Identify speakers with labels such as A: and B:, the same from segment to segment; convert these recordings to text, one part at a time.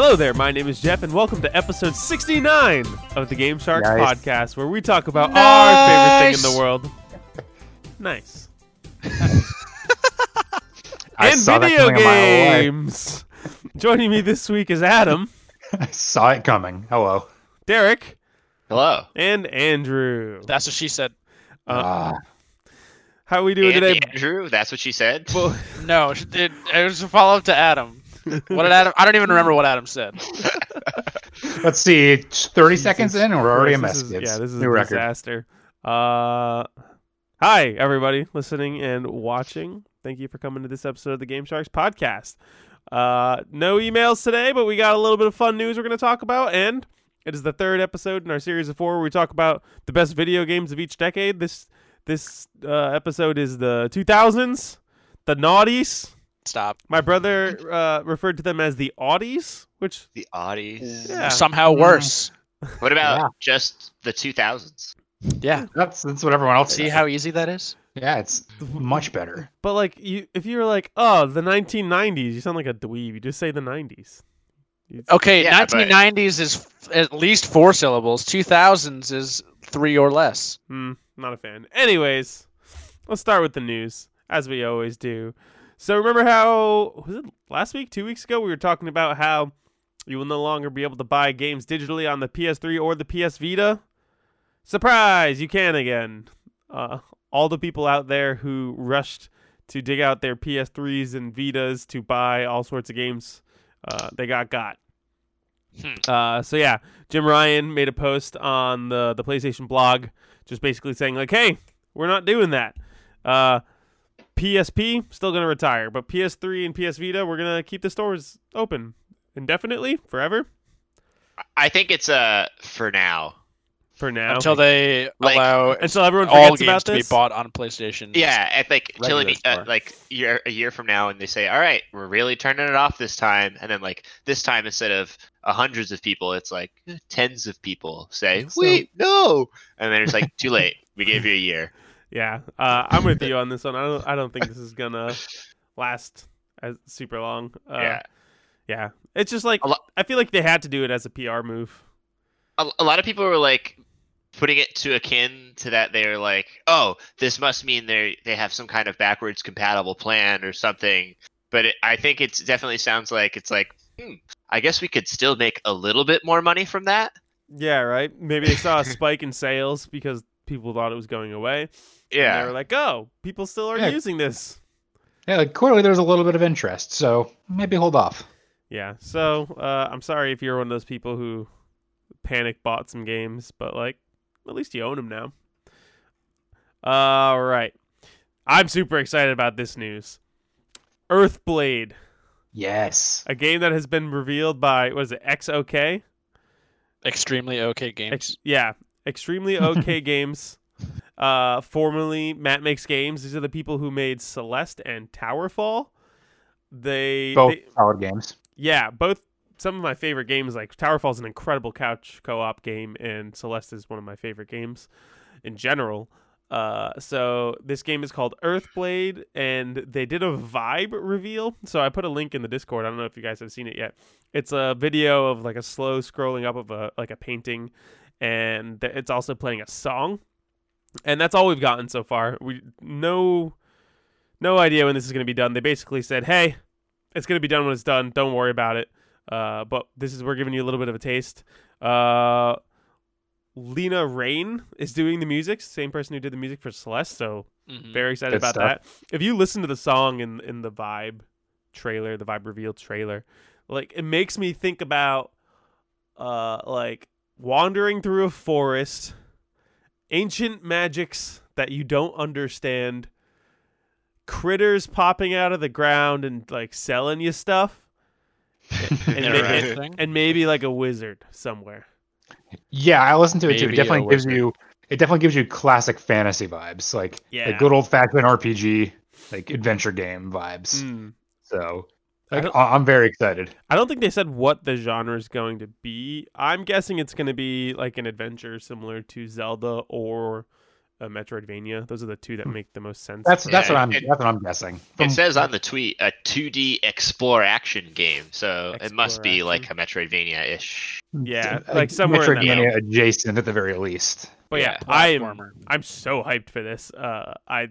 A: Hello there, my name is Jeff, and welcome to episode 69 of the Game Sharks
B: Nice.
A: podcast, where we talk about our favorite thing in the world. Nice.
B: I
A: and
B: saw
A: video
B: coming a mile away.
A: games. Joining me this week is Adam,
B: I saw it coming. Hello.
A: Derek,
C: Hello.
A: and Andrew.
C: That's what she said.
A: Uh,
B: Ah,
A: How are we doing
D: Andy
A: today?
D: Andrew, that's what she said.
A: Well,
C: No, she did- it was a follow up to Adam. What did Adam? I don't even remember what Adam said.
B: let's see. it's 30 seconds in, and we're already a
A: Christ,
B: mess.
A: is- yeah, this is
B: New
A: a
B: record.
A: disaster. Uh, hi, everybody listening and watching. Thank you for coming to this episode of the Game Sharks podcast. Uh, no emails today, but we got a little bit of fun news we're going to talk about, and it is the third episode in our series of four where we talk about the best video games of each decade. This this uh, episode is the 2000s, the noughties.
C: Stop.
A: My brother uh, referred to them as the Audis, which
D: The Audis.
A: Yeah.
C: Somehow worse.
D: What about
B: Yeah.
D: just the 2000s?
C: Yeah.
B: That's that's what everyone else
C: See
B: says.
C: how easy that is?
B: Yeah, it's much better.
A: But like you, if you were like, oh, the 1990s, you sound like a dweeb. You just say the 90s. You-
C: Okay,
D: Yeah, but-
C: 1990s is f- at least four syllables. 2000s is three or less.
A: Hmm, not a fan. Anyways, let's start with the news as we always do. So remember how was it last week, two weeks ago? We were talking about how you will no longer be able to buy games digitally on the PS3 or the PS Vita. Surprise! You can again. Uh, all the people out there who rushed to dig out their PS3s and Vitas to buy all sorts of games, uh, they got got.
C: Hmm.
A: Uh, so yeah, Jim Ryan made a post on the the PlayStation blog, just basically saying like, "Hey, we're not doing that. PSP still gonna retire, but PS3 and PS Vita, we're gonna keep the stores open indefinitely, forever,
D: I think it's uh for now.
A: for now,
C: Until they
D: Like-
C: allow
A: until everyone
C: all
A: forgets
C: games
A: about
C: to be bought on PlayStation.
D: Yeah, at like till
C: Regular
D: uh, like year a year from now, and they say, "All right, we're really turning it off this time," and then like this time instead of uh, hundreds of people, it's like tens of people say,
B: So-
D: "Wait, no," and then it's like too late. We gave you a year.
A: Yeah, uh, I'm with you on this one. I don't, I don't think this is gonna last as super long. Uh,
D: yeah,
A: yeah. It's just like I feel like they had to do it as a PR move.
D: a, a lot of people were like putting it to akin to that they're like oh this must mean they they have some kind of backwards compatible plan or something but it, i think it definitely sounds like it's like hmm, i guess we could still make a little bit more money from that
A: Yeah, right. Maybe they saw a spike in sales because people thought it was going away. And they
D: yeah
A: were like, "Oh, people still are
B: Yeah.
A: using this."
B: Yeah, like clearly there's a little bit of interest, so maybe hold off.
A: Yeah. So uh, I'm sorry if you're one of those people who panic bought some games, but like, at least you own them now. All right. I'm super excited about this news. Earthblade,
B: Yes.
A: a game that has been revealed by what is it, XOK?
C: Extremely okay games.
A: Ex- yeah, extremely okay games. Uh, formerly Matt Makes Games. These are the people who made Celeste and Towerfall. They,
B: Both
A: they
B: solid games.
A: yeah, both some of my favorite games. Like Towerfall is an incredible couch co-op game, and Celeste is one of my favorite games in general. Uh, so this game is called Earthblade, and they did a vibe reveal. So I put a link in the Discord. I don't know if you guys have seen it yet. It's a video of like a slow scrolling up of a like a painting, and it's also playing a song. And that's all we've gotten so far. We no no idea when this is going to be done. They basically said, "Hey, it's going to be done when it's done. Don't worry about it." Uh, but this is we're giving you a little bit of a taste. Uh, Lena Raine is doing the music, same person who did the music for Celeste. So
C: Mhm.
A: very excited
B: Good
A: about
B: stuff.
A: that. If you listen to the song in in the Vibe trailer, the Vibe reveal trailer, like it makes me think about uh like wandering through a forest, ancient magics that you don't understand, critters popping out of the ground and like selling you stuff. and,
C: Yeah,
A: ma-
C: right.
A: and- and maybe like a wizard somewhere.
B: Yeah, I listened to it too. It definitely gives
C: wizard.
B: you it definitely gives you classic fantasy vibes, like
A: Yeah.
B: the good old fashioned RPG, like adventure game vibes.
A: Mm.
B: So
A: I
B: like, I- I'm very excited.
A: I don't think they said what the genre is going to be. I'm guessing it's going to be like an adventure similar to Zelda or a Metroidvania. Those are the two that make the most sense.
B: That's that's
A: me.
B: what I'm
D: it-
B: that's what I'm guessing.
D: It says on the tweet a 2D explore action game, so it must be
A: Explore
D: like a Metroidvania ish.
A: Yeah,
B: uh,
A: like somewhere in that
B: Metroidvania adjacent at the very least.
A: But yeah,
D: Yeah,
A: I am. I'm so hyped for this. Uh, I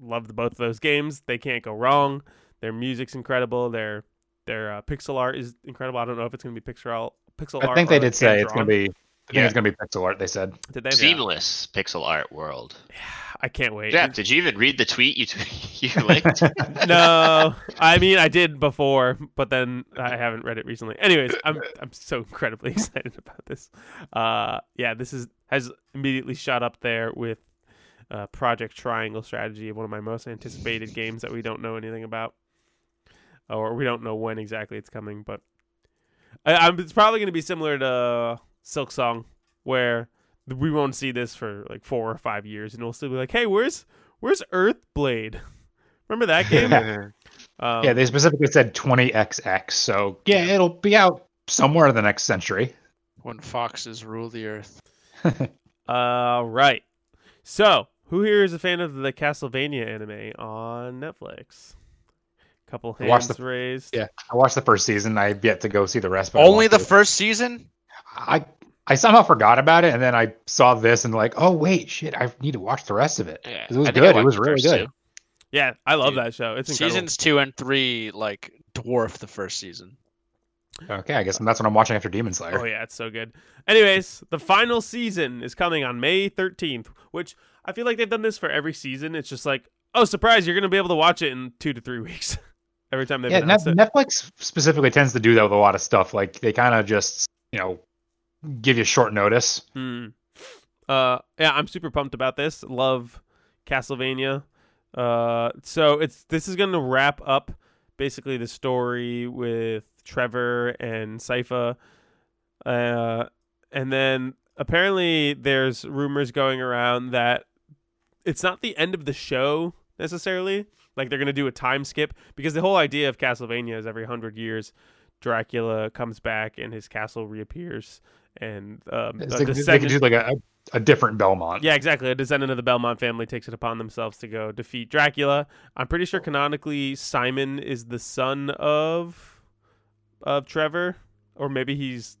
A: love both of those games. They can't go wrong. Their music's incredible. Their their uh, pixel art is incredible. I don't know if it's gonna be pixel art. Pixel
B: I
A: art
B: think they did say it's gonna be. I think
D: Yeah.
B: it's gonna be pixel art. They said.
A: Did they?
D: Seamless pixel art world.
A: I can't wait.
D: Jeff, did you even read the tweet you t- you linked?
A: no, I mean I did before, but then I haven't read it recently. Anyways, I'm I'm so incredibly excited about this. Uh, yeah, this is has immediately shot up there with uh, Project Triangle Strategy, one of my most anticipated games that we don't know anything about, or we don't know when exactly it's coming. But I, I'm, it's probably going to be similar to Silksong, where we won't see this for like four or five years, and we'll still be like, "Hey, where's where's Earthblade?" Remember that game? Um,
B: yeah, they specifically said 20xx. So yeah, it'll be out somewhere in the next century.
C: When foxes rule the earth.
A: Uh, right. So, who here is a fan of the Castlevania anime on Netflix? Couple
B: I watched
A: hands
B: the-
A: raised.
B: Yeah, I watched the first season. I've yet to go see the rest. But
C: Only the
B: to.
C: first season?
B: I I somehow forgot about it, and then I saw this and like, oh wait, shit, I need to watch the rest of it.
D: Yeah,
B: 'Cause It was
D: I
B: good. It was really good.
D: two.
A: Yeah, I love
C: Dude,
A: that show. It's incredible.
C: Seasons two and three like dwarf the first season.
B: Okay, I guess that's what I'm watching after Demon Slayer.
A: Oh yeah, it's so good. Anyways, the final season is coming on May 13th, which I feel like they've done this for every season. It's just like, oh, surprise, you're gonna be able to watch it in two to three weeks. Every time they've
B: yeah, Net-
A: it.
B: Netflix specifically tends to do that with a lot of stuff. Like they kind of just you know give you short notice.
A: Hmm. Uh, yeah, I'm super pumped about this. Love Castlevania. Uh, so it's this is gonna wrap up basically the story with Trevor and Sypha. Uh, and then apparently there's rumors going around that it's not the end of the show necessarily. Like they're gonna do a time skip because the whole idea of Castlevania is every hundred years, Dracula comes back and his castle reappears, and um,
B: It's like, they could do like a, a different Belmont.
A: yeah, exactly. A descendant of the Belmont family takes it upon themselves to go defeat Dracula. I'm pretty sure canonically Simon is the son of of Trevor, or maybe he's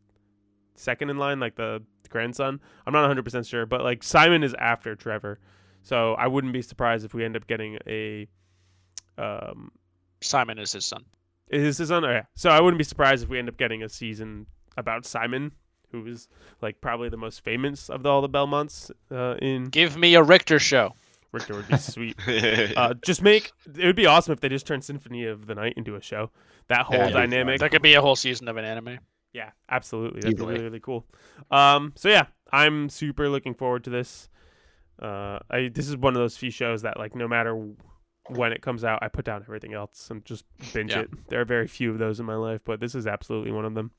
A: second in line, like the grandson. I'm not 100 percent sure, but like Simon is after Trevor, so I wouldn't be surprised if we end up getting a um.
C: Simon is his son.
A: Is his son? Oh, yeah. So I wouldn't be surprised if we end up getting a season about Simon, who is like probably the most famous of all the Belmonts uh, in
C: Give me a Richter show.
A: Richter would be sweet. Uh, just make it would be awesome if they just turned Symphony of the Night into a show. That whole
B: Yeah,
A: dynamic.
C: That could be a whole season of an anime.
A: Yeah, absolutely. That'd be
B: Easily.
A: really really cool. Um, so yeah, I'm super looking forward to this. Uh, I this is one of those few shows that like no matter when it comes out, I put down everything else and just binge
C: Yeah.
A: it. There are very few of those in my life, but this is absolutely one of them.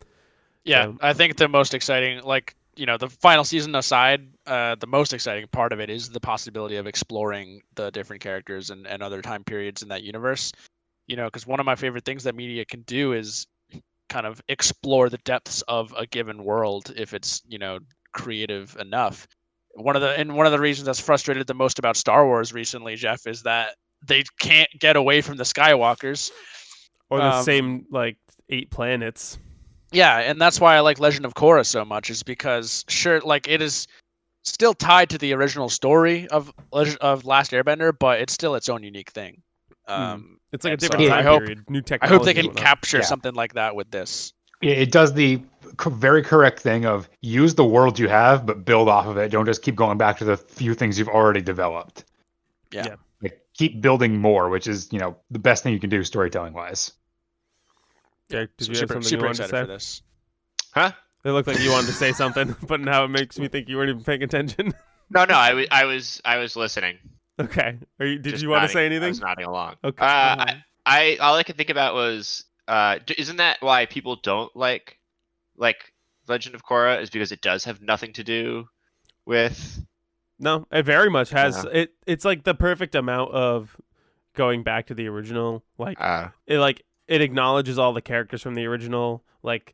C: Yeah, I think the most exciting, like you know, the final season aside, uh, the most exciting part of it is the possibility of exploring the different characters and, and other time periods in that universe. You know, because one of my favorite things that media can do is kind of explore the depths of a given world if it's you know creative enough. One of the and one of the reasons that's frustrated the most about Star Wars recently, Jeff, is that they can't get away from the Skywalkers.
A: Or the
C: Um,
A: same like eight planets.
C: Yeah, and that's why I like Legend of Korra so much, is because sure, like it is still tied to the original story of of Last Airbender, but it's still its own unique thing. Um,
A: It's like a
C: and so
A: different
C: I
A: time
C: hope-
A: period, new technology.
C: I hope they can capture
B: Yeah.
C: something like that with this.
B: Yeah, it does the very correct thing of use the world you have, but build off of it. Don't just keep going back to the few things you've already developed.
C: Yeah.
A: Yeah.
B: Like keep building more, which is you know the best thing you can do storytelling wise.
A: Yeah, did
C: So
A: you have
C: super
A: something you
C: super
A: wanted to
C: excited
A: say?
C: for this.
D: huh?
A: It looked like you wanted to say something, but now it makes me think you weren't even paying attention.
D: No, no, I was, I was, I was listening.
A: okay. Are you, did
D: Just
A: you want to
D: nodding.
A: say
D: I
A: anything?
D: was nodding along.
A: Okay.
D: Uh,
C: Uh-huh.
D: I, I, all I could think about was, uh, isn't that why people don't like, like Legend of Korra? Is because it does have nothing to do with.
A: No, it very much has.
D: Yeah.
A: It. It's like the perfect amount of going back to the original. Like
D: Uh,
A: it, like it acknowledges all the characters from the original. Like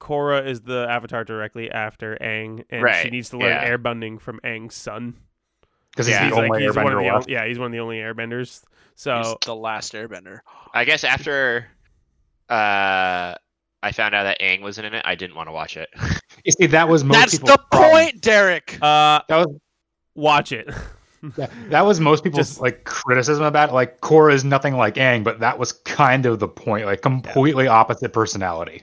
A: Korra is the avatar directly after Aang, and she needs to learn
D: yeah.
A: airbending from Aang's son.
B: because
D: Yeah.
B: he's
A: he's
B: the
A: like
B: only
A: he's one of the
B: left.
A: only, yeah he's one of the only airbenders. So
C: He's the last Airbender.
D: I guess after uh, I found out that Aang wasn't in it, I didn't want to watch it.
B: You see, that was most
C: That's the
B: problem.
C: point, Derek.
A: uh,
B: That was
A: watch it.
B: yeah, that was most people's
A: Just-
B: like criticism about it. Like Korra is nothing like Aang, but that was kind of the point. Like completely opposite personality.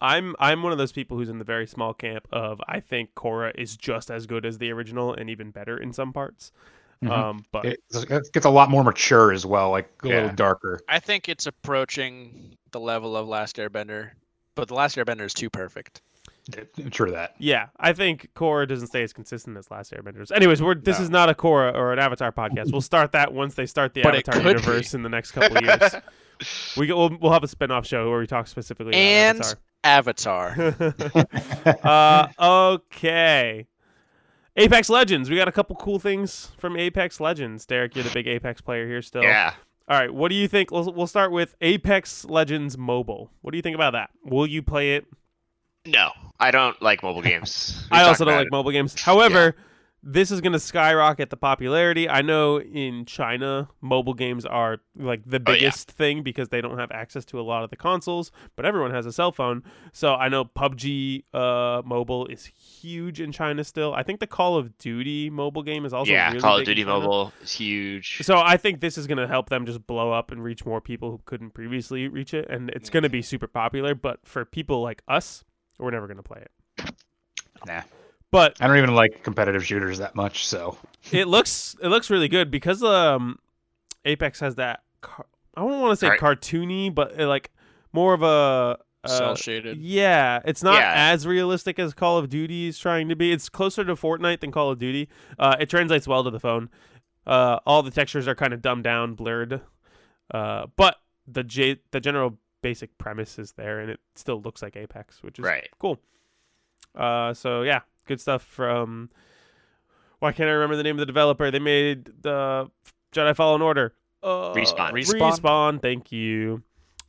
A: I'm I'm one of those people who's in the very small camp of I think Korra is just as good as the original and even better in some parts.
B: Mhm.
A: Um, but
B: It, it gets a lot more mature as well, like a
D: Yeah.
B: little darker.
C: I think it's approaching the level of Last Airbender, but the Last Airbender is too perfect.
B: True that.
A: yeah, I think Korra doesn't stay as consistent as Last Airbenders. Anyways, we're this
B: No.
A: is not a Korra or an Avatar podcast. We'll start that once they start the
C: But
A: Avatar
C: could
A: universe in the next couple of years. We we'll, we'll have a spin-off show where we talk specifically
C: And
A: about
C: Avatar.
A: Avatar. uh, okay. Apex Legends. We got a couple cool things from Apex Legends. Derek, you're the big Apex player here still.
D: yeah.
A: All right. What do you think? We'll, we'll start with Apex Legends Mobile. What do you think about that? Will you play it?
D: No, I don't like mobile games. We
A: I also don't like
D: it.
A: mobile games. However, this is going to skyrocket the popularity. I know in China, mobile games are like the
D: Oh, yeah.
A: biggest thing because they don't have access to a lot of the consoles, but everyone has a cell phone. So I know PUBG uh, mobile is huge in China still. I think the Call of Duty mobile game is also
D: yeah,
A: really
D: Call of Duty Mobile is huge.
A: So I think this is going to help them just blow up and reach more people who couldn't previously reach it, and it's going to be super popular. But for people like us, we're never going to play it.
B: Nah.
A: But
B: I don't even like competitive shooters that much, so
A: it looks it looks really good because um Apex has that car- I don't want to say
D: Right.
A: cartoony, but uh, like more of a uh,
C: Cell shaded.
A: yeah, it's not
D: Yeah.
A: as realistic as Call of Duty is trying to be. It's closer to Fortnite than Call of Duty. Uh, it translates well to the phone. Uh, all the textures are kind of dumbed down, blurred, uh, but the J- the general basic premise is there, and it still looks like Apex, which is
D: Right.
A: cool. Uh, so yeah, good stuff from. Why can't I remember the name of the developer? They made the Jedi Fallen Order. Uh,
D: Respawn.
C: Respawn?
A: Respawn. Thank you.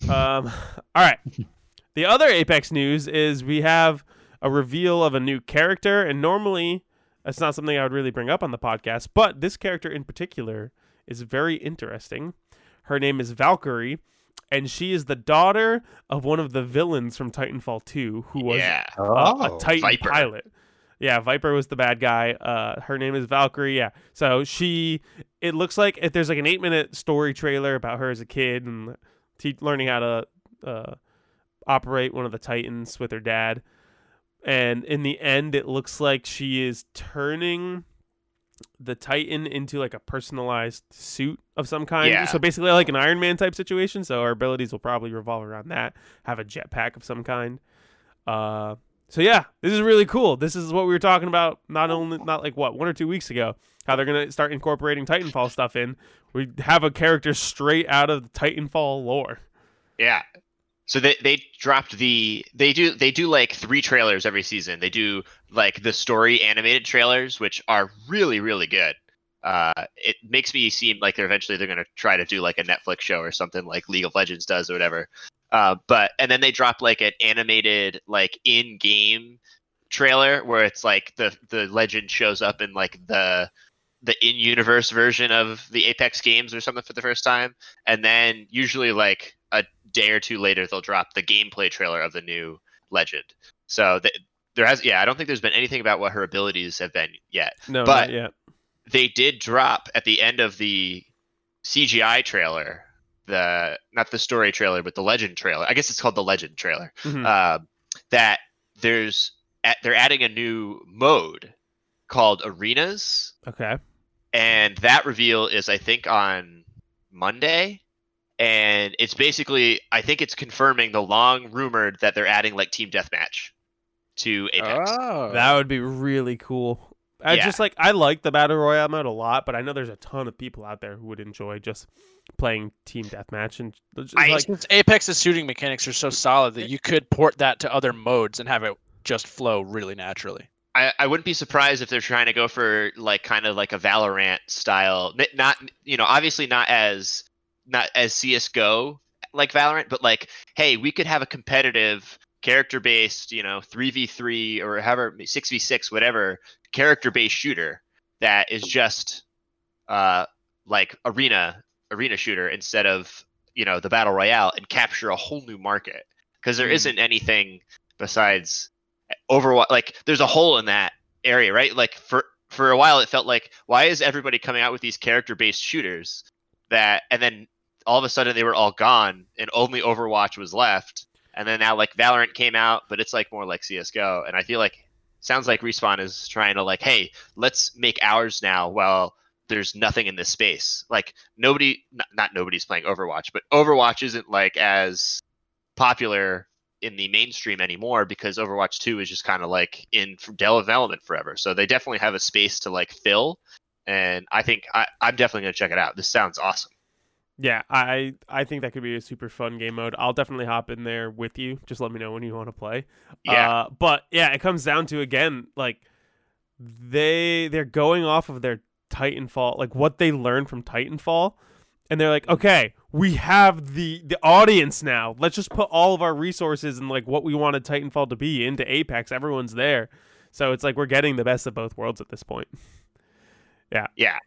A: Um, all right. The other Apex news is we have a reveal of a new character, and normally that's not something I would really bring up on the podcast, but this character in particular is very interesting. Her name is Valkyrie, and she is the daughter of one of the villains from Titanfall 2, who was
D: yeah.
A: a-
B: Oh.
A: a, Titan
D: Viper.
A: pilot. Yeah, Viper was the bad guy. Uh, her name is Valkyrie. Yeah, so she. It looks like if there's like an eight minute story trailer about her as a kid and te- learning how to uh, operate one of the Titans with her dad. And in the end, it looks like she is turning the Titan into like a personalized suit of some kind.
D: Yeah.
A: So basically, like an Iron Man type situation. So our abilities will probably revolve around that. Have a jetpack of some kind. Uh, so yeah, this is really cool. This is what we were talking about. Not only not like what one or two weeks ago, how they're gonna start incorporating Titanfall stuff in. We have a character straight out of the Titanfall lore.
D: Yeah. So they they dropped the they do they do like three trailers every season. They do like the story animated trailers, which are really really good. Uh, it makes me seem like they're eventually they're gonna try to do like a Netflix show or something like League of Legends does or whatever. Uh, but and then they drop like an animated like in game trailer where it's like the the legend shows up in like the the in universe version of the Apex games or something for the first time, and then usually like a day or two later they'll drop the gameplay trailer of the new legend. So th- there has yeah, I don't think there's been anything about what her abilities have been yet.
A: No,
D: But-
A: not yet.
D: They did drop at the end of the CGI trailer, the not the story trailer, but the legend trailer. I guess it's called the legend trailer.
A: Mhm.
D: Uh, that there's at, they're adding a new mode called arenas
A: okay.
D: and that reveal is I think on Monday, and it's basically I think it's confirming the long rumored that they're adding like team deathmatch to Apex.
C: Oh.
A: That would be really cool. I
D: Yeah.
A: just like I like the battle royale mode a lot, but I know there's a ton of people out there who would enjoy just playing team deathmatch and just,
D: I-
A: like
C: Since Apex's shooting mechanics are so solid that you could port that to other modes and have it just flow really naturally.
D: I, I wouldn't be surprised if they're trying to go for like kind of like a Valorant style, not you know obviously not as not as CS:GO like Valorant, but like hey, we could have a competitive character based you know 3v3 or however 6v6 whatever character based shooter that is just uh, like arena arena shooter instead of you know the battle royale and capture a whole new market because there
C: Mm.
D: not anything besides Overwatch. Like there's a hole in that area, right? Like for for a while it felt like why is everybody coming out with these character based shooters that and then all of a sudden they were all gone and only Overwatch was left. And then now like Valorant came out, but it's like more like CS:GO, and I feel like sounds like Respawn is trying to like, hey, let's make ours now. while there's nothing in this space. Like nobody, not, not nobody's playing Overwatch, but Overwatch isn't like as popular in the mainstream anymore because Overwatch 2 is just kind of like in development forever. So they definitely have a space to like fill. And I think I, I'm definitely gonna check it out. This sounds awesome.
A: Yeah, I I think that could be a super fun game mode. I'll definitely hop in there with you. Just let me know when you want to play.
D: Yeah.
A: Uh, but yeah, it comes down to again like they they're going off of their Titanfall, like what they learned from Titanfall, and they're like, okay, we have the the audience now. Let's just put all of our resources and like what we wanted Titanfall to be into Apex. Everyone's there, so it's like we're getting the best of both worlds at this point. Yeah,
D: Yeah.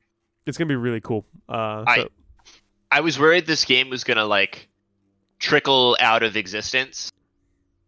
A: it's gonna be really cool. Uh, so,
D: I was worried this game was gonna like trickle out of existence,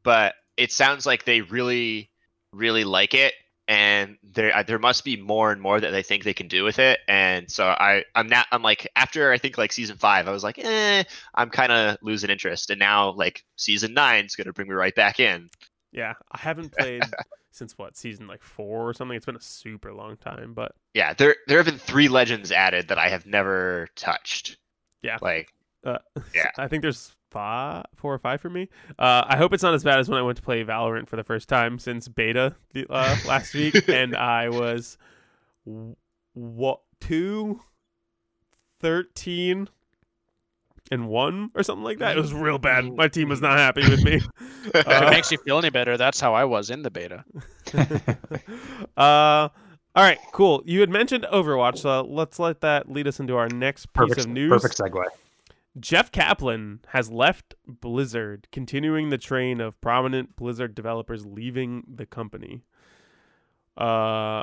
D: but it sounds like they really, really like it, and there uh, there must be more and more that they think they can do with it. And so I I'm not I'm like after I think like season five, I was like, eh, I'm kind of losing interest, and now like season nine is gonna bring me right back in.
A: Yeah, I haven't played since what season like four or something. It's been a super long time, but
D: Yeah, there there have been three legends added that I have never touched.
A: Yeah.
D: like
A: uh,
D: Yeah.
A: I think there's five, four or five for me. Uh, I hope it's not as bad as when I went to play Valorant for the first time since beta uh, last week, and I was what two, thirteen, and one or something like that. It was real bad. My team was not happy with me.
C: if
A: Uh,
C: it makes you feel any better, that's how I was in the beta.
A: uh, all right, cool. You had mentioned Overwatch, so let's let that lead us into our next piece
B: Perfect,
A: of news.
B: perfect segue.
A: Jeff Kaplan has left Blizzard, continuing the train of prominent Blizzard developers leaving the company. Uh,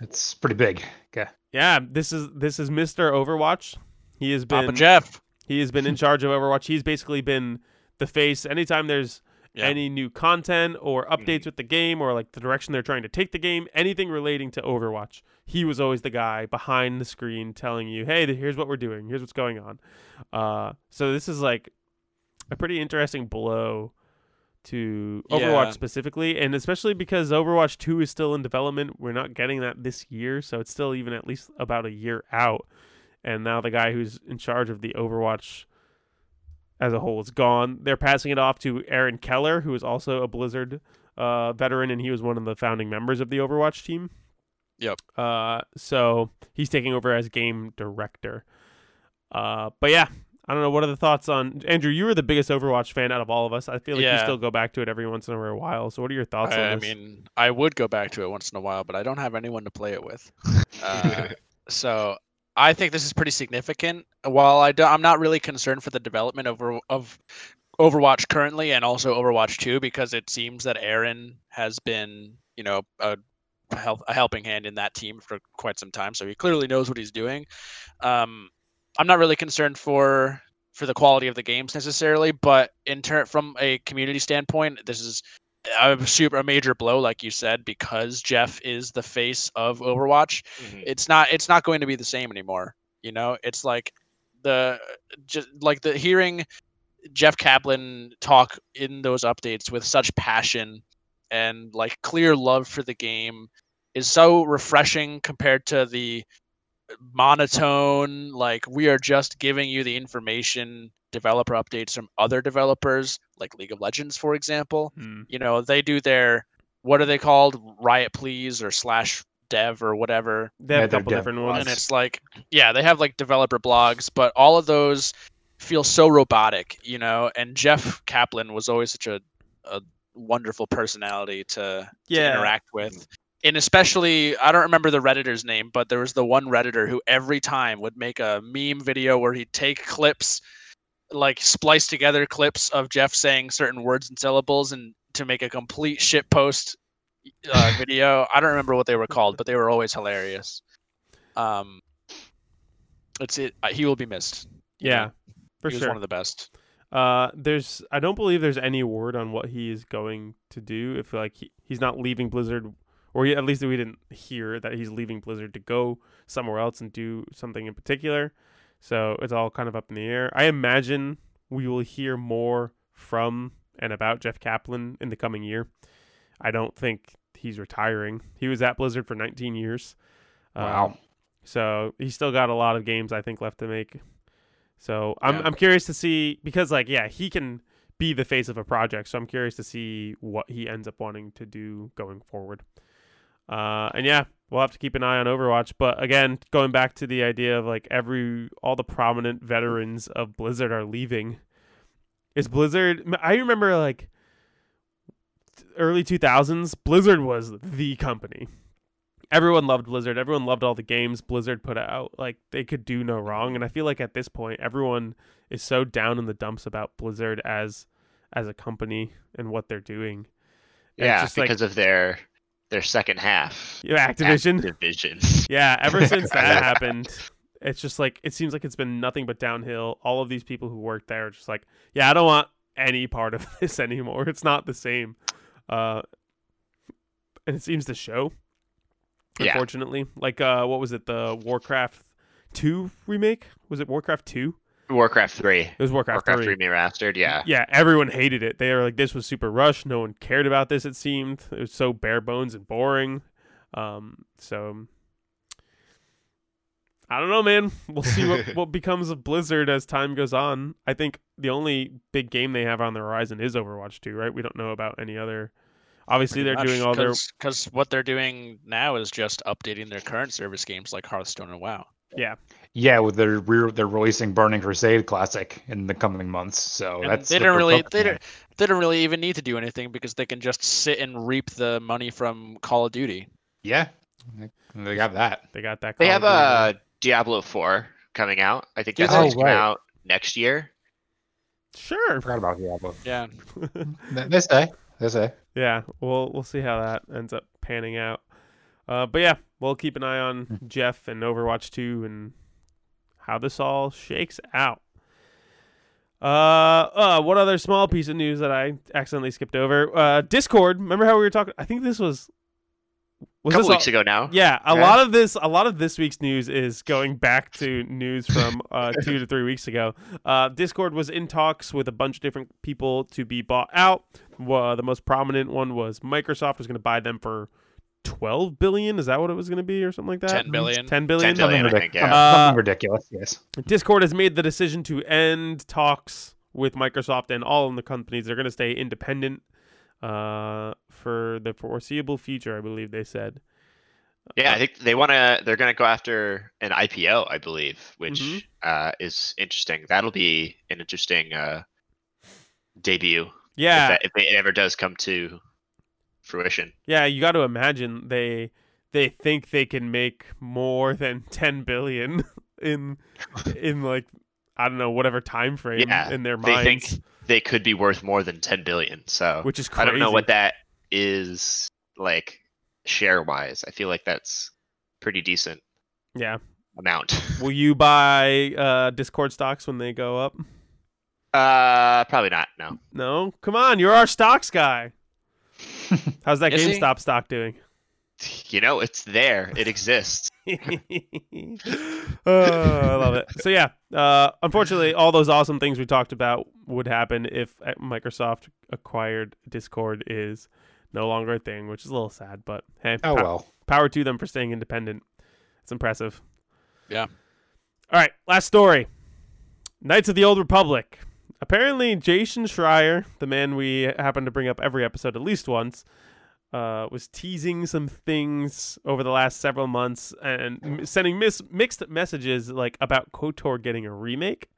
B: It's pretty big. Okay.
A: yeah, this is this is Mr. Overwatch. He has been
C: Papa Jeff.
A: he has been in charge of Overwatch. He's basically been the face anytime there's
C: Yeah.
A: any new content or updates with the game or like the direction they're trying to take the game, anything relating to Overwatch. He was always the guy behind the screen telling you, "Hey, here's what we're doing. Here's what's going on." Uh, so this is like a pretty interesting blow to Overwatch
C: Yeah.
A: specifically, and especially because Overwatch 2 is still in development. We're not getting that this year, so it's still even at least about a year out. And now the guy who's in charge of the Overwatch as a whole is gone. They're passing it off to Aaron Keller, who is also a Blizzard uh, veteran, and he was one of the founding members of the Overwatch team.
C: Yep.
A: Uh, so he's taking over as game director. Uh, but yeah, I don't know. What are the thoughts on Andrew? You were the biggest Overwatch fan out of all of us. I feel like you still go back to it every once in a while. So what are your thoughts
C: I,
A: on
C: I mean, I would go back to it once in a while, but I don't have anyone to play it with. Uh, so I think this is pretty significant. While I do, I'm not really concerned for the development over of Overwatch currently, and also Overwatch 2, because it seems that Aaron has been, you know, a help a helping hand in that team for quite some time. So he clearly knows what he's doing. Um, I'm not really concerned for for the quality of the games necessarily, but in turn from a community standpoint, this is a super a major blow, like you said, because Jeff is the face of Overwatch.
D: Mhm.
C: It's not it's not going to be the same anymore. You know, it's like the just like the hearing Jeff Kaplan talk in those updates with such passion and like clear love for the game is so refreshing compared to the monotone like we are just giving you the information developer updates from other developers like League of Legends for example.
A: Hmm.
C: you know they do their what are they called? Riot please or slash dev or whatever.
A: They have
B: Yeah,
A: a
B: they're
A: couple different ones.
C: and it's like yeah they have like developer blogs but all of those feel so robotic you know? And jeff kaplan was always such a, a wonderful personality to, to interact with and especially i don't remember the redditor's name but there was the one redditor who every time would make a meme video where he'd take clips like splice together clips of jeff saying certain words and syllables and to make a complete shit post uh, video i don't remember what they were called but they were always hilarious um it's it. uh, He will be missed.
A: Yeah, for
C: he was one of the best.
A: Uh, there's I don't believe there's any word on what he is going to do. If like he, he's not leaving Blizzard, or he, at least we didn't hear that he's leaving Blizzard to go somewhere else and do something in particular. So it's all kind of up in the air. I imagine we will hear more from and about Jeff Kaplan in the coming year. I don't think he's retiring. He was at Blizzard for 19 years.
B: Wow.
A: Um, so he's still got a lot of games I think left to make. So I'm
C: Yeah.
A: I'm curious to see because like yeah he can be the face of a project. So I'm curious to see what he ends up wanting to do going forward. Uh, and yeah, we'll have to keep an eye on Overwatch. But again, going back to the idea of like every all the prominent veterans of Blizzard are leaving. Is Blizzard? I remember like early 2000s. Blizzard was the company. Everyone loved Blizzard. Everyone loved all the games Blizzard put out. Like they could do no wrong. And I feel like at this point, everyone is so down in the dumps about Blizzard as as a company and what they're doing. And
D: Yeah,
A: just like
D: because of their their second half.
A: yeah, Activision.
D: Activision.
A: Yeah, ever since that happened, it's just like it seems like it's been nothing but downhill. All of these people who work there are just like, yeah, I don't want any part of this anymore. It's not the same. Uh and it seems to show.
D: Yeah.
A: Unfortunately. Like uh what was it, the Warcraft two remake? Was it Warcraft two?
D: Warcraft three.
A: It was Warcraft,
D: Warcraft
A: 3.
D: three remastered. Yeah.
A: Yeah, everyone hated it. They were like, "This was super rushed. No one cared about this." It seemed it was so bare bones and boring. Um, so I don't know, man. We'll see what what becomes of Blizzard as time goes on. I think the only big game they have on the horizon is Overwatch 2, right? We don't know about any other. Obviously, they're doing all their
C: because what they're doing now is just updating their current service games like Hearthstone and WoW.
B: Yeah, Yeah, with their re- they're releasing Burning Crusade Classic in the coming months, so
C: And
B: that's
C: they
B: what
C: don't really they
B: focusing on.
C: don't, they don't really even need to do anything because they can just sit and reap the money from Call of Duty.
B: Yeah, they got that.
A: they got that.
D: They have
A: of Duty
D: uh. Diablo four coming out. I think that's
B: they?
D: supposed to
B: Oh,
D: come
B: right.
D: out next year.
A: sure.
B: I forgot about Diablo.
C: Yeah,
B: this day. This day.
A: yeah, we'll we'll see how that ends up panning out. Uh, but yeah, we'll keep an eye on Jeff and Overwatch 2 and how this all shakes out. Uh, uh, one other small piece of news that I accidentally skipped over. Uh, Discord. Remember how we were talking? I think this was
D: A couple weeks
A: all-
D: ago now.
A: Yeah, a
D: Yeah.
A: lot of this, a lot of this week's news is going back to news from uh, two to three weeks ago. Uh, Discord was in talks with a bunch of different people to be bought out. Well, the most prominent one was Microsoft was going to buy them for twelve billion. Is that what it was going to be, or something like that?
C: 10 billion.
A: Ten billion.
D: 10 billion.
B: Something,
D: I
B: ridic-
D: think, yeah.
A: Uh,
B: something ridiculous. Yes.
A: Discord has made the decision to end talks with Microsoft and all of the companies. They're going to stay independent uh, for the foreseeable future. I believe they said.
D: Yeah, I think they want to. They're going to go after an IPO, I believe, which
A: Mhm.
D: uh, is interesting. That'll be an interesting uh, debut
A: Yeah,
D: if, that, if it ever does come to fruition.
A: Yeah, you got to imagine they they think they can make more than 10 billion in in like I don't know whatever time frame
D: Yeah,
A: in their
D: They
A: minds,
D: think they could be worth more than 10 billion. So
A: which is crazy.
D: I don't know what that is like share wise. I feel like that's pretty decent
A: Yeah,
D: amount.
A: will you buy uh Discord stocks when they go up?
D: uh, probably not. No.
A: No, come on, you're our stocks guy. How's that
C: Is he?
A: GameStop stock doing?
D: You know, it's there. It exists.
A: oh, I love it. So yeah, uh, unfortunately, all those awesome things we talked about would happen if uh, Microsoft acquired Discord is no longer a thing, which is a little sad. But hey,
B: Oh
A: pow-
B: well.
A: power to them for staying independent. It's impressive.
C: Yeah.
A: All right, last story. Knights of the Old Republic. Apparently, Jason Schreier, the man we happen to bring up every episode at least once, uh, was teasing some things over the last several months and m- sending mis- mixed messages like about KOTOR getting a remake.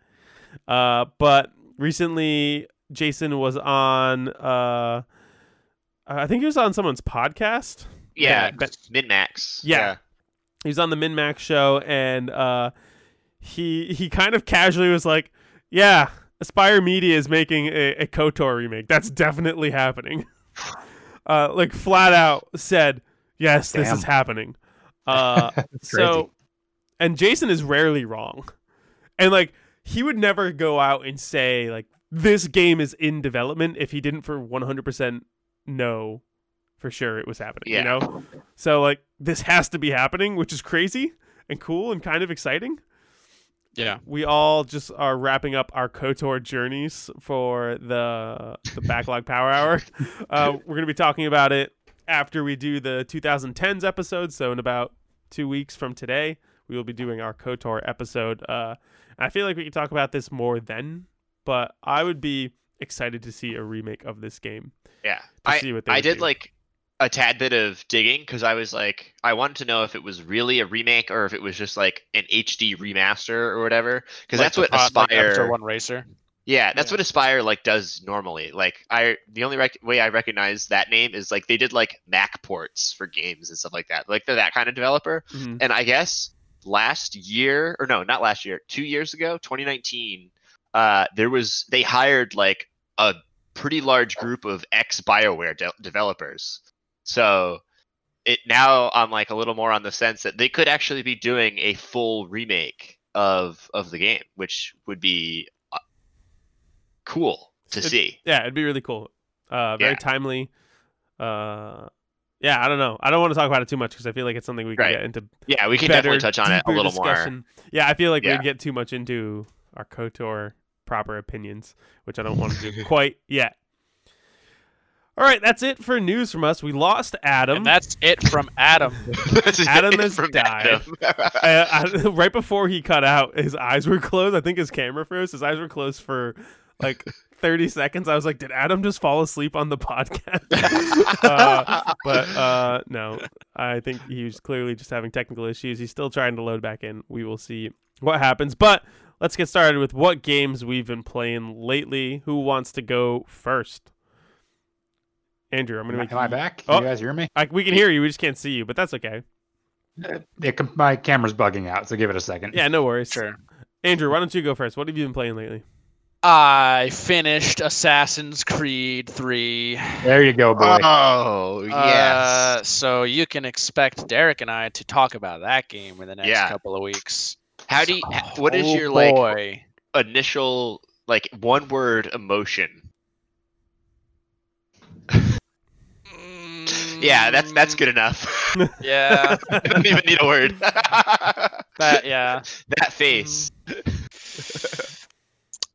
A: Uh, but recently, Jason was on. Uh, I think he was on someone's podcast.
D: Yeah,
A: Ben-
D: min max.
A: Yeah. he was on the Min Max show and uh he he kind of casually was like, "Yeah, Aspyr Media is making a, a KOTOR remake. That's definitely happening." uh like flat out said, "Yes, this is happening." Uh so and Jason is rarely wrong. And like he would never go out and say like this game is in development if he didn't for 100% know for sure it was happening,
D: Yeah.
A: you know? So like this has to be happening, which is crazy and cool and kind of exciting.
C: Yeah.
A: We all just are wrapping up our KOTOR journeys for the the backlog power hour. Uh, we're going to be talking about it after we do the 2010s episode. So in about two weeks from today, we will be doing our KOTOR episode. Uh, I feel like we could talk about this more then, but I would be excited to see a remake of this game.
D: Yeah, I
A: see what they
D: I did
A: do.
D: like a tad bit of digging because I was like, I wanted to know if it was really a remake or if it was just like an HD remaster or whatever. Because
C: Like
D: that's what
C: like
D: Aspyr.
C: Avatar One Racer.
D: Yeah, that's
C: Yeah.
D: what Aspyr like does normally. Like I, the only rec- way I recognize that name is like they did like Mac ports for games and stuff like that. Like they're that kind of developer.
A: Mhm.
D: And I guess last year, or no, not last year, two years ago, 2019, uh, there was they hired like a pretty large group of ex Bioware de- developers. So it now I'm like a little more on the sense that they could actually be doing a full remake of of the game, which would be uh, cool to
A: It-
D: see.
A: Yeah, it'd be really cool. Uh, very
D: Yeah.
A: timely. Uh, yeah, I don't know. I don't want to talk about it too much because I feel like it's something we can
D: Right.
A: get into
D: Yeah, we can
A: better,
D: definitely touch on it a little more.
A: discussion. Yeah, I feel like
D: Yeah.
A: we'd get too much into our KOTOR proper opinions, which I don't want to do quite yet. All right, that's it for news from us. We lost Adam.
C: And that's it from Adam.
A: Adam
D: it
A: has died.
D: Adam.
A: I, I, right before he cut out, his eyes were closed. I think his camera froze. His eyes were closed for like 30 seconds. I was like, did Adam just fall asleep on the podcast? uh, but uh, no, I think he was clearly just having technical issues. He's still trying to load back in. We will see what happens. But let's get started with what games we've been playing lately. Who wants to go first? Andrew, I'm gonna
B: I-
A: make
B: am I
A: you-
B: back?
A: Oh.
B: You guys hear me?
A: I, we can hear you. We just can't see you, but that's okay.
B: It, com- my camera's bugging out, so give it a second.
A: Yeah, no worries.
C: Sure.
A: Andrew, why don't you go first? What have you been playing lately?
C: I finished Assassin's Creed 3.
B: There you go, boy.
D: Oh yes.
C: Uh, so you can expect Derek and I to talk about that game in the next
D: Yeah.
C: couple of weeks.
D: How do you, what is
C: Oh,
D: your like
C: boy.
D: initial like one word emotion? Yeah, that's that's good enough.
C: Yeah,
D: I don't even need a word.
C: that yeah.
D: that face.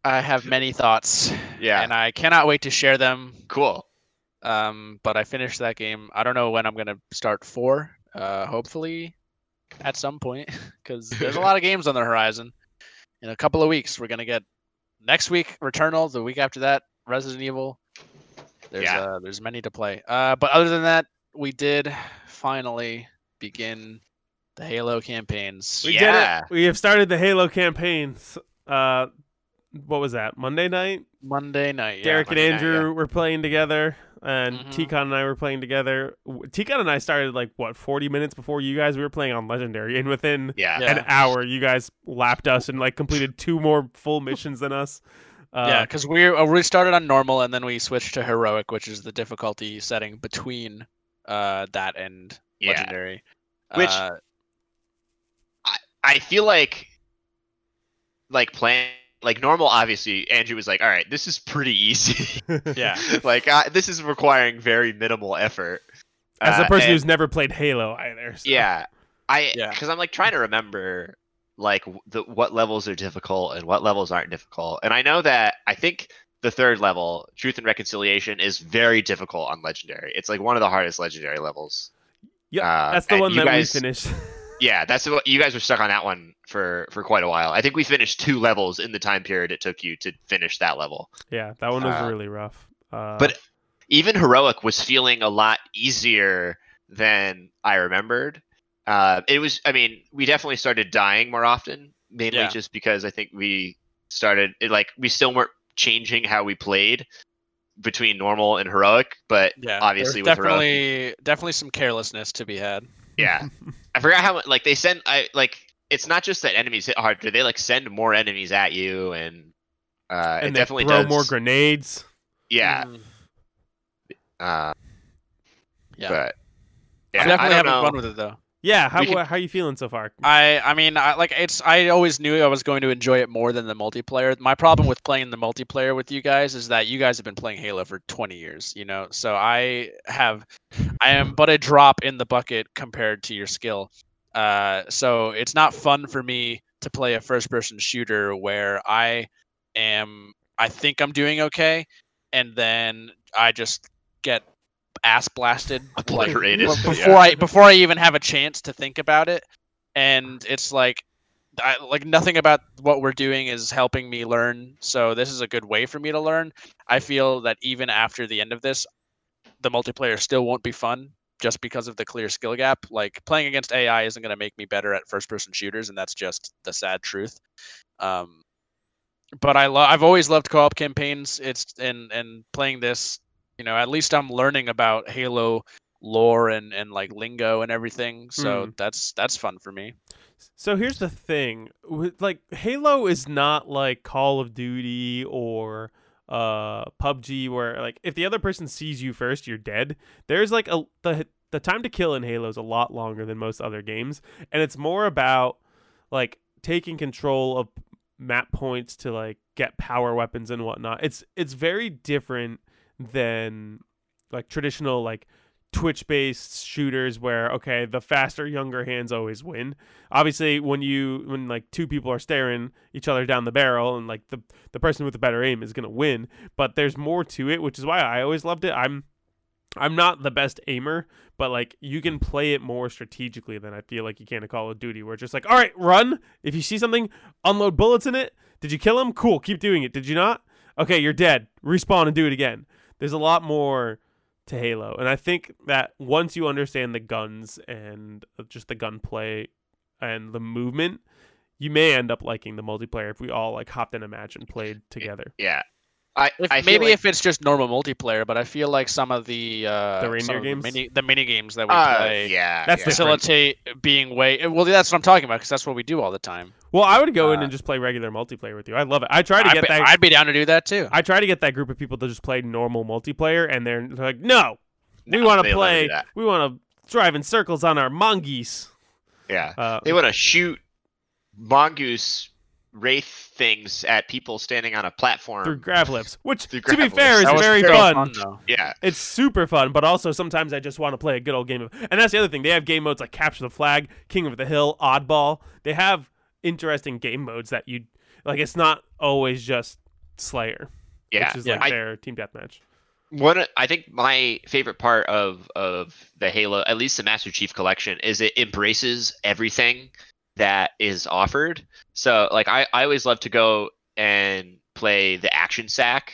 C: I have many thoughts,
D: Yeah.
C: and I cannot wait to share them.
D: cool.
C: Um, but I finished that game. I don't know when I'm gonna start four. Uh, hopefully, at some point, because there's a lot of games on the horizon. In a couple of weeks, we're gonna get next week Returnal. The week after that, Resident Evil. There's
D: Yeah.
C: uh, there's many to play. Uh, but other than that, we did finally begin the Halo campaigns.
A: We
D: Yeah.
A: did it. We have started the Halo campaigns. Uh, what was that? Monday night.
C: Monday night. Yeah.
A: Derek and
D: Monday night,
A: Andrew were playing together, and
C: Mhm.
A: Tikon and I were playing together. Tikon and I started like what forty minutes before you guys. We were playing on Legendary, and within
D: Yeah.
C: Yeah.
A: an hour, you guys lapped us and like completed two more full missions than us. Uh,
C: yeah, because we uh, we started on normal and then we switched to heroic, which is the difficulty setting between uh that and
D: Yeah.
C: legendary.
D: Which-
C: uh,
D: I feel like like playing like normal obviously Andrew was like, "All right, this is pretty easy."
C: Yeah.
D: like uh, this is requiring very minimal effort.
A: As a
D: Uh,
A: person
D: and-
A: who's never played Halo either. so-
D: Yeah. I
C: Yeah.
D: because I'm like trying to remember like the what levels are difficult and what levels aren't difficult. And I know that I think the third level, Truth and Reconciliation, is very difficult on Legendary. It's like one of the hardest Legendary levels.
A: Yeah,
D: Uh,
A: that's the one that
D: guys-
A: we finished.
D: Yeah, that's what you guys were stuck on that one for for quite a while. I think we finished two levels in the time period it took you to finish that level.
A: yeah, that one was
D: Uh,
A: really rough. Uh,
D: but even heroic was feeling a lot easier than I remembered. Uh, it was, I mean, we definitely started dying more often, mainly
C: Yeah.
D: just because I think we started it, like we still weren't changing how we played between normal and heroic, but
C: yeah,
D: obviously
C: there's
D: with heroic,
C: definitely definitely some carelessness to be had.
D: yeah. I forgot how like they send. I like it's not just that enemies hit harder; they like send more enemies at you, and uh,
A: and
D: it
A: they
D: definitely
A: throw
D: does.
A: more grenades.
D: yeah,
C: Mm,
D: uh,
C: yeah.
D: but yeah,
C: I'm
D: I
C: definitely
D: don't
C: having
D: know.
C: fun with it though.
A: Yeah, how
C: can-
A: how you feeling so far?
C: I I mean I like it's I always knew I was going to enjoy it more than the multiplayer. My problem with playing the multiplayer with you guys is that you guys have been playing Halo for 20 years, you know. So I have I am but a drop in the bucket compared to your skill. Uh so it's not fun for me to play a first person shooter where I am I think I'm doing okay and then I just get ass blasted
D: Obliterated,
C: b-
D: yeah.
C: before I before I even have a chance to think about it. And it's like I, like nothing about what we're doing is helping me learn. So this is a good way for me to learn. I feel that even after the end of this, the multiplayer still won't be fun just because of the clear skill gap. Like playing against AI isn't going to make me better at first person shooters, and that's just the sad truth. Um, but I love. I've always loved co-op campaigns. It's and and playing this, you know, at least I'm learning about Halo lore and and like lingo and everything. So that's that's fun for me.
A: So here's the thing, like Halo is not like Call of Duty or uh PUBG where like if the other person sees you first, you're dead. There's like a the the time to kill in Halo is a lot longer than most other games, and it's more about like taking control of map points to like get power weapons and whatnot. It's it's very different than like traditional like Twitch based shooters where okay the faster younger hands always win. Obviously when you when like two people are staring each other down the barrel and like the the person with the better aim is gonna win. But there's more to it, which is why I always loved it. I'm I'm not the best aimer, but like you can play it more strategically than I feel like you can in Call of Duty, where it's just like, all right, run. If you see something, unload bullets in it. Did you kill him? Cool, keep doing it. Did you not? Okay, you're dead. Respawn and do it again. There's a lot more to Halo, and I think that once you understand the guns and uh, just the gunplay and the movement, you may end up liking the multiplayer if we all like hopped in a match and played together.
D: Yeah. I,
C: If,
D: I
C: maybe
D: like-
C: if it's just normal multiplayer, but I feel like some of the uh,
A: The reindeer games?
C: the mini, the mini games that we
D: uh,
C: play,
D: yeah,
A: That's
D: yeah.
C: facilitate being way. Well, that's what I'm talking about because that's what we do all the time.
A: Well, I would go in
C: Uh,
A: and just play regular multiplayer with you. I love it. I try to
C: I'd
A: get
C: be,
A: that.
C: I'd be down to do that too.
A: I try to get that group of people to just play normal multiplayer, and they're like, "No, we
D: No,
A: want to play. We want to drive in circles on our mongoose."
D: Yeah.
A: Uh,
D: They want to shoot mongoose wraith things at people standing on a platform.
A: through grav lifts, which,
D: Through
A: to be
D: grab
A: fair, is
C: That was
A: very
C: pretty
A: fun.
D: yeah.
A: It's super fun, but also sometimes I just want to play a good old game of. And that's the other thing. They have game modes like Capture the Flag, King of the Hill, Oddball. They have interesting game modes that you like. It's not always just Slayer,
D: Yeah.
A: which is
C: Yeah.
A: like
D: I-
A: their team deathmatch.
D: One, I think my favorite part of of the Halo, at least the Master Chief Collection, is it embraces everything that is offered. So, like, I I always love to go and play the Action Sack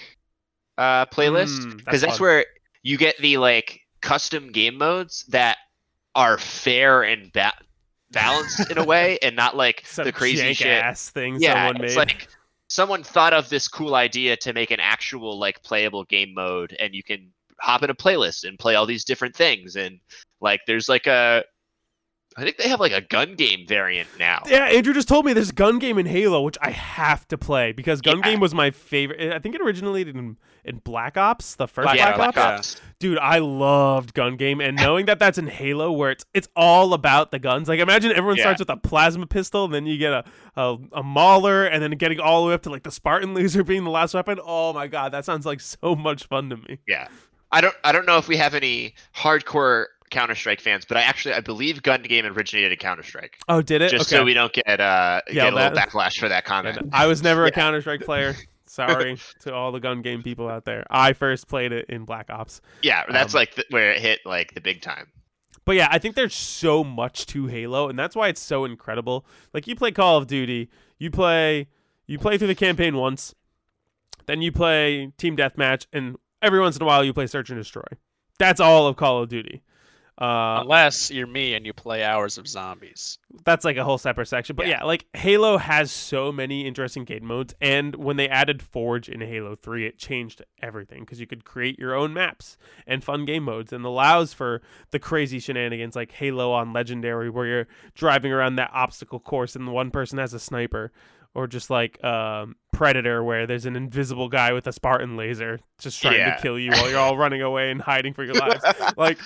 D: uh, playlist
A: Mm,
D: because that's where you get the like custom game modes that are fair and ba- balanced in a way, and not like
A: Some
D: the crazy shit
A: ass thing
D: yeah,
A: someone made.
D: it's like someone thought of this cool idea to make an actual like playable game mode, and you can hop in a playlist and play all these different things. And like, there's like a, I think they have like a gun game variant now.
A: Yeah, Andrew just told me there's a gun game in Halo, which I have to play because gun
D: Yeah.
A: game was my favorite. Eh, I think it originated in, in Black Ops, the first
C: Black
D: yeah,
A: Black,
C: Ops.
A: Ops. Dude, I loved gun game, and knowing that that's in Halo, where it's it's all about the guns. Like, imagine everyone
D: Yeah.
A: starts with a plasma pistol, and then you get a, a a mauler, and then getting all the way up to like the Spartan laser being the last weapon. Oh my god, that sounds like so much fun to me.
D: Yeah, I don't, I don't know if we have any hardcore Counter Strike fans, but I actually I believe gun game originated in Counter Strike.
A: Oh, did it?
D: Just
A: okay.
D: so we don't get uh
A: Yeah,
D: get a little
A: that-
D: backlash for that comment.
A: I was never a Counter Strike player. Sorry to all the gun game people out there. I first played it in Black Ops.
D: Yeah, that's
A: Um,
D: like the, where it hit like the big time.
A: But yeah, I think there's so much to Halo, and that's why it's so incredible. Like you play Call of Duty, you play you play through the campaign once, then you play Team Deathmatch, and every once in a while you play Search and Destroy. That's all of Call of Duty. Uh,
C: Unless you're me and you play Hours of Zombies.
A: that's like a whole separate section. But yeah.
D: Yeah.
A: like Halo has so many interesting game modes, and when they added Forge in Halo 3, it changed everything because you could create your own maps and fun game modes, and allows for the crazy shenanigans like Halo on Legendary, where you're driving around that obstacle course and one person has a sniper. Or just like um, Predator, where there's an invisible guy with a Spartan laser just trying
D: Yeah.
A: to kill you while you're all running away and hiding for your lives. like,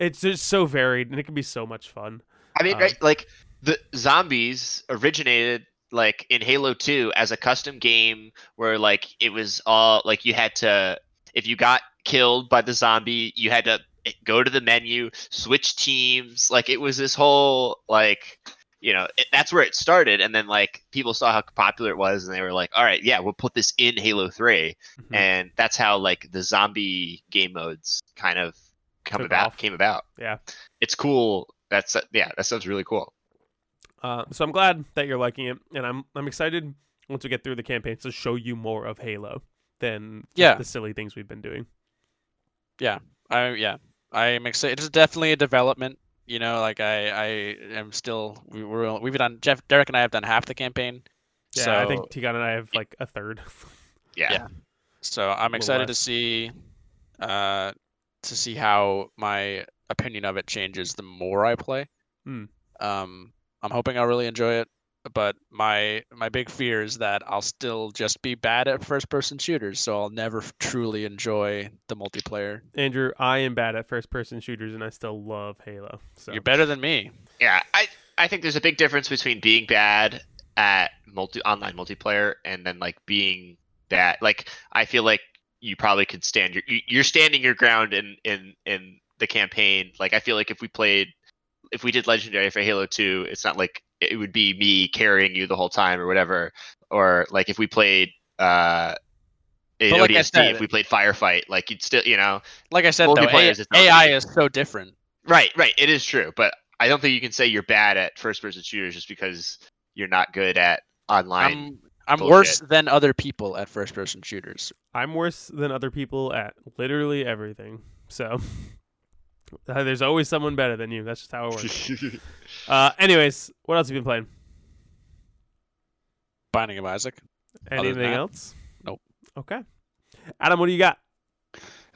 A: it's just so varied, and it can be so much fun.
D: I mean,
A: Um,
D: right? Like the zombies originated like in Halo 2 as a custom game where like it was all like you had to if you got killed by the zombie, you had to go to the menu, switch teams. Like it was this whole like you know it, that's where it started, and then like people saw how popular it was, and they were like, all right, yeah, we'll put this in Halo 3,
A: Mhm.
D: and that's how like the zombie game modes kind of come
A: Took
D: about
A: off.
D: came about.
A: Yeah.
D: It's cool. That's yeah, that sounds really cool.
A: Uh, so I'm glad that you're liking it, and I'm I'm excited once we get through the campaign to show you more of Halo than
C: Yeah.
A: the silly things we've been doing.
C: Yeah, I yeah, I am excited. It's definitely a development. You know, like I I am still we we're we've done Jeff Derek and I have done half the campaign.
A: Yeah,
C: so
A: I think Tigon and I have like a third.
D: Yeah.
C: Yeah. so I'm excited to see uh to see how my opinion of it changes the more I play.
A: Hmm.
C: Um, I'm hoping I'll really enjoy it. But my my big fear is that I'll still just be bad at first person shooters, so I'll never truly enjoy the multiplayer.
A: Andrew, I am bad at first person shooters, and I still love Halo. So
C: You're better than me.
D: Yeah, I I think there's a big difference between being bad at multi online multiplayer and then like being bad. Like I feel like you probably could stand your you- you're standing your ground in in in the campaign. Like I feel like if we played if we did legendary for Halo 2, it's not like it would be me carrying you the whole time or whatever. Or like if we played uh in
C: But like
D: ODST,
C: said-
D: if we played Firefight, like you'd still, you know,
C: Like I said, though,
D: Multiplayer
C: A-
D: is
C: AI is so different.
D: Right, right. It is true, but I don't think you can say you're bad at first-person shooters just because you're not good at online.
C: I'm I'm
D: bullshit.
C: worse than other people at first person shooters.
A: I'm worse than other people at literally everything. So uh, there's always someone better than you. That's just how it works. uh, anyways, what else have you been playing?
C: Binding of Isaac.
A: Anything else?
C: nope.
A: Okay. Adam, what do you got?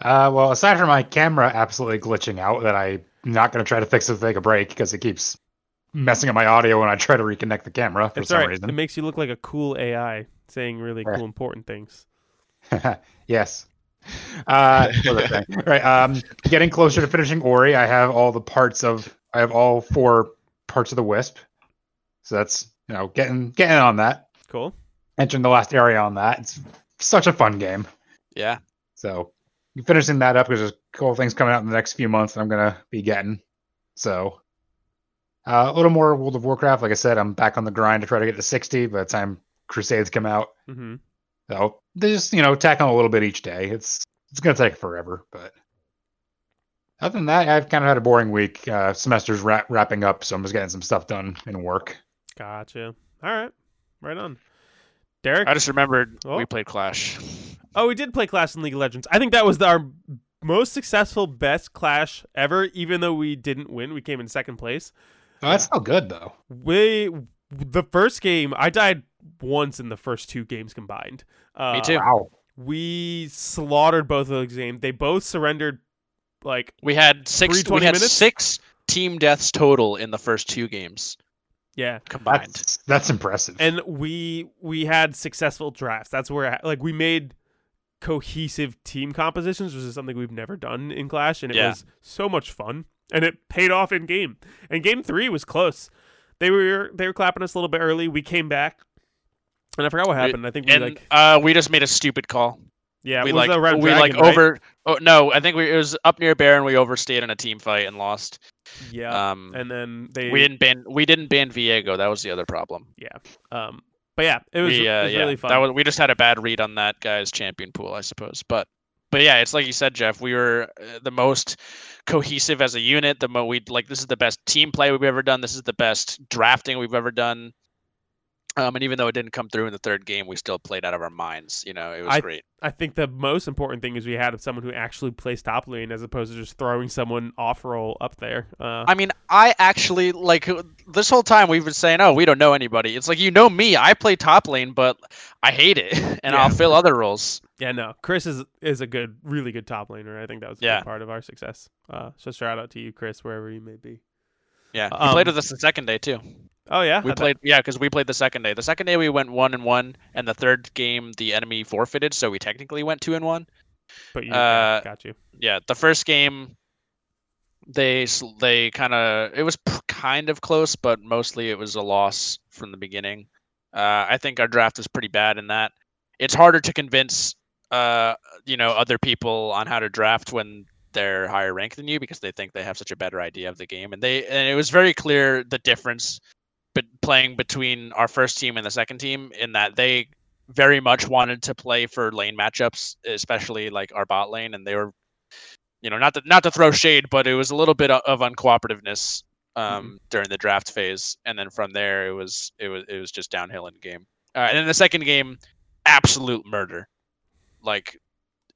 B: Uh, well, aside from my camera absolutely glitching out, that I'm not going to try to fix it to take a break because it keeps messing up my audio when I try to reconnect the camera for
A: It's
B: some
A: all right.
B: reason.
A: It makes you look like a cool AI saying really
B: Yeah.
A: cool, important things.
B: yes. Uh, right. Um, getting closer to finishing Ori. I have all the parts of. I have all four parts of the Wisp. So that's you know getting getting on that.
A: Cool.
B: Entering the last area on that. It's such a fun game.
C: Yeah.
B: So finishing that up because there's cool things coming out in the next few months that I'm gonna be getting. So uh, a little more World of Warcraft. Like I said, I'm back on the grind to try to get to 60 by the time Crusades come out.
A: hmm
B: So they just you know tack on a little bit each day. It's it's gonna take forever, but other than that, I've kind of had a boring week. Uh, semester's wrap, wrapping up, so I'm just getting some stuff done in work.
A: Gotcha. All right. Right on. Derek?
C: I just remembered
A: Oh.
C: we played Clash.
A: Oh, we did play Clash in League of Legends. I think that was our most successful, best Clash ever, even though we didn't win. We came in second place.
B: Oh, that's still good though.
A: We the first game, I died once in the first two games combined. Uh,
C: Me too.
B: Wow.
A: We slaughtered both of those games. They both surrendered like
C: We had six. We had
A: minutes?
C: six team deaths total in the first two games
A: yeah.
C: combined.
B: That's that's impressive.
A: And we we had successful drafts. That's where like we made cohesive team compositions, which is something we've never done in Clash, and it
C: Yeah.
A: was so much fun. And it paid off in game. And game three was close. They were they were clapping us a little bit early. We came back, and I forgot what happened. I think we
C: and
A: like
C: uh, we just made a stupid call.
A: yeah,
C: we like we like
A: right?
C: over. Oh no, I think we it was up near Baron. We overstayed in a team fight and lost.
A: yeah,
C: Um,
A: and then they
C: we didn't ban we didn't ban Viego. That was the other problem.
A: Yeah, um, but yeah, it was,
C: we, uh,
A: it was
C: yeah,
A: really fun.
C: That was we just had a bad read on that guy's champion pool, I suppose. But but yeah, it's like you said, Jeff. We were uh, the most cohesive as a unit. The mo we like this is the best team play we've ever done. This is the best drafting we've ever done. Um, and even though it didn't come through in the third game, we still played out of our minds. You know, it was
A: I-
C: great.
A: I think the most important thing is we had someone who actually plays top lane as opposed to just throwing someone off role up there. Uh,
C: I mean, I actually like this whole time we've been saying, "Oh, we don't know anybody." It's like you know me. I play top lane, but I hate it, and
A: Yeah.
C: I'll fill other roles.
A: Yeah, no. Chris is is a good, really good top laner. I think that was a
C: Yeah.
A: big part of our success. Uh, so shout out to you, Chris, wherever you may be.
C: Yeah, he
A: Um,
C: played with us the second day too.
A: Oh yeah,
C: We
A: that-
C: played, yeah, because we played the second day. The second day we went one and one, and the third game the enemy forfeited, so we technically went two and one.
A: but you
C: uh,
A: got you.
C: Yeah, the first game they they kind of it was kind of close, but mostly it was a loss from the beginning. Uh, I think our draft was pretty bad in that. It's harder to convince uh, you know other people on how to draft when they're higher ranked than you because they think they have such a better idea of the game, and they and it was very clear the difference, but playing between our first team and the second team in that they very much wanted to play for lane matchups, especially like our bot lane, and they were you know, not to not to throw shade, but it was a little bit of uncooperativeness um, during the draft phase, and then from there it was it was it was just downhill in game. Uh, and then the second game, absolute murder, like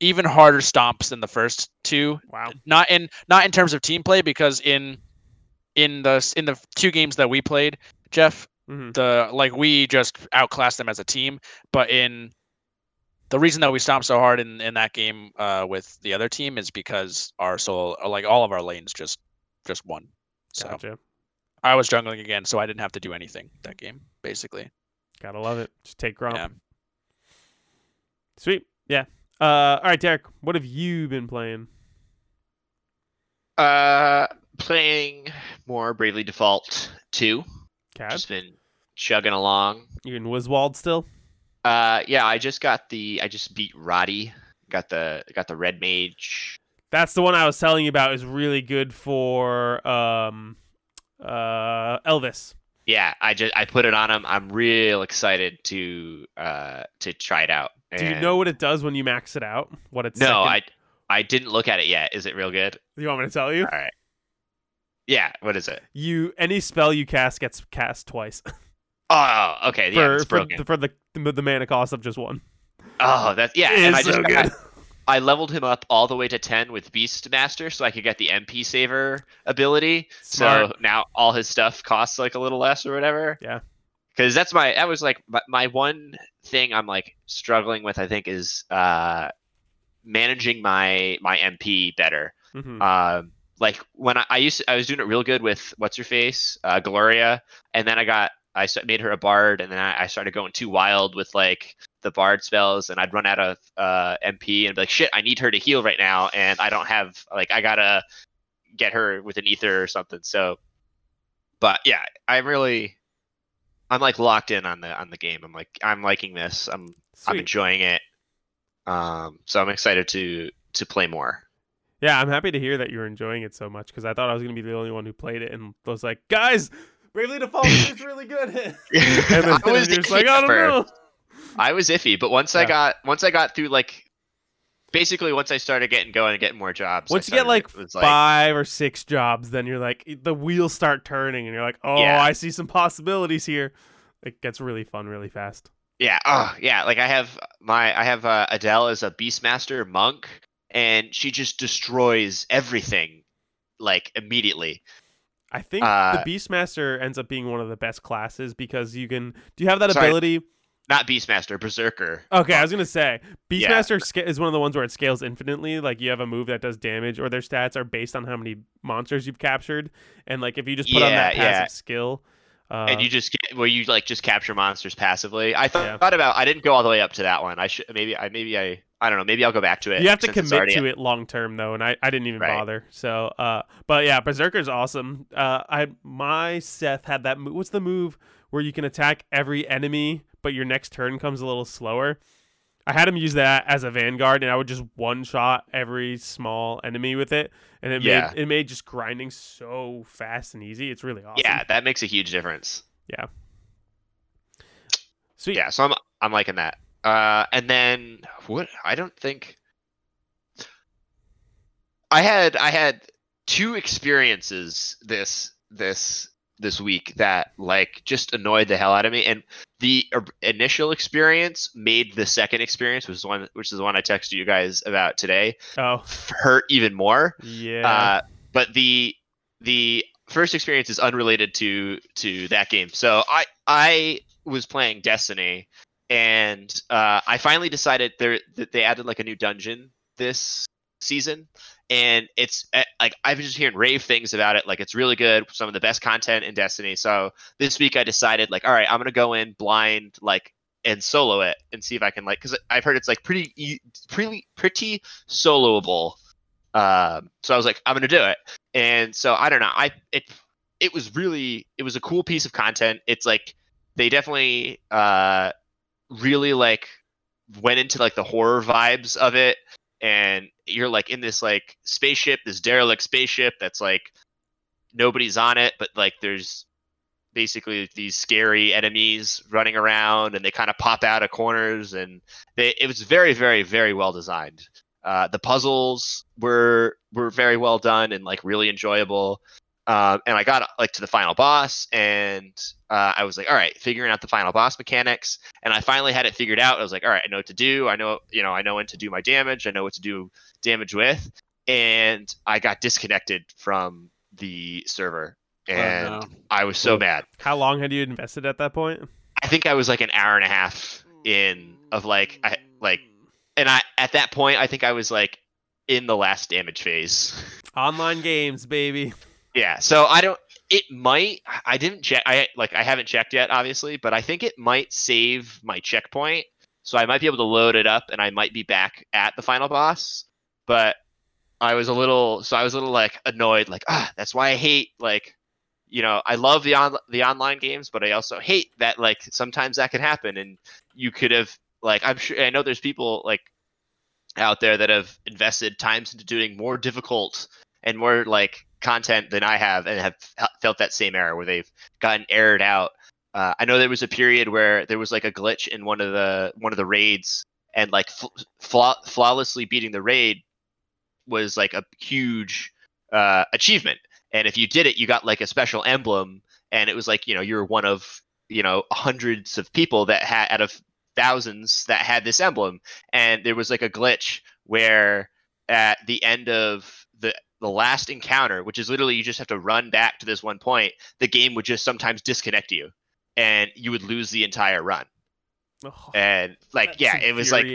C: even harder stomps than the first two.
A: Wow.
C: Not in not in terms of team play, because in in the in the two games that we played, Jeff,
A: hmm
C: the like we just outclassed them as a team but in the reason that we stomped so hard in in that game uh with the other team is because our soul like all of our lanes just just won so
A: Gotcha.
C: i was jungling again so i didn't have to do anything that game basically
A: Gotta love it. Just take Gromp.
C: yeah
A: Sweet. Yeah. Uh, all right, Derek. What have you been playing?
D: Uh, playing more Bravely Default 2.
A: Cat.
D: Just been chugging along.
A: You in Wiswald still?
D: Uh, yeah, I just got the. I just beat Roddy. Got the got the red mage.
A: That's the one I was telling you about. Is really good for um, uh, Elvis.
D: Yeah, I just I put it on him. I'm real excited to uh to try it out.
A: Do you know what it does when you max it out? What it's
D: No,
A: second-
D: I I didn't look at it yet. Is it real good?
A: You want me to tell you?
D: All right. Yeah. What is it?
A: You any spell you cast gets cast twice
D: Oh, okay. Yeah,
A: for
D: it's broken.
A: the, for the the the mana cost of just one.
D: Oh, that's yeah. and I just
A: so
D: got-
A: good.
D: I leveled him up all the way to 10 with Beastmaster so I could get the MP Saver ability.
A: Smart.
D: So now all his stuff costs like a little less or whatever.
A: Yeah.
D: Cuz that's my that was like my, my one thing I'm like struggling with I think is uh managing my my MP better.
A: Mm-hmm.
D: Um like when I, I used to, I was doing it real good with what's her face uh, Gloria, and then I got I made her a bard, and then I, started going too wild with like the bard spells, and I'd run out of uh, MP and be like, shit, I need her to heal right now, and I don't have like I gotta get her with an ether or something. So, but yeah, I'm really I'm like locked in on the on the game. I'm like I'm liking this. I'm I'm enjoying it. Um, so I'm excited to to play more.
A: Yeah, I'm happy to hear that you're enjoying it so much because I thought I was gonna be the only one who played it and was like, guys, Bravely Default is really good. and then,
D: I was
A: you're just
D: iffy
A: like, I don't
D: first.
A: know.
D: I was iffy, but once I got once I got through like basically once I started getting going and getting more jobs. I
A: Once you get like
D: like
A: five or six jobs, then you're like the wheels start turning, and you're like, oh,
D: Yeah.
A: I see some possibilities here. It gets really fun really fast.
D: yeah, oh yeah, like I have my I have uh, Adele as a Beastmaster monk, and she just destroys everything like immediately.
A: I think
D: Uh,
A: the Beastmaster ends up being one of the best classes because you can. Do you have that
D: Sorry.
A: ability?
D: Not Beastmaster, Berserker.
A: Okay, I was gonna say Beastmaster sca- is one of the ones where it scales infinitely. Like you have a move that does damage, or their stats are based on how many monsters you've captured. And like if you just put on that
D: Yeah, yeah.
A: passive skill, uh,
D: and you just get where you like just capture monsters passively. I thought,
A: Yeah.
D: thought about I didn't go all the way up to that one. I should maybe I maybe I I don't know maybe I'll go back to it.
A: you have to commit to it long term though, and I, I didn't even
D: Right.
A: bother. So, uh, but yeah, Berserker's awesome. Uh, I my Seth had that. Mo- what's the move where you can attack every enemy, but your next turn comes a little slower? I had him use that as a vanguard, and I would just one shot every small enemy with it, and it
D: Yeah.
A: made it made just grinding so fast and easy. It's really awesome.
D: Yeah, that makes a huge difference. Yeah.
A: Sweet.
D: Yeah, so I'm I'm liking that. Uh, and then what? I don't think I had I had two experiences this this this week that like just annoyed the hell out of me. And the initial experience made the second experience, which is one which is the one I texted you guys about today,
A: Oh,
D: hurt even more.
A: yeah.
D: Uh, but the the first experience is unrelated to to that game. So I I was playing Destiny, and uh, I finally decided there that they added like a new dungeon this season, and it's uh, like I've been just hearing rave things about it. Like it's really good, some of the best content in Destiny. So this week I decided like, all right, I'm gonna go in blind, like and solo it and see if I can like because I've heard it's like pretty pretty pretty soloable Um, so I was like, I'm gonna do it. And so I don't know. I it it was really it was a cool piece of content. It's like they definitely uh really like went into like the horror vibes of it and you're like in this like spaceship this derelict spaceship that's like nobody's on it but like there's basically these scary enemies running around and they kind of pop out of corners and they, it was very very very well designed. Uh, the puzzles were were very well done and like really enjoyable um, and I got like to the final boss, and uh, I was like, all right, figuring out the final boss mechanics, and I finally had it figured out. I was like, all right, I know what to do. I know, you know, I know when to do my damage. I know what to do damage with, and I got disconnected from the server, and
C: no.
D: I was so mad.
A: How long had you invested at that point?
D: I think I was like an hour and a half in of like I like, and I at that point I think I was like in the last damage phase.
A: Online games, baby.
D: Yeah, so I don't. It might. I didn't check. I like. I haven't checked yet, obviously, but I think it might save my checkpoint, so I might be able to load it up, and I might be back at the final boss. But I was a little. So I was a little like annoyed. Like, ah, that's why I hate like. You know, I love the on the online games, but I also hate that like sometimes that can happen, and you could have like I'm sure I know there's people like out there that have invested times into doing more difficult and more like content than I have and have felt that same error where they've gotten errored out. Uh, I know there was a period where there was like a glitch in one of the one of the raids, and like flaw- flawlessly beating the raid was like a huge uh, achievement. And if you did it, you got like a special emblem, and it was like you know you're one of you know hundreds of people that had out of thousands that had this emblem, and there was like a glitch where at the end of the the last encounter, which is literally you just have to run back to this one point, the game would just sometimes disconnect you and you would lose the entire run.
A: Oh,
D: and like yeah, it was like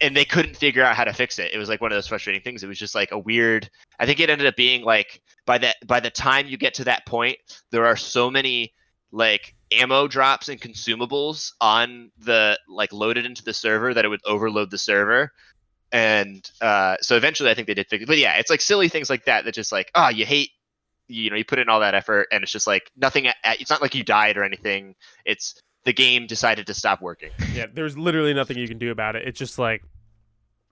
D: and they couldn't figure out how to fix it. It was like one of those frustrating things. It was just like a weird I think it ended up being like by that by the time you get to that point, there are so many like ammo drops and consumables on the like loaded into the server that it would overload the server and uh, so eventually I think they did fix it. But yeah, it's like silly things like that that just like oh you hate you know you put in all that effort and it's just like nothing. It's not like you died or anything. It's the game decided to stop working.
A: Yeah, there's literally nothing you can do about it. It's just like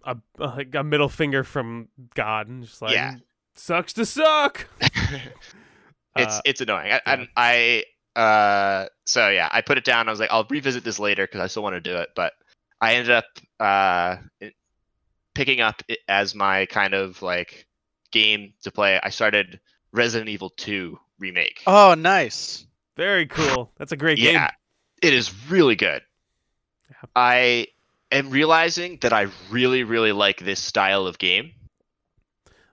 A: a like a middle finger from God, and just like
D: Yeah.
A: sucks to suck.
D: it's
A: Uh,
D: it's annoying. I,
A: yeah.
D: I, I uh so yeah, I put it down. I was like I'll revisit this later because I still want to do it, but I ended up uh picking up as my kind of like game to play. I started Resident Evil 2 remake.
C: Oh, nice.
A: Very cool. That's a great
D: yeah,
A: game. Yeah.
D: It is really good.
A: Yeah.
D: I am realizing that I really, really like this style of game.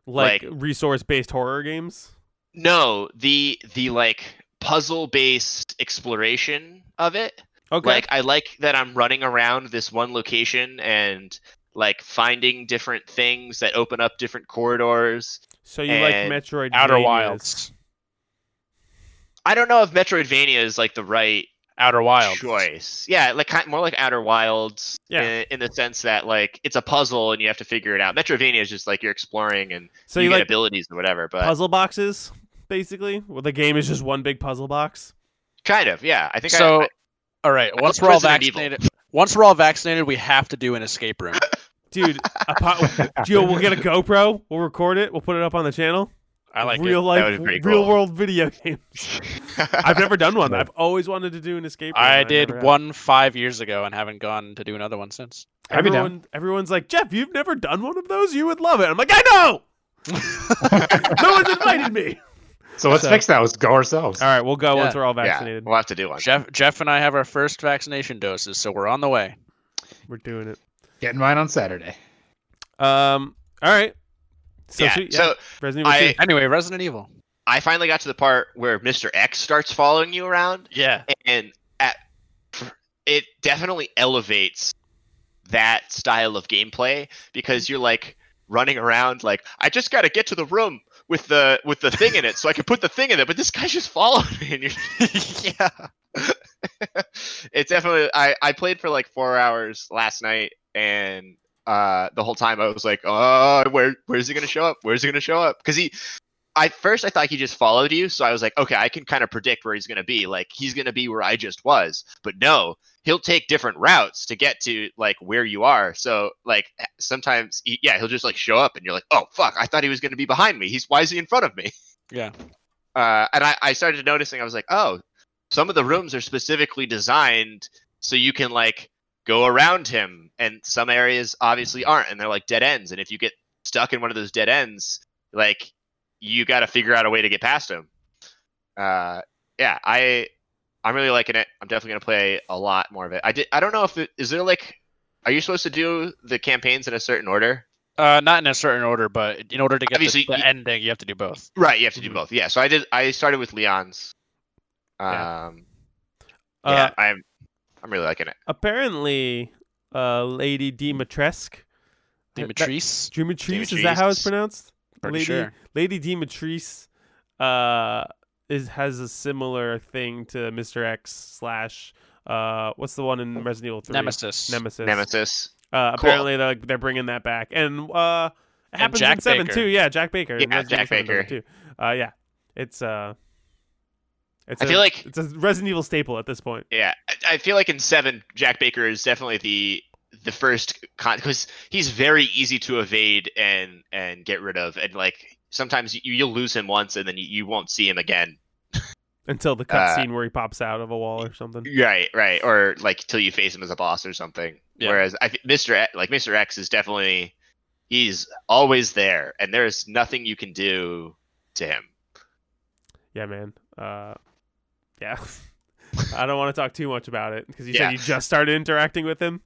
A: Like,
D: like-
A: resource-based horror games.
D: No, the the like puzzle based exploration of it.
A: Okay.
D: Like I like that I'm running around this one location and like finding different things that open up different corridors.
A: so you like
D: and
A: Metroid
C: Outer Wilds.
D: I don't know if Metroidvania is like the right
C: Outer Wilds.
D: choice. Yeah, like more like Outer Wilds.
A: Yeah.
D: In, in the sense that like it's a puzzle and you have to figure it out. Metroidvania is just like you're exploring and
A: So
D: you,
A: you
D: get
A: like
D: abilities and whatever. But
A: puzzle boxes, basically? Well, the game is just one big puzzle box.
D: kind of, yeah. I think
C: So,
D: I,
C: all right. Once we're all
D: Resident Evil.
C: vaccinated, once we're all vaccinated, we have to do an escape room.
A: Dude, a po- Gio, we'll get a GoPro. We'll record it. We'll put it up on the channel.
C: I like
A: real
C: it.
A: life,
D: That would be
A: real
D: cool.
A: world video games. I've never done one. I've always wanted to do an escape room.
C: I did
A: never have.
C: one five years ago and haven't gone to do another one since.
B: I'd be down.
A: Everyone, everyone's like, Jeff, you've never done one of those? You would love it. I'm like, I know. no one's invited me.
B: So let's
A: So-
B: fix that. Let's go ourselves.
A: All right, we'll go
C: Yeah.
A: once we're all
D: yeah,
A: vaccinated.
D: we'll have to do one.
C: Jeff, Jeff, and I have our first vaccination doses, so we're on the way.
A: We're doing it.
B: Getting mine on Saturday.
A: Um. All right. So,
D: yeah,
A: shoot-
D: so
A: Resident Evil
D: I-
C: Anyway, Resident Evil.
D: I finally got to the part where Mr. X starts following you around,
C: Yeah.
D: and at it definitely elevates that style of gameplay because you're like running around like I just got to get to the room with the with the thing in it so I can put the thing in it, but this guy's just following me, and you're yeah. it's definitely I I played for like four hours last night, and uh, the whole time I was like, oh, where where's he gonna show up? Where's he gonna show up? Because he, I first I thought he just followed you, so I was like, okay, I can kind of predict where he's gonna be. Like he's gonna be where I just was, but no, he'll take different routes to get to like where you are. So like sometimes, he, yeah, he'll just like show up, and you're like, oh fuck, I thought he was gonna be behind me. He's why is he in front of me?
C: Yeah.
D: Uh, and I, I started noticing, I was like, oh, some of the rooms are specifically designed so you can like go around him and some areas obviously aren't and they're like dead ends and if you get stuck in one of those dead ends like you got to figure out a way to get past him uh yeah i i'm really liking it i'm definitely going to play a lot more of it i did i don't know if it is there like are you supposed to do the campaigns in a certain order
C: Uh, not in a certain order, but in order to get
D: Obviously,
C: the
D: you-
C: ending, you have to do both.
D: right you have to do
A: Mhm.
D: both yeah so i did i started with leon's
A: Yeah.
D: um
A: Uh,
D: yeah i'm i'm really liking it
A: apparently, uh, Lady Dimitrescu.
C: Demetrice,
A: Dimitris, is that how it's pronounced?
C: pretty
A: Lady
C: sure.
A: Lady Dimitris, uh, is has a similar thing to Mr. X slash uh, what's the one in Resident Evil Three?
C: Nemesis.
A: Nemesis.
D: nemesis
A: Uh,
D: Cool.
A: apparently they're they're bringing that back, and uh, it
C: And
A: happens in seven
C: Baker.
A: too. Yeah, Jack Baker.
D: Yeah,
A: Resident
D: Jack
A: Evil 7 does it
D: Baker.
A: too. Uh, yeah, it's uh, it's
D: I
A: a-
D: feel like-
A: it's a Resident Evil staple at this point.
D: Yeah, I- I feel like in seven, Jack Baker is definitely the the first con because he's very easy to evade and and get rid of, and like sometimes you, you'll lose him once and then you, you won't see him again.
A: Until the
D: Uh,
A: cutscene where he pops out of a wall or something.
D: Right, right, or like till you face him as a boss or something.
C: Yeah.
D: Whereas I think Mr. X, like Mr. X is definitely he's always there, and there's nothing you can do to him.
A: Yeah, man. Uh, yeah. I don't want to talk too much about it because you
D: Yeah.
A: said you just started interacting with him.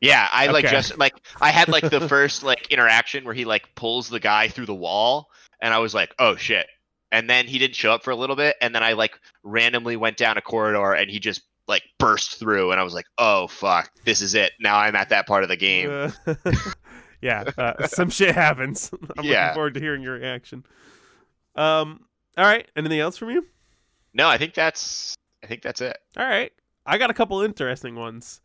D: Yeah, I like
A: Okay.
D: just like I had like the first like interaction where he like pulls the guy through the wall, and I was like, oh shit. And then he didn't show up for a little bit, and then I like randomly went down a corridor, and he just like burst through, and I was like, oh fuck, this is it. Now I'm at that part of the game.
A: Uh, yeah, uh, some shit happens. I'm
D: Yeah.
A: looking forward to hearing your reaction. Um, all right. Anything else from you?
D: No, I think that's I think that's it.
A: All right. I got a couple interesting ones.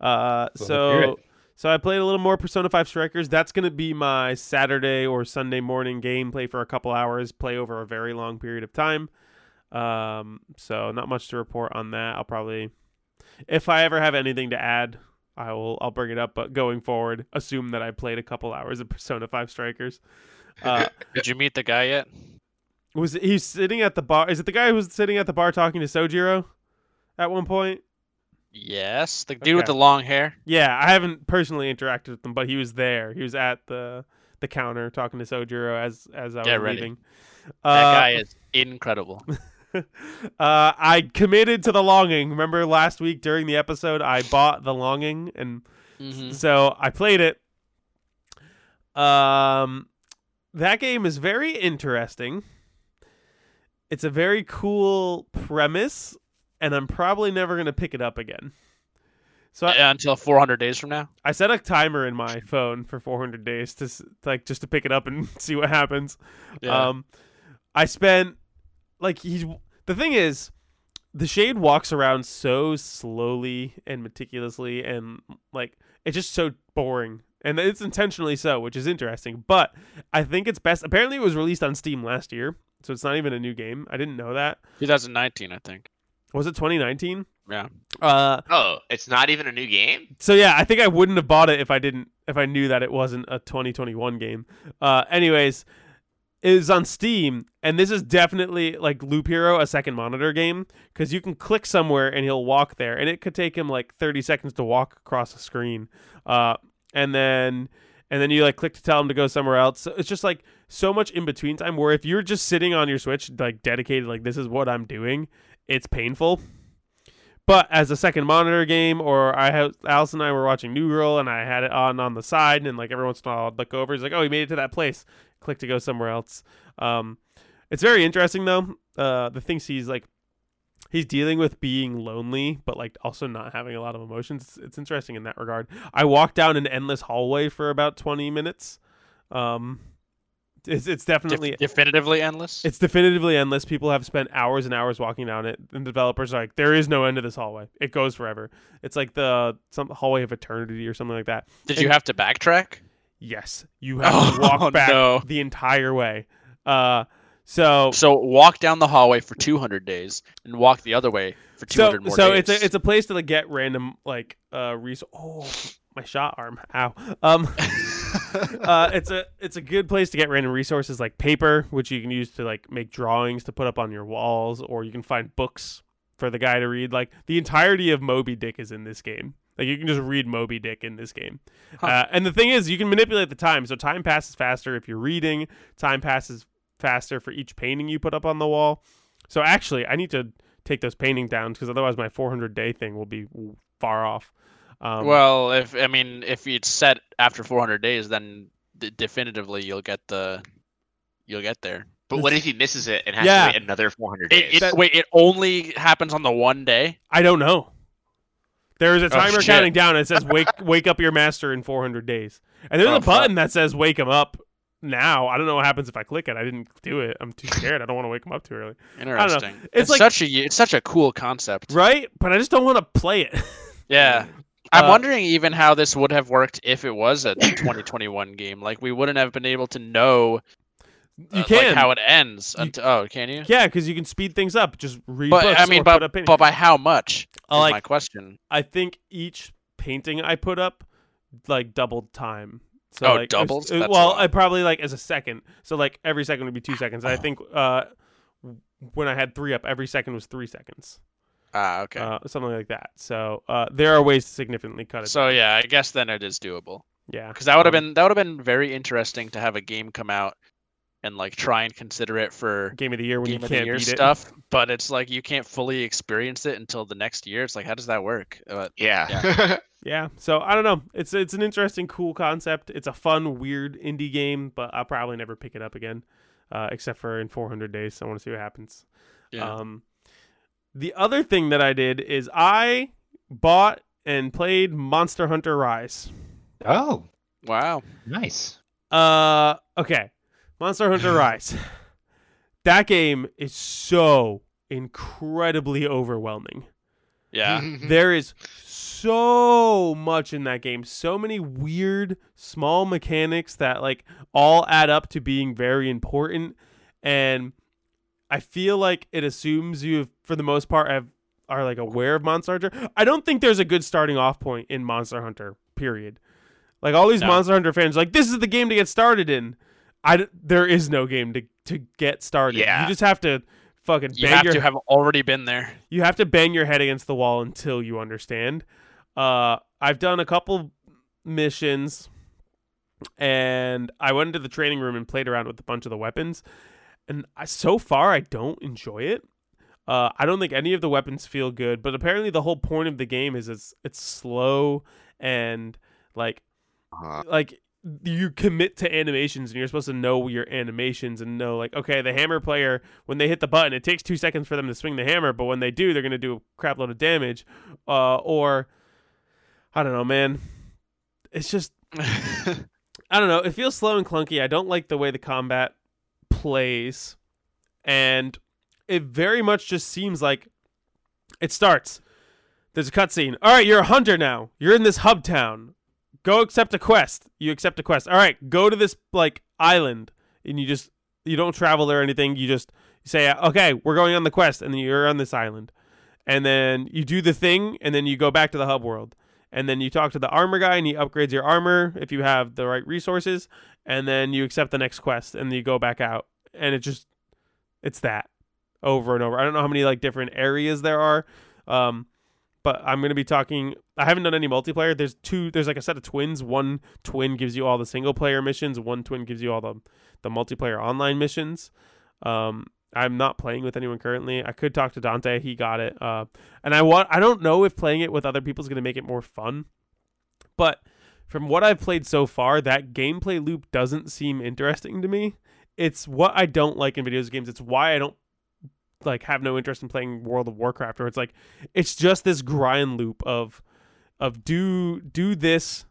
A: Uh,
B: Let's
A: so so I played a little more Persona 5 Strikers. That's going to be my Saturday or Sunday morning game. Play for a couple hours, play over a very long period of time. Um, so not much to report on that. I'll probably if I ever have anything to add, I will I'll bring it up, but going forward, assume that I played a couple hours of Persona 5 Strikers. Uh,
C: Did you meet the guy yet?
A: Was he's sitting at the bar? Is it the guy who was sitting at the bar talking to Sojiro at one point?
C: Yes, the dude with the long hair.
A: Yeah, I haven't personally interacted with him, but he was there. He was at the the counter talking to Sojiro as as I
C: Get
A: was
C: ready.
A: leaving.
C: That
A: Uh,
C: guy is incredible.
A: uh, I committed to the longing. Remember last week during the episode, I bought the longing, and
C: Mhm.
A: so I played it. Um, that game is very interesting. It's a very cool premise, and I'm probably never gonna pick it up again. So I,
C: Yeah, Until 400 days from now.
A: I set a timer in my phone for 400 days to like just to pick it up and see what happens.
C: Yeah.
A: Um, I spent like he's the thing is, the shade walks around so slowly and meticulously, and like it's just so boring, and it's intentionally so, which is interesting. But I think it's best. Apparently, it was released on Steam last year, so it's not even a new game. I didn't know that.
C: 2019, I think.
A: Was it 2019?
C: Yeah.
A: Uh,
D: Oh, it's not even a new game.
A: so yeah, I think I wouldn't have bought it if I didn't if I knew that it wasn't a 2021 game. Uh, anyways, it is on Steam, and this is definitely like Loop Hero, a second monitor game, because you can click somewhere and he'll walk there, and it could take him like 30 seconds to walk across the screen, uh, and then and then you like click to tell him to go somewhere else. So it's just like so much in between time where if you're just sitting on your Switch like dedicated, like this is what I'm doing, it's painful. But as a second monitor game, or I have Alice and I were watching New Girl, and I had it on on the side, and like every once in a while, I'd look over. He's like, "Oh, he made it to that place." Click to go somewhere else. Um, it's very interesting though. Uh, the things he's like, he's dealing with being lonely, but like also not having a lot of emotions. It's, it's interesting in that regard. I walked down an endless hallway for about twenty minutes. Um, It's it's
C: Def-
A: definitely
C: definitively endless.
A: it's definitively endless. People have spent hours and hours walking down it, and developers are like, there is no end to this hallway. It goes forever. It's like the some hallway of eternity or something like that.
C: Did you have to backtrack?
A: Yes, you have to walk
C: Oh,
A: back
C: no.
A: the entire way. Uh, so
C: So walk down the hallway for 200 days and walk the other way for
A: so
C: 200 more
A: so
C: days.
A: it's a it's a place to like get random like uh res- Oh, my shot arm. Ow. Um. uh, it's a it's a good place to get random resources like paper, which you can use to like make drawings to put up on your walls, or you can find books for the guy to read. Like the entirety of Moby Dick is in this game. Like you can just read Moby Dick in this game.
C: Huh.
A: Uh, and the thing is, you can manipulate the time, so time passes faster if you're reading. Time passes faster for each painting you put up on the wall. So actually, I need to take those paintings down because otherwise my 400 day thing will be far off. Um,
C: well, if I mean if it's set after 400 days, then d- definitively you'll get the you'll get there.
D: But what if he misses it and has
A: Yeah.
D: to wait another 400
C: It,
D: days?
C: it,
A: That-
C: wait, it only happens on the one day.
A: I don't know. There is a
C: Oh,
A: timer
C: shit.
A: counting down. It says wake wake up your master in 400 days, and there's
C: Oh,
A: a button that says wake him up now. I don't know what happens if I click it. I didn't do it. I'm too scared. I don't want to wake him up too early.
C: Interesting.
A: It's
C: It's,
A: like-
C: such a it's such a cool concept.
A: Right? But I just don't want to play it.
C: Yeah. I'm
A: Uh,
C: wondering even how this would have worked if it was a 2021 game. Like we wouldn't have been able to know
A: You
C: uh,
A: can.
C: like how it ends.
A: You-
C: Until, oh, can you?
A: yeah, because you can speed things up. Just read
C: But I mean, but,
A: put up painting.
C: but by how much? Is
A: like-
C: my question.
A: I think each painting I put up like doubled time. So
C: Oh,
A: like,
C: doubles?
A: uh, well. I probably like as a second. So like every second would be two seconds. I think uh, when I had three up, every second was three seconds.
C: Ah, okay.
A: uh, something like that. So uh, there are ways to significantly cut it.
C: so yeah, I guess then it is doable.
A: yeah,
C: Because that would have
A: Um,
C: been that would have been very interesting to have a game come out and like try and consider it for
A: game of the year when
C: game
A: you
C: of the
A: can't beat
C: stuff. But it's like you can't fully experience it until the next year. It's like how does that work? Uh,
D: yeah.
A: it. Yeah, so I don't know. It's it's an interesting, cool concept. It's a fun, weird indie game, but I'll probably never pick it up again, uh, except for in 400 days. I want to see what happens.
C: yeah.
A: Um, the other thing that I did is I bought and played Monster Hunter Rise.
B: Oh,
C: wow.
B: nice.
A: Uh, okay. Monster Hunter Rise. That game is so incredibly overwhelming.
C: Yeah.
A: There is so much in that game. So many weird small mechanics that like all add up to being very important and I feel like it assumes you for the most part have are like aware of Monster Hunter. I don't think there's a good starting off point in Monster Hunter. Period. Like all these
C: No.
A: Monster Hunter fans, are like this is the game to get started in. I there is no game to to get started.
D: Yeah.
A: You just have to fucking
C: You
A: bang
C: have
A: your
C: to have already been there.
A: you have to bang your head against the wall until you understand. Uh, I've done a couple missions, and I went into the training room and played around with a bunch of the weapons, and I, so far I don't enjoy it. Uh, I don't think any of the weapons feel good, but apparently the whole point of the game is it's it's slow and like
D: Uh,
A: like you commit to animations and you're supposed to know your animations and know like okay the hammer player when they hit the button it takes two seconds for them to swing the hammer but when they do they're going to do a crap load of damage. Uh, or i don't know man. It's just i don't know. It feels slow and clunky. I don't like the way the combat plays. And it very much just seems like it starts. There's a cutscene. All right you're a hunter now. You're in this hub town go accept a quest. You accept a quest. All right, go to this like island, and you just you don't travel or anything. You just say, okay, we're going on the quest, and then you're on this island, and then you do the thing, and then you go back to the hub world, and then you talk to the armor guy, and he upgrades your armor if you have the right resources, and then you accept the next quest, and you go back out, and it just it's that over and over. I don't know how many like different areas there are. Um, but I'm going to be talking. I haven't done any multiplayer. There's two. There's like a set of twins. One twin gives you all the single player missions. One twin gives you all the the multiplayer online missions. Um, I'm not playing with anyone currently. I could talk to Dante. He got it. Uh, and I want. I don't know if playing it with other people is going to make it more fun. But from what I've played so far, that gameplay loop doesn't seem interesting to me. It's what I don't like in video games. It's why I don't like have no interest in playing World of Warcraft. Or it's like it's just this grind loop of of do do this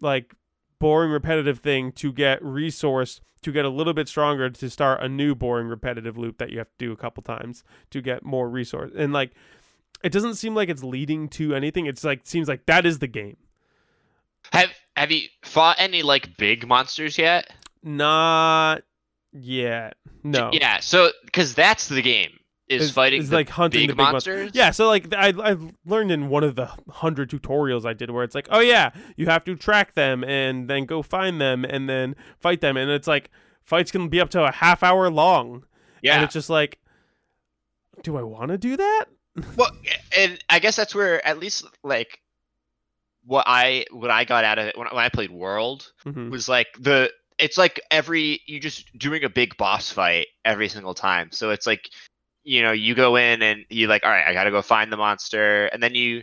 A: like boring repetitive thing to get resource to get a little bit stronger to start a new boring repetitive loop that you have to do a couple times to get more resource and like it doesn't seem like it's leading to anything it's like seems like that is the game
D: Have Have you fought any like big monsters yet?
A: not yet no
D: Yeah. So because that's the game is
A: It's-
D: fighting
A: it's
D: the
A: like hunting
D: big
A: the big mon-
D: monsters.
A: Yeah, so like I I learned in one of the hundred tutorials I did where it's like, oh yeah, you have to track them and then go find them and then fight them, and it's like fights can be up to a half hour long,
D: Yeah.
A: and it's just like, do I want to do that?
D: Well, and I guess that's where at least like what I what I got out of it when, when I played World
A: Mhm.
D: was like the it's like every you just doing a big boss fight every single time. So it's like you know you go in and you like all right I got to go find the monster and then you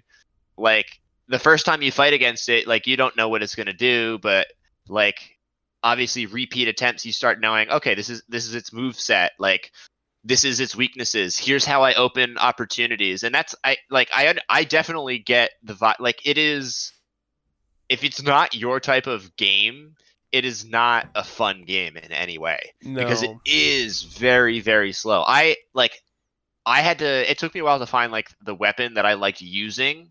D: like the first time you fight against it like you don't know what it's going to do but like obviously repeat attempts you start knowing okay this is this is its move set like this is its weaknesses here's how i open opportunities and that's i like i i definitely get the vibe. like it is if it's not your type of game it is not a fun game in any way
A: No,
D: because it is very very slow. I like i had to it took me a while to find like the weapon that i liked using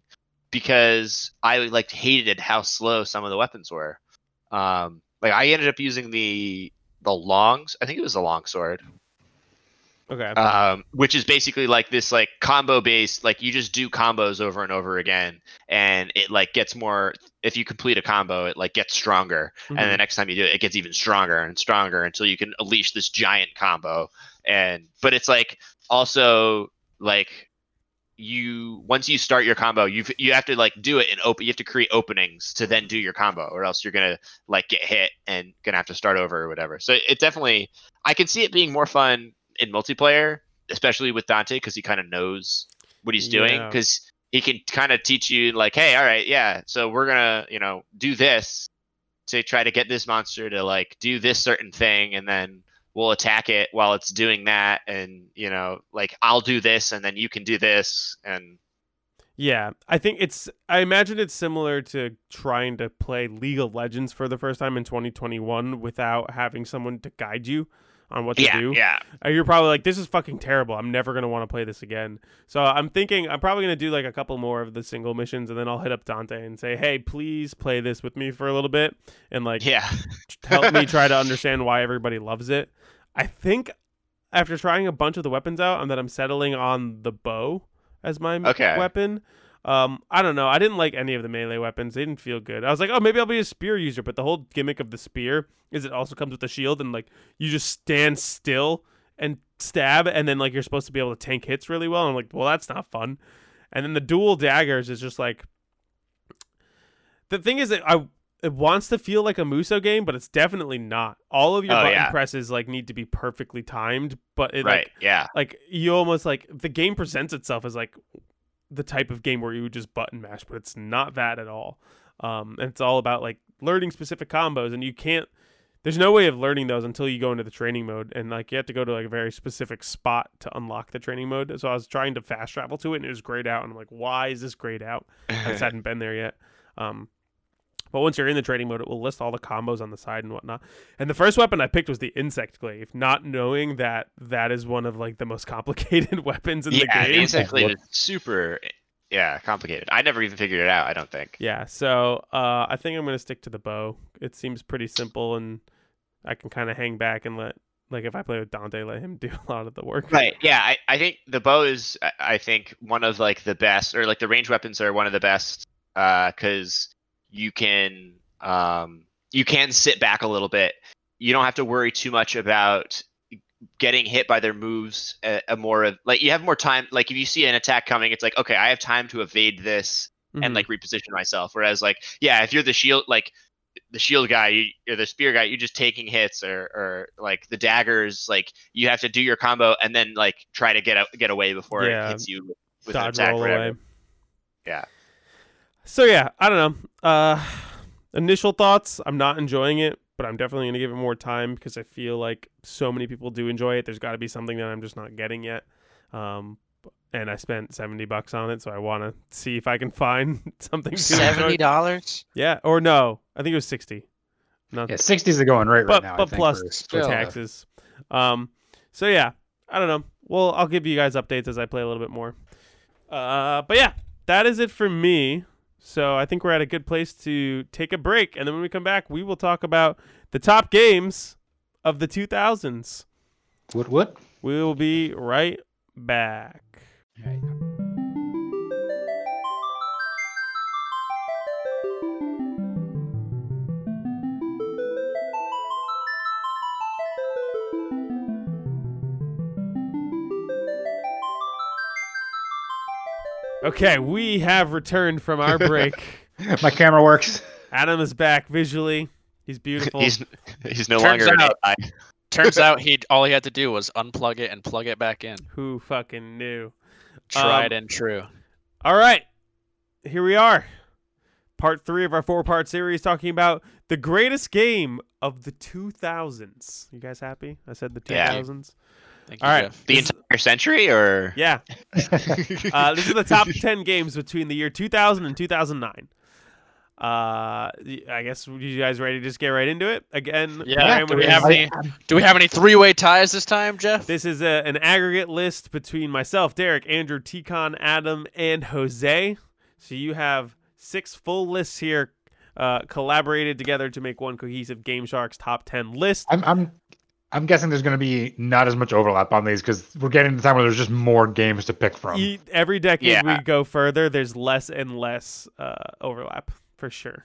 D: because i like hated how slow some of the weapons were. Um like i ended up using the the longs. I think it was the long sword
A: okay,
D: um, which is basically like this like combo based like you just do combos over and over again and it like gets more if you complete a combo it like gets stronger. And the next time you do it it gets even stronger and stronger until you can unleash this giant combo. And but it's like also like you once you start your combo you you have to like do it and open you have to create openings to then do your combo or else you're gonna like get hit and gonna have to start over or whatever. So it definitely i can see it being more fun in multiplayer especially with dante because he kind of knows what he's doing
A: Yeah.
D: because he can kind of teach you like hey all right yeah so we're gonna you know do this to try to get this monster to like do this certain thing and then we'll attack it while it's doing that and you know like i'll do this and then you can do this and
A: Yeah, I think it's. I imagine it's similar to trying to play League of Legends for the first time in 2021 without having someone to guide you on what to
D: yeah
A: do.
D: yeah
A: Uh, You're probably like, this is fucking terrible. I'm never gonna want to play this again. So I'm thinking I'm probably gonna do like a couple more of the single missions, and then I'll hit up Dante and say, hey, please play this with me for a little bit, and like
D: yeah
A: help me try to understand why everybody loves it. I think after trying a bunch of the weapons out, and that I'm settling on the bow as my
D: Okay.
A: weapon. Um, I don't know. I didn't like any of the melee weapons. They didn't feel good. I was like, oh, maybe I'll be a spear user. But the whole gimmick of the spear is it also comes with a shield, and like you just stand still and stab, and then like you're supposed to be able to tank hits really well. And I'm like, well, that's not fun. And then the dual daggers is just like the thing is that I it wants to feel like a Musou game, but it's definitely not. All of your
D: Oh,
A: button
D: yeah.
A: presses like need to be perfectly timed, but it
D: right
A: like
D: yeah
A: like you almost like the game presents itself as like the type of game where you would just button mash, but it's not that at all. Um, and it's all about like learning specific combos, and you can't. There's no way of learning those until you go into the training mode, and like you have to go to like a very specific spot to unlock the training mode. So I was trying to fast travel to it, and it was grayed out, and I'm like, why is this grayed out? I just hadn't been there yet. Um, but once you're in the trading mode, it will list all the combos on the side and whatnot. And the first weapon I picked was the insect glaive, not knowing that that is one of like the most complicated weapons in
D: yeah
A: the
D: the
A: game.
D: insect glaive is super yeah complicated i never even figured it out i don't think
A: Yeah, so uh, I think I'm gonna stick to the bow. It seems pretty simple, and I can kind of hang back and let like if I play with Dante, let him do a lot of the work.
D: Right. Yeah. I, I think the bow is, I- I think, one of like the best, or like the range weapons are one of the best, because you can, um, you can sit back a little bit. You don't have to worry too much about getting hit by their moves. A, a more of like you have more time. Like if you see an attack coming, it's like okay, I have time to evade this and
A: Mhm.
D: like reposition myself. Whereas like yeah, if you're the shield like the shield guy you, or the spear guy, you're just taking hits or or like the daggers, like you have to do your combo and then like try to get out, get away before
A: Yeah,
D: it hits you with an attack.
A: roll away.
D: Yeah.
A: So yeah, I don't know. Uh, initial thoughts: I'm not enjoying it, but I'm definitely gonna give it more time because I feel like so many people do enjoy it. There's got to be something that I'm just not getting yet. Um, and I spent seventy bucks on it, so I want to see if I can find something to
C: Seventy
A: enjoy.
C: dollars.
A: Yeah, or no, I think it was sixty. Not,
B: Yeah, 60s are going right
A: but
B: right now. I
A: but
B: think,
A: plus
B: for-
A: for
C: Still.
A: taxes. Um, so yeah, I don't know. Well, I'll give you guys updates as I play a little bit more. Uh, but yeah, that is it for me. So I think we're at a good place to take a break, and then when we come back, we will talk about the top games of the 2000s.
B: What? What?
A: We will be right back.
B: Yeah, yeah.
A: Okay, we have returned from our break.
B: My camera works.
A: Adam is back visually. He's beautiful.
D: He's he's no
C: Turns
D: longer an
C: out-
D: AI.
C: Turns out he all he had to do was unplug it and plug it back in.
A: Who fucking knew?
C: Tried
A: Um,
C: and true.
A: All right, here we are. Part three of our four part series talking about the greatest game of the 2000s. You guys happy? I said the
D: Yeah.
A: 2000s.
C: Thank you,
A: all right.
C: Jeff.
D: The
A: This-
D: entire century, or
A: Yeah. Uh, these are the top 10 games between the year 2000 and 2009. Uh, y- I guess you guys ready to just get right into it again?
C: Yeah,
A: Brian,
C: do we have any- Do we have any three-way ties this time, Jeff?
A: This is a, an aggregate list between myself, Derek, Andrew, Ticon, Adam, and Jose. So you have six full lists here, uh, collaborated together to make one cohesive Game Sharks top ten list.
B: I'm I'm I'm guessing there's going to be not as much overlap on these because we're getting to the time where there's just more games to pick from.
A: E- every decade
D: Yeah.
A: we go further, there's less and less uh, overlap for sure.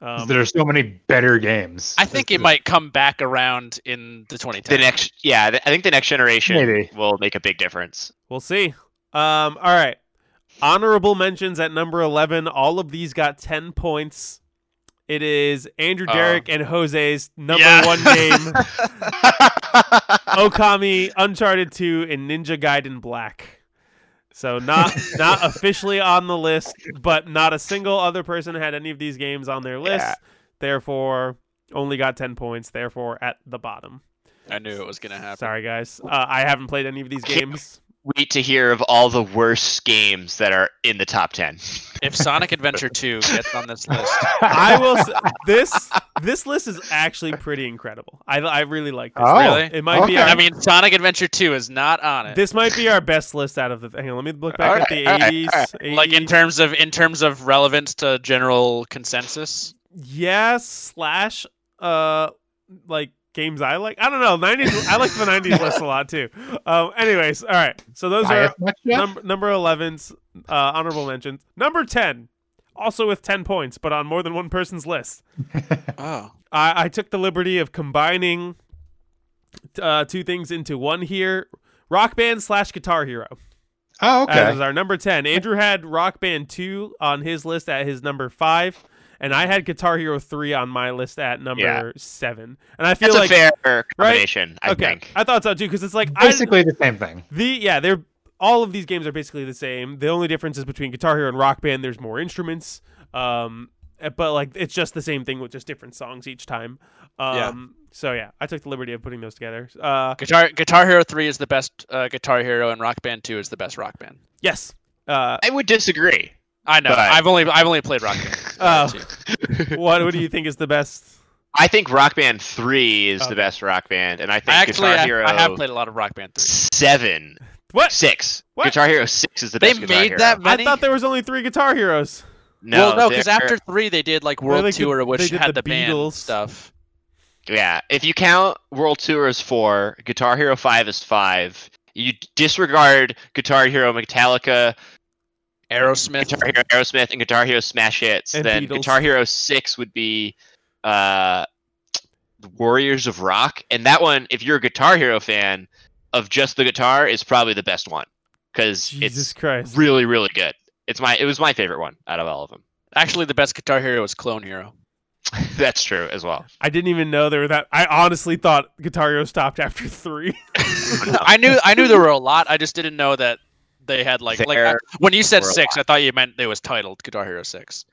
A: Um,
B: there's so many better games.
C: I think it might come back around in the 2010s.
D: the next? Yeah, th- I think the next generation
B: Maybe.
D: will make a big difference.
A: We'll see. Um, all right. Honorable mentions at number 11. All of these got 10 points. It is Andrew,
C: Oh.
A: Derek, and Jose's number
C: Yeah.
A: one game Okami, Uncharted 2, and Ninja Gaiden Black. So not not officially on the list, but not a single other person had any of these games on their list.
D: Yeah.
A: Therefore, only got 10 points. Therefore, at the bottom.
C: I knew it was gonna happen.
A: Sorry, guys. Uh, I haven't played any of these games.
D: Wait to hear of all the worst games that are in the top ten.
C: If Sonic Adventure 2 gets on this list,
A: I will. This this list is actually pretty incredible. I I really like this.
B: Oh,
C: really?
A: It might be. Our,
C: I mean, Sonic Adventure 2 is not on it.
A: this might be our best list out of the. Hang on, let me look back at the
D: Alright, alright,
A: eighties.
C: like in terms of in terms of relevance to general consensus.
A: yes slash uh like games I like. I don't know. Nineties. I like the nineties list a lot too. Um. Anyways, all right. So those are
B: Highest
A: number number 11's uh, honorable mentions. Number ten, also with ten points, but on more than one person's list.
C: Oh.
A: I, I took the liberty of combining uh, two things into one here. Rock Band slash Guitar Hero.
B: oh, okay.
A: is our number 10. Andrew had Rock Band 2 on his list at his number 5. And I had Guitar Hero 3 on my list at number
D: Yeah.
A: 7. And I feel
D: That's
A: like.
D: a fair combination, I
A: okay.
D: think.
A: I thought so too, because it's like. I,
B: Basically the same thing.
A: the Yeah, they're. All of these games are basically the same. The only difference is between Guitar Hero and Rock Band, there's more instruments. Um, but like it's just the same thing with just different songs each time. Um,
C: Yeah.
A: So yeah, I took the liberty of putting those together. Uh,
C: Guitar Guitar Hero 3 is the best uh, Guitar Hero and Rock Band 2 is the best Rock Band.
A: yes. Uh,
D: I would disagree.
C: I know.
D: But-
C: I've only I've only played Rock Band.
A: Oh.
C: too.
A: what what do you think is the best?
D: I think Rock Band 3 is
A: Okay.
D: the best Rock Band, and I think
C: I actually
D: Guitar
C: I,
D: Hero
C: I have played a lot of Rock Band 3.
D: 7,
A: What?
D: 6.
A: What?
D: Guitar Hero 6 is the
C: They
D: best Guitar
C: made
D: Hero.
C: that
A: I
C: many.
A: thought there was only three Guitar Heroes.
D: No,
C: well, no, because after three they did like World
A: they did-
C: Tour,
A: they
C: which had
A: the
C: the, band
A: Beatles.
C: stuff.
D: Yeah, if you count World Tour as 4, Guitar Hero 5 is 5. You disregard Guitar Hero Metallica,
C: Aerosmith.
D: Guitar Hero Aerosmith, and Guitar Hero Smash Hits,
A: And
D: then
A: Beatles.
D: Guitar Hero 6 would be uh, Warriors of Rock. And that one, if you're a Guitar Hero fan of just the guitar, is probably the best one because it's
A: Christ.
D: really, really good. It's my it was my favorite one out of all of them.
C: Actually, the best Guitar Hero is Clone Hero.
D: That's true as well.
A: I didn't even know there were that. I honestly thought Guitar Hero stopped after three.
C: I knew I knew there were a lot. I just didn't know that they had like like I, when you said six, I thought you meant it was titled Guitar Hero Six.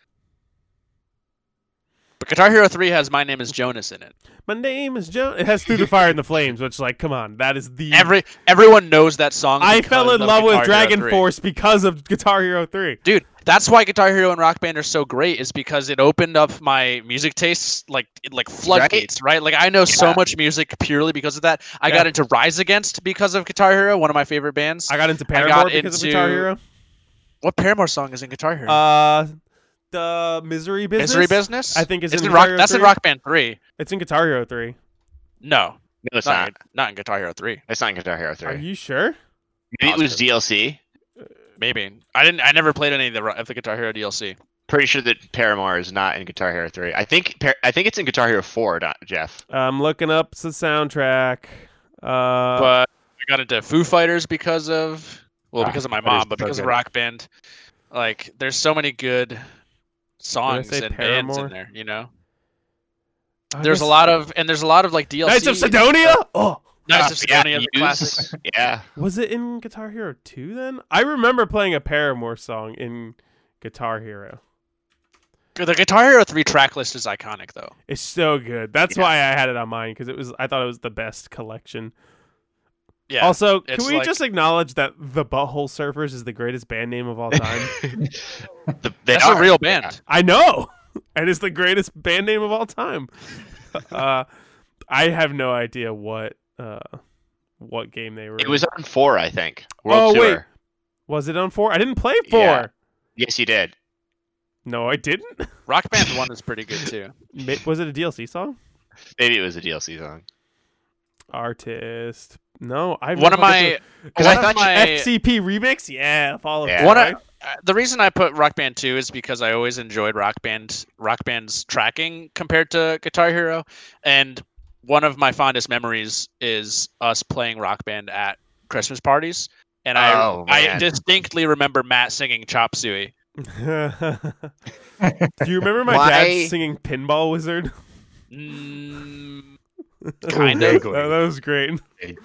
C: But Guitar Hero Three has My Name Is Jonas in it.
A: My name is Jonas. It has Through the Fire and the Flames, which, like, come on, that is the.
C: Every everyone knows that song.
A: I fell in love with
C: Guitar Hero
A: DragonForce because of Guitar Hero Three.
C: Dude, That's why Guitar Hero and Rock Band are so great, is because it opened up my music tastes like like floodgates, right? Like I know so much music purely because of that. I
A: Yeah.
C: got into Rise Against because of Guitar Hero, one of my favorite bands.
A: I got into
C: I got
A: Paramore because of Guitar Hero.
C: what Paramore song is in Guitar Hero?
A: Uh, the Misery Business.
C: Misery Business.
A: I think is
C: it's
A: in
C: in
A: Guitar
C: Rock.
A: Hero
C: That's in Rock Band Three.
A: It's in Guitar Hero Three.
C: No,
D: No, it's
C: not,
D: not.
C: in, not in Guitar Hero Three.
D: It's not in Guitar Hero three.
A: Are you sure?
D: Maybe it was DLC.
C: Maybe I didn't. I never played any of the of the Guitar Hero DLC.
D: Pretty sure that Paramore is not in Guitar Hero Three. I think I think it's in Guitar Hero Four. Not Jeff.
A: I'm looking up the soundtrack. Uh,
C: but I got into Foo Fighters because of well,
B: Ah,
C: because of my mom, but
B: is so
C: because of. Rock Band. Like, there's so many good songs
A: say
C: and bands in there. You know,
A: I
C: there's a lot of and there's a lot of like DLC.
A: Knights of Cydonia. Oh,
C: Knights of
D: Uh, yeah,
C: the classic.
D: Yeah.
A: was it in Guitar Hero 2 then? I remember playing a Paramore song in Guitar Hero.
C: The Guitar Hero three track list is iconic though.
A: It's so good. That's
D: Yeah.
A: why I had it on mine because it was. I thought it was the best collection.
C: Yeah.
A: also, can we
C: like-
A: just acknowledge that the Butthole Surfers is the greatest band name of all time?
D: The- they
C: That's
D: are.
C: a real band.
A: I know, and it's the greatest band name of all time. uh, I have no idea what uh, what game they were.
D: It
A: in.
D: was on four, I think. World
A: Oh, wait. Was it on four? I didn't play four.
D: Yeah. Yes, you did.
A: No, I didn't.
C: Rock Band one is pretty good too.
A: Was it a DLC song?
D: Maybe it was a DLC song.
A: Artist. No, I've
C: One of my
A: listened
D: Because I thought
C: my
A: FCP remix. Yeah, follow.
D: Yeah.
A: that,
C: One of-
A: right?
C: Uh, the reason I put Rock Band 2 is because I always enjoyed Rock Band Rock Band's tracking compared to Guitar Hero and one of my fondest memories is us playing Rock Band at Christmas parties and
D: Oh,
C: I I distinctly remember Matt singing Chop Suey.
A: Do you remember my
D: Why-
A: dad singing Pinball Wizard?
C: Mm, kind of.
A: That, that was great.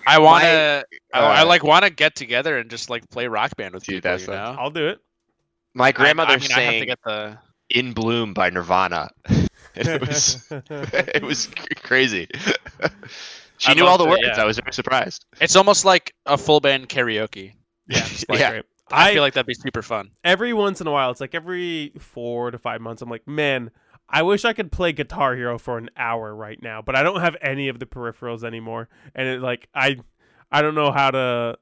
C: I want to I, I
D: uh,
C: like want to get together and just like play Rock Band with
D: Dude,
C: people,
D: that's
C: you know?
A: I'll do it.
D: My grandmother
C: I, I mean, I have to
D: sang
C: get the
D: "In Bloom" by Nirvana. And it was it was crazy. she
C: I
D: knew all
C: loved
D: the
C: it,
D: words.
C: yeah.
D: I was very surprised.
C: It's almost like a full band karaoke.
A: yeah, it's
D: Yeah.
A: great.
C: I,
A: I,
C: feel like that'd be super fun.
A: every once in a while, it's like every four to five months, I'm like, man, I wish I could play Guitar Hero for an hour right now, but I don't have any of the peripherals anymore, and it like I, I don't know how to,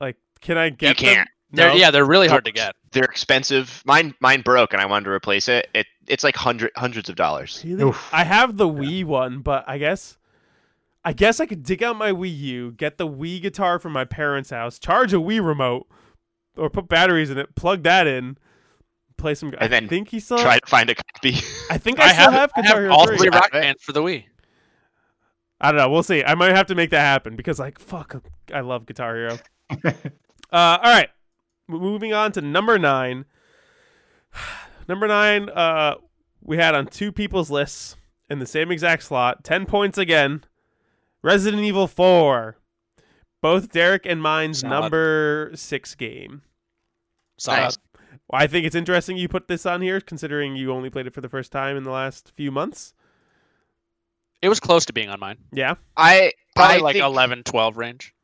A: like, can I get? them?
D: can't.
C: They're,
A: No?
C: Yeah, they're really hard to get.
D: They're expensive. Mine mine broke, and I wanted to replace it. It it's like hundred hundreds of dollars.
A: Really? I have the Wii one, but I guess I guess I could dig out my Wii U, get the Wii guitar from my parents' house, charge a Wii remote, or put batteries in it, plug that in, play some. I
D: then
A: think he still.
D: Try to find a copy.
A: I think I, still have,
C: I
A: Guitar
C: have
A: Hero
C: all
A: 3.
C: rock
D: Yeah.
C: bands for the Wii.
A: I don't know. We'll see. I might have to make that happen because, like, fuck, I love Guitar Hero. uh, all right, M- moving on to number nine. number nine, uh, we had on two people's lists in the same exact slot. Ten points again. Resident Evil Four, both Derek and mine's
C: Solid.
A: number six game.
C: Solid.
D: Nice.
A: Well, I think it's interesting you put this on here, considering you only played it for the first time in the last few months.
C: It was close to being on mine.
A: Yeah.
D: I
C: Probably
D: I
C: like
D: think,
C: 11, 12 range.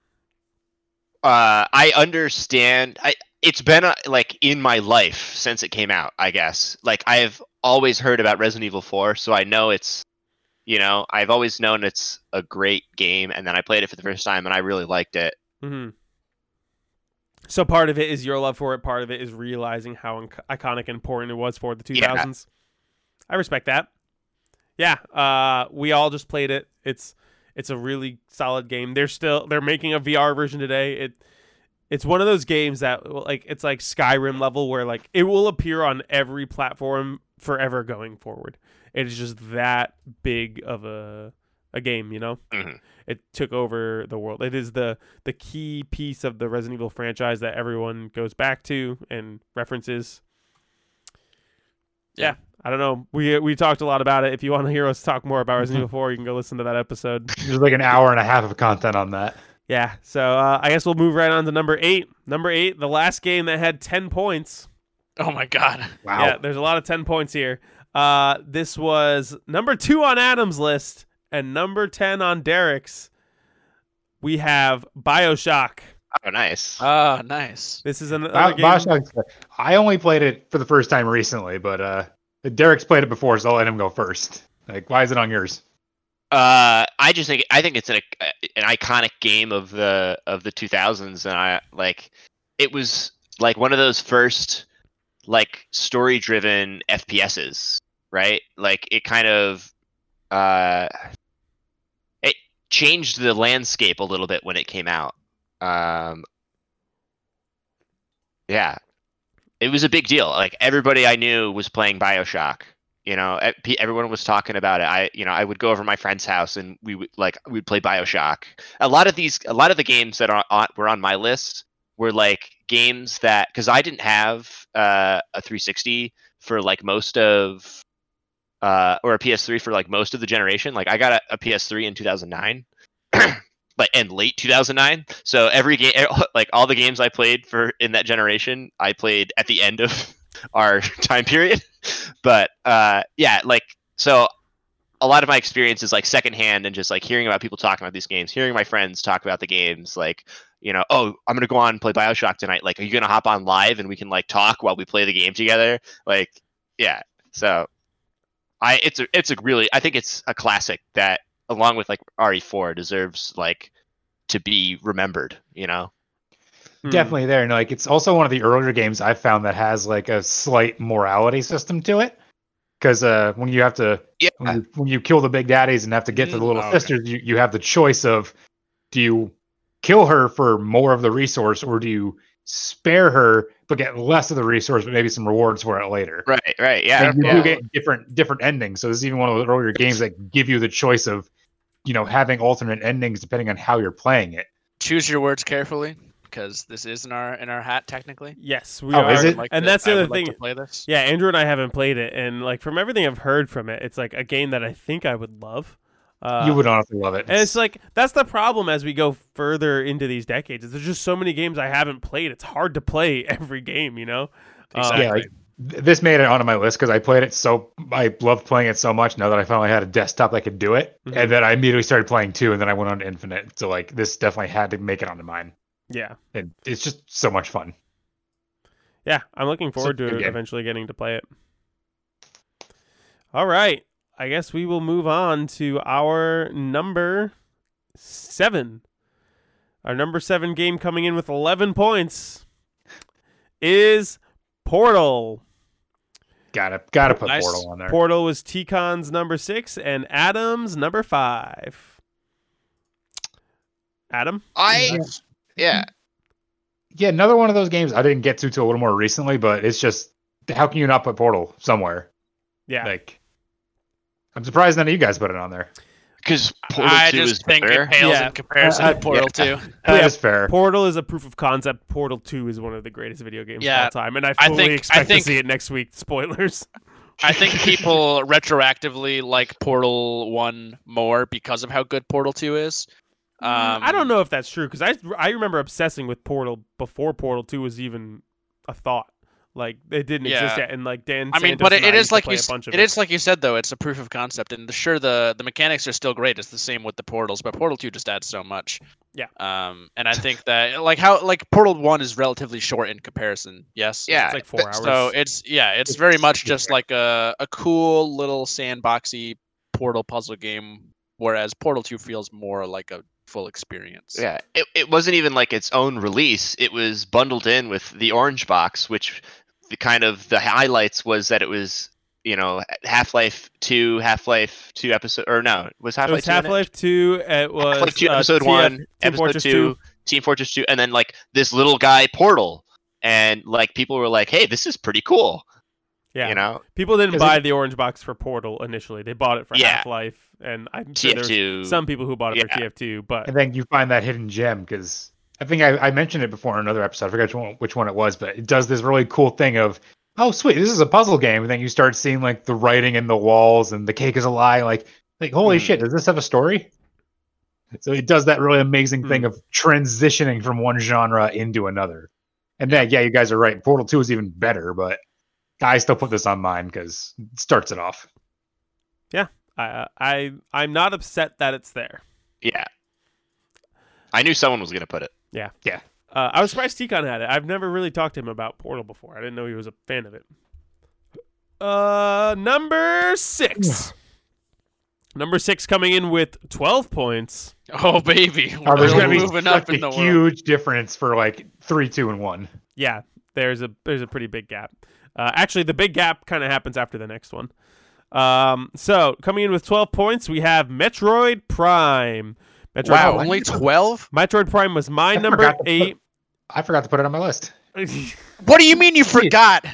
D: uh, I understand. I it's been uh like in my life since it came out. I guess like I've always heard about Resident Evil 4, so I know it's you know I've always known it's a great game, and then I played it for the first time and I really liked it.
A: hmm So part of it is your love for it. Part of it is realizing how inc- iconic and important it was for the 2000s. I respect that. Yeah, uh, we all just played it. It's it's a really solid game. They're still they're making a VR version today. It it's one of those games that like it's like Skyrim level where like it will appear on every platform forever going forward. It is just that big of a a game, you know
D: Mhm.
A: it took over the world. It is the the key piece of the Resident Evil franchise that everyone goes back to and references.
C: Yeah.
A: I don't know. We we talked a lot about it. If you want to hear us talk more about Resident Evil 4, you can go listen to that episode.
B: There's like an hour and a half of content on that.
A: Yeah. So uh, I guess we'll move right on to number eight. Number eight, the last game that had 10 points.
C: Oh my god.
B: Wow.
A: Yeah, there's a lot of 10 points here. Uh, this was number two on Adam's list and number 10 on Derek's. We have Bioshock.
D: Oh, nice.
C: Oh, nice.
A: This is another
B: Bio-
A: game.
B: Bioshock. I only played it for the first time recently, but uh, Derek's played it before, so I'll let him go first. Like, why is it on yours?
D: Uh, I just think I think it's an an iconic game of the of the 2000s, and I like it was like one of those first like story driven FPSs, right? Like it kind of uh, it changed the landscape a little bit when it came out. Um, yeah, it was a big deal. Like everybody I knew was playing Bioshock. You know, everyone was talking about it. I, you know, I would go over my friend's house and we would like we'd play Bioshock. A lot of these, a lot of the games that are on, were on my list were like games that because I didn't have uh, a 360 for like most of uh, or a PS3 for like most of the generation. Like I got a, a PS3 in 2009. but and late 2009, so every game, like all the games I played for in that generation, I played at the end of our time period. But uh, yeah, like so, a lot of my experience is like secondhand and just like hearing about people talking about these games, hearing my friends talk about the games, like you know, oh, I'm gonna go on and play Bioshock tonight. Like, are you gonna hop on live and we can like talk while we play the game together? Like, yeah. So, I it's a it's a really I think it's a classic that along with like RE4 deserves like to be remembered. You know.
A: Hmm.
B: Definitely there. And like, it's also one of the earlier games I've found that has like a slight morality system to it. Because uh, when you have to
D: Yeah.
B: when you, when you kill the big daddies and have to get to the
C: Mm,
B: little
C: okay.
B: sisters, you, you have the choice of do you kill her for more of the resource or do you spare her but get less of the resource but maybe some rewards for it later.
D: Right. Right. Yeah.
B: and you
D: yeah.
B: do get different different endings. So this is even one of the earlier games that give you the choice of, you know, having alternate endings depending on how you're playing it.
C: Choose your words carefully, because this is in our in our hat technically.
A: Yes, we
B: Oh,
A: are.
B: is it?
C: like
A: and
C: to-
A: that's the other
C: would like
A: thing.
C: to play this.
A: Yeah, Andrew and I haven't played it, and like from everything I've heard from it, it's like a game that I think I would love. Uh,
B: you would honestly love it.
A: And it's like that's the problem as we go further into these decades. is There's just so many games I haven't played. It's hard to play every game, you know. Uh,
C: Exactly.
B: yeah, like this made it onto my list because I played it so I loved playing it so much. Now that I finally had a desktop that could do it,
A: Mhm.
B: and then I immediately started playing two, and then I went on to Infinite. So like this definitely had to make it onto mine.
A: Yeah,
B: And it's just so much fun.
A: yeah. I'm looking forward to
B: game.
A: eventually getting to play it. All right, I guess we will move on to our number seven. Our number seven game coming in with 11 points is Portal.
B: Gotta gotta put
C: Nice.
B: Portal on there.
A: Portal was T-Con's number six and Adam's number five. Adam?
D: I
C: Nice.
D: Yeah.
B: yeah, another one of those games I didn't get to till a little more recently, but it's just how can you not put Portal somewhere?
A: Yeah.
B: Like, I'm surprised none of you guys put it on there.
D: Because Portal
C: I
D: 2 is
C: just think
D: better.
C: it pales
A: Yeah.
C: in comparison
B: Uh,
C: to Portal
D: yeah.
C: 2.
B: That
A: Yeah,
B: is fair.
A: Portal is a proof of concept. Portal 2 is one of the greatest video games of all time. And I
C: I
A: fully
C: think- I
A: expect
C: think-
A: to see it next week. Spoilers.
C: I think people retroactively like Portal 1 more because of how good Portal 2 is. Um,
A: I don't know if that's true because I, I remember obsessing with Portal before Portal 2 was even a thought. Like, it didn't exist yet. And, like, Dan
C: I mean,
A: Santos
C: but it,
A: and I
C: it
A: used
C: is
A: to
C: like you
A: a
C: s-
A: bunch of
C: it is like you said though. It's a proof of concept, and the, sure the the mechanics are still great. It's the same with the portals, but Portal Two just adds so much.
A: Yeah.
C: Um, and I think that like how like Portal One is relatively short in comparison. Yes.
D: Yeah.
A: It's like four hours.
C: So it's yeah, it's
B: It's
C: very much just like a a cool little sandboxy Portal puzzle game, whereas Portal Two feels more like a full experience.
D: Yeah, it, it wasn't even like its own release. It was bundled in with the Orange Box, which the kind of the highlights was that it was you know Half Life Two, Half Life Two episode or no, was Half Life Two? in it?
A: Half Life 2. It was
D: Half-Life 2
A: uh,
D: episode
A: TF
D: one,
A: Team
D: episode
A: Fortress
D: two, Team Fortress Two, and then like this little guy Portal, and like people were like, "Hey, this is pretty cool,"
A: Yeah.
D: you know.
A: People didn't buy
B: it-
A: the orange box for Portal initially. They bought it for
D: Yeah.
A: Half Life, and I'm sure there's
D: TF2.
A: some people who bought it for TF2. But
B: And then you find that hidden gem because I think I, I mentioned it before in another episode. I forget which one, which one it was, but it does this really cool thing of, oh sweet, this is a puzzle game, and then you start seeing like the writing in the walls and the cake is a lie. Like, like holy
D: Hmm.
B: shit, does this have a story? So it does that really amazing thing of transitioning from one genre into another. And then yeah, you guys are right. Portal Two is even better, but I still put this on mine because it starts it off.
A: Yeah, I, I I'm not upset that it's there.
D: Yeah, I knew someone was gonna put it. Yeah, yeah.
A: Uh, I was surprised Tikon had it. I've never really talked to him about Portal before. I didn't know he was a fan of it. Uh, number six. number six coming in with twelve points.
C: Oh baby,
B: Oh,
C: we're
B: there's
C: really
B: gonna be
C: moving
B: such
C: up in
B: a
C: the world.
B: huge difference for like three, two, and one.
A: Yeah, there's a there's a pretty big gap. Uh, actually, the big gap kind of happens after the next one. Um, so coming in with 12 points, we have Metroid Prime. Metroid
C: Wow,
A: Prime.
C: only twelve?
A: Metroid Prime was my
B: I
A: number
B: forgot to put-
A: eight.
B: I forgot to put it on my list.
C: What do you mean you forgot?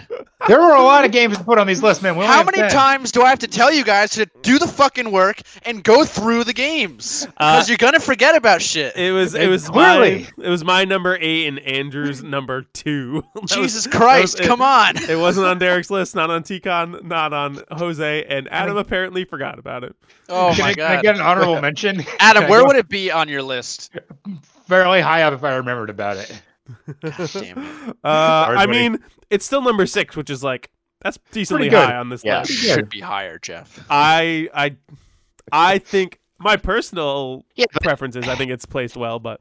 B: There were a lot of games to put on these lists, man. We
C: How many
B: 10.
C: times do I have to tell you guys to do the fucking work and go through the games? Because
A: Uh,
C: you're gonna forget about shit.
A: It was it was
B: clearly-
A: my it was my number eight and Andrew's number two. That was-
C: Jesus
A: was
C: Christ,
A: it.
C: come on.
A: It wasn't on Derek's list, not on Ticon, not on Jose, and Adam apparently forgot about it.
C: Oh
B: can,
C: my
B: I, can I get an honorable mention?
C: Adam, where would it be on your list?
B: fairly high up if I remembered about it?
C: God damn it.
A: Uh, I mean, it's still number six, which is like that's decently high on this
D: Yeah.
A: list.
B: Yeah.
C: Should be higher, Jeff.
A: I I I think my personal
D: Yeah, but
A: preferences. I think it's placed well, but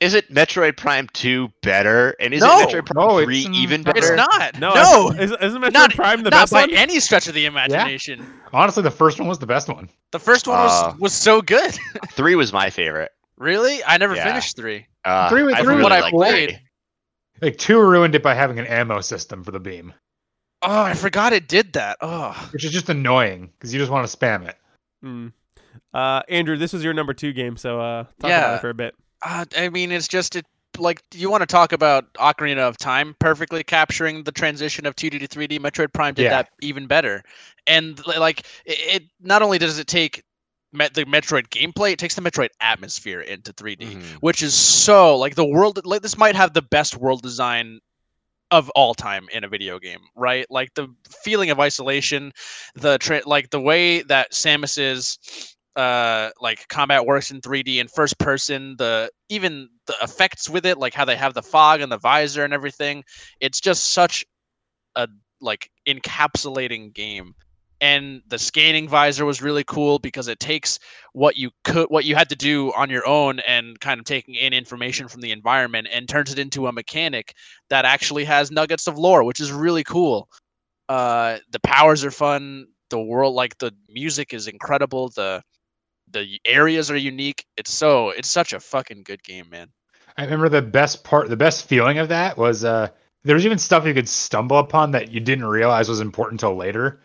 D: is it Metroid Prime 2 better? And is
C: No.
D: it Metroid Prime
B: No, it's,
D: 3
B: um,
D: even
B: better.
C: It's not.
A: no,
C: No.
A: Isn't, isn't Metroid
C: Not-
A: Prime the
C: not
A: best
C: by
A: one?
C: any stretch of the imagination.
B: Honestly, the first one was the best one.
C: The first one was
D: Uh,
C: was so good.
D: 3 was my favorite.
C: really? I never
D: Yeah.
C: finished three.
D: Uh,
B: Three was-
D: I really
C: what I played.
D: three.
B: Like two ruined it by having an ammo system for the beam,
C: Oh, I forgot it did that. Oh.
B: which is just annoying because you just want to spam it.
A: Hmm. Uh, Andrew, this was your number two game, so uh, talk about
C: Yeah.
A: it for a bit.
C: Uh, I mean, it's just it. Like, you want to talk about Ocarina of Time perfectly capturing the transition of 2D to 3D? Metroid Prime did
B: Yeah.
C: that even better. And like, it, it not only does it take met the Metroid gameplay, it takes the Metroid atmosphere into 3D,
D: Mhm.
C: which is so like the world. Like, this might have the best world design of all time in a video game, right? Like the feeling of isolation, the tra- like the way that Samus's uh like combat works in 3D and first person, the even the effects with it, like how they have the fog and the visor and everything. It's just such a like encapsulating game. And the scanning visor was really cool because it takes what you could what you had to do on your own and kind of taking in information from the environment and turns it into a mechanic that actually has nuggets of lore, which is really cool. Uh, the powers are fun. The world, like the music, is incredible. The the areas are unique. It's so it's such a fucking good game, man.
B: I remember the best part, the best feeling of that was uh, there was even stuff you could stumble upon that you didn't realize was important until later.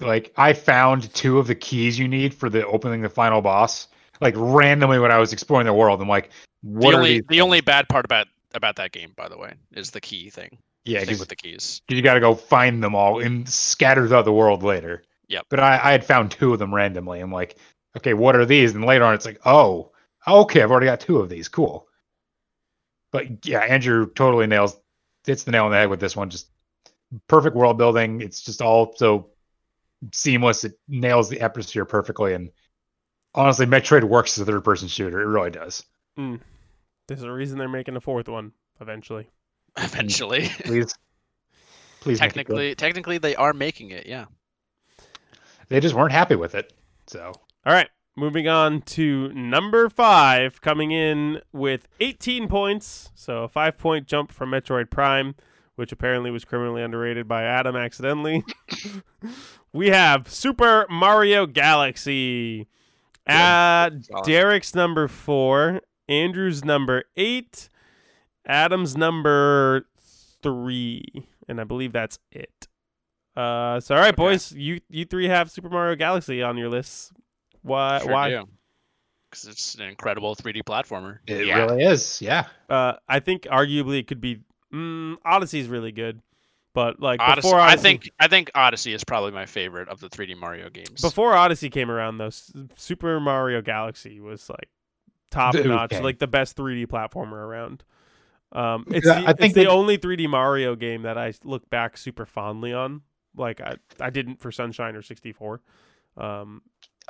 B: Like I found two of the keys you need for the opening the final boss, like randomly when I was exploring the world. I'm like, what
C: the
B: are
C: only the only bad part about about that game, by the way, is the key thing.
B: yeah,
C: thing
B: because
C: with the keys.
B: you got to go find them all and scattered throughout the world later.
C: Yeah.
B: But I, I had found two of them randomly. I'm like, okay, what are these? And later on, it's like, oh, okay, I've already got two of these. Cool. But yeah, Andrew totally nails, hits the nail on the head with this one. Just perfect world building. It's just all so seamless. It nails the atmosphere perfectly. And honestly, Metroid works as a third person shooter. It really does. Hmm.
A: There's a reason they're making a fourth one eventually.
C: Eventually,
B: Please, please. make it good.
C: technically, technically, they are making it. Yeah.
B: they just weren't happy with it. So
A: All right, moving on to number five, coming in with 18 points, so a five point jump from Metroid Prime, which apparently was criminally underrated by Adam accidentally. we have Super Mario Galaxy. Uh,
C: awesome.
A: Derek's number four, Andrew's number eight, Adam's number three, and I believe that's it. Uh, so all right,
C: Okay.
A: boys, you you three have Super Mario Galaxy on your lists. Why?
C: Sure
A: why?
C: Because it's an incredible 3D platformer.
B: it
D: Yeah.
B: really is. Yeah.
A: Uh, I think arguably it could be. Mm, Odyssey's really good, but like
C: Odyssey,
A: before
C: I think I think Odyssey is probably my favorite of the 3D Mario games.
A: before Odyssey came around, though, Super Mario Galaxy was like top
B: It was
A: notch, like the best 3D platformer around. Um, it's the,
B: I think
A: it's the only 3D Mario game that I look back super fondly on. Like I, I didn't for Sunshine or 64. Um,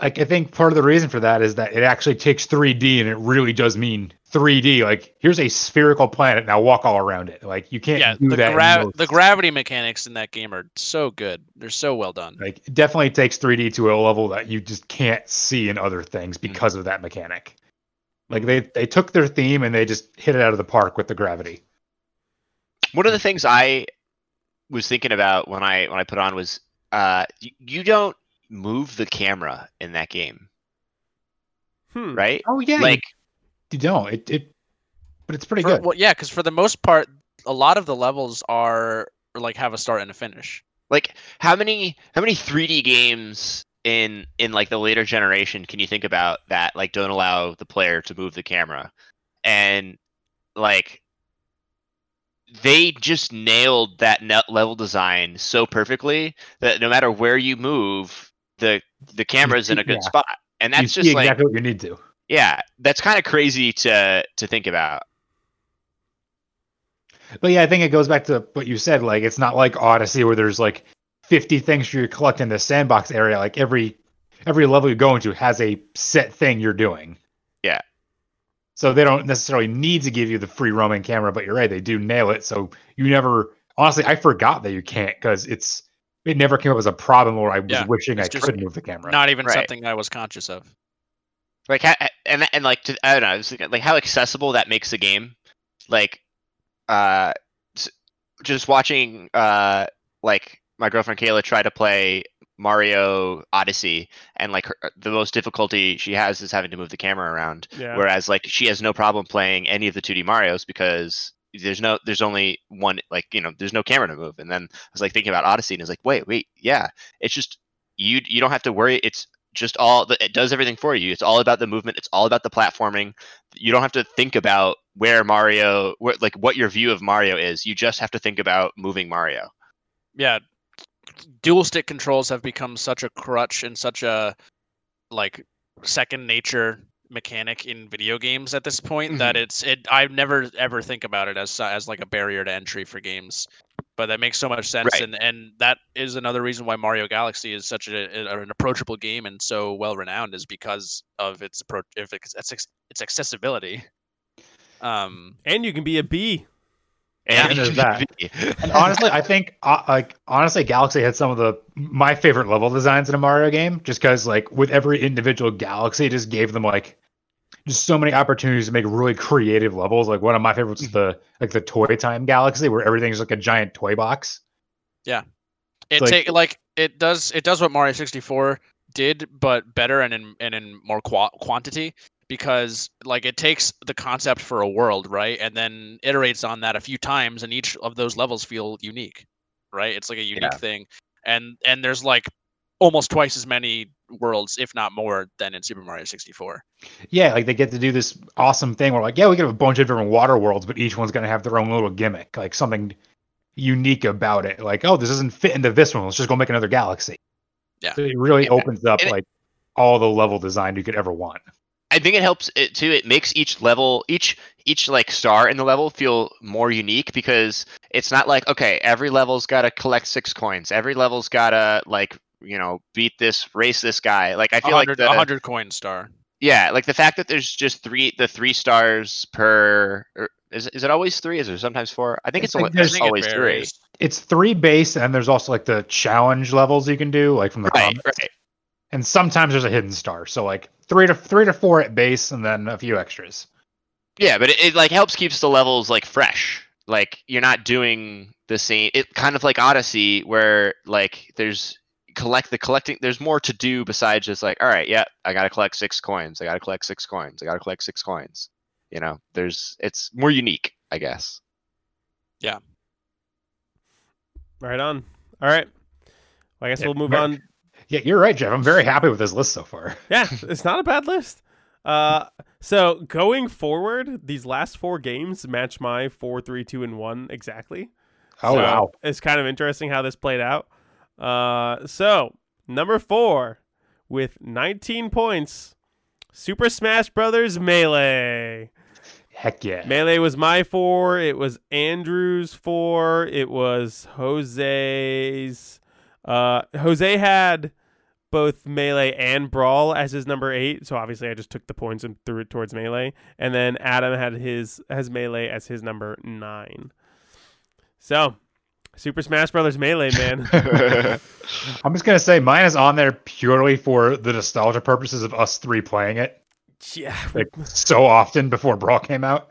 B: like I think part of the reason for that is that it actually takes 3D and it really does mean 3D. Like here's a spherical planet, now walk all around it. Like you can't
C: yeah,
B: do
C: the
B: that. in
C: gra- the gravity mechanics in that game are so good. They're so well done.
B: like it definitely takes 3D to a level that you just can't see in other things
C: Mm-hmm.
B: because of that mechanic. Like they they took their theme and they just hit it out of the park with the gravity.
D: One of the things I was thinking about when I when I put on was uh you, you don't move the camera in that game,
A: Hmm.
D: right?
B: Oh yeah,
D: Like
B: you, you don't. It it, but it's pretty
C: For-
B: good.
C: Well, yeah, because for the most part, a lot of the levels are like have a start and a finish.
D: like how many how many 3D games in in like the later generation can you think about that like don't allow the player to move the camera and like they just nailed that net level design so perfectly that no matter where you move the the camera's in a good
B: Yeah.
D: spot and
B: you
D: that's
B: see
D: just like
B: exactly what you need to.
D: yeah that's kind of crazy to to think about
B: But yeah, I think it goes back to what you said. Like, it's not like Odyssey where there's like 50 things you collect in the sandbox area. Like every every level you go into has a set thing you're doing.
D: Yeah.
B: So they don't necessarily need to give you the free roaming camera, but you're right, they do nail it. So you never honestly, I forgot that you can't because it's it never came up as a problem where I was
C: Yeah,
B: wishing I
C: it's just
B: could move the camera.
C: Not even
D: Right.
C: something I was conscious of.
D: like ha- and and like to, I don't know, thinking, like how accessible that makes the game. Like, uh, just watching uh like my girlfriend Kayla try to play Mario Odyssey, and like her, the most difficulty she has is having to move the camera around.
A: Yeah.
D: Whereas like she has no problem playing any of the 2D Mario's because there's no there's only one like you know there's no camera to move. And then I was like thinking about Odyssey and it's like wait wait yeah it's just you you don't have to worry it's just all it does everything for you. It's all about the movement. It's all about the platforming. You don't have to think about where Mario where like what your view of Mario is. You just have to think about moving Mario.
C: Yeah, dual stick controls have become such a crutch and such a like second nature mechanic in video games at this point that it's it I never ever think about it as as like a barrier to entry for games. But that makes so much sense,
D: Right.
C: and and that is another reason why Mario Galaxy is such a, a- an approachable game and so well renowned is because of its approach, if it's its, its accessibility. Um,
A: And you can be a bee.
D: And
B: there's that. And honestly, I think uh, like honestly, Galaxy had some of the my favorite level designs in a Mario game, just because like with every individual galaxy, it just gave them like just so many opportunities to make really creative levels. Like one of my favorites is mm-hmm. the like the Toy Time Galaxy, where everything's like a giant toy box.
C: Yeah, it
B: like-
C: take like it does it does what Mario 64 did, but better and in and in more qua- quantity because like it takes the concept for a world right and then iterates on that a few times and each of those levels feel unique right it's like a unique
D: Yeah.
C: thing and and there's like almost twice as many worlds if not more than in super mario 64
B: Yeah, like they get to do this awesome thing where like, yeah, we can have a bunch of different water worlds, but each one's gonna have their own little gimmick, like something unique about it. Like, oh, this doesn't fit into this one. Let's just go make another galaxy.
C: Yeah.
B: So it really
D: Yeah.
B: opens up
D: And it-
B: like all the level design you could ever want.
D: I think it helps it too. It makes each level, each each like star in the level feel more unique because it's not like okay, every level's got to collect six coins. Every level's got to like you know beat this, race this guy. Like I feel like
C: 100
D: the,
C: 100 coin star
D: yeah, like the fact that there's just three the three stars per. Or is is it always three? Is there sometimes four? I think
B: It's
D: it's,
B: like
D: only,
B: there's-
D: it's
C: I think it
D: always three.
B: It's three base, and there's also like the challenge levels you can do, like from the
D: Right,
B: comics.
D: right.
B: And sometimes there's a hidden star, so like three to three to four at base, and then a few extras.
D: Yeah, but it, it like helps keeps the levels like fresh. Like you're not doing the same. It kind of like Odyssey, where like there's collect the collecting. There's more to do besides just like, all right, yeah, I gotta collect six coins. I gotta collect six coins. I gotta collect six coins. You know, there's it's more unique, I guess.
A: Yeah right on. All right. Well, I guess
B: Yeah,
A: we'll move
B: very-
A: on.
B: Yeah, you're right, Jeff. I'm very happy with this list so far.
A: Yeah, it's not a bad list. Uh, so going forward, these last four games match my four, three, two, and one exactly.
B: Oh
A: So
B: wow.
A: It's kind of interesting how this played out. Uh, so number four with 19 points, Super Smash Brothers Melee.
B: Heck yeah.
A: Melee was my four. It was Andrew's four. It was Jose's. Uh, Jose had both Melee and Brawl as his number eight. So obviously, I just took the points and threw it towards Melee. And then Adam had his has Melee as his number nine. So, Super Smash Brothers Melee, man.
B: I'm just gonna say mine is on there purely for the nostalgia purposes of us three playing it.
A: Yeah,
B: like so often before Brawl came out.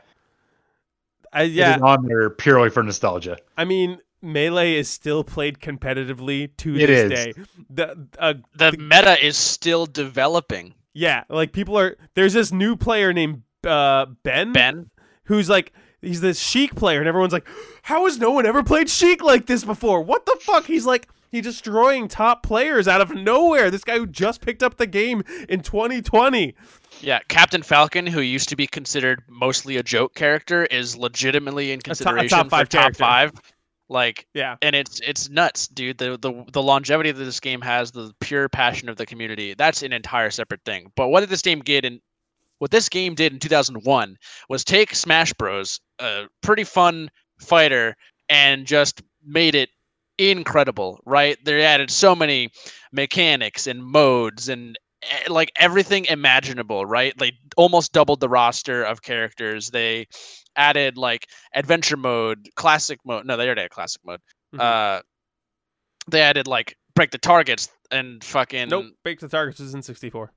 A: I,
B: It
A: yeah.
B: is on there purely for nostalgia.
A: I mean, melee is still played competitively to
B: It
A: this
B: is.
A: day. The uh,
C: The meta is still developing.
A: yeah, like people are. There's this new player named uh, Ben,
C: Ben,
A: who's like he's this Sheik player, and everyone's like, "How has no one ever played Sheik like this before? What the fuck?" He's like. He's destroying top players out of nowhere. This guy who just picked up the game in 2020.
C: yeah, Captain Falcon, who used to be considered mostly a joke character, is legitimately in
A: to- a
C: consideration
A: top five
C: for top
A: character.
C: five. Like,
A: Yeah.
C: and it's it's nuts, dude. The the the longevity that this game has, the pure passion of the community, that's an entire separate thing. But what did this game get in? What this game did in 2001 was take Smash Bros, a pretty fun fighter, and just made it incredible. Right? They added so many mechanics and modes and eh, like everything imaginable. Right? They almost doubled the roster of characters. They added like adventure mode, classic mode. No, they already had classic mode.
A: Mhm.
C: Uh, they added like break the targets and fucking.
A: Nope. Break the targets is in 64.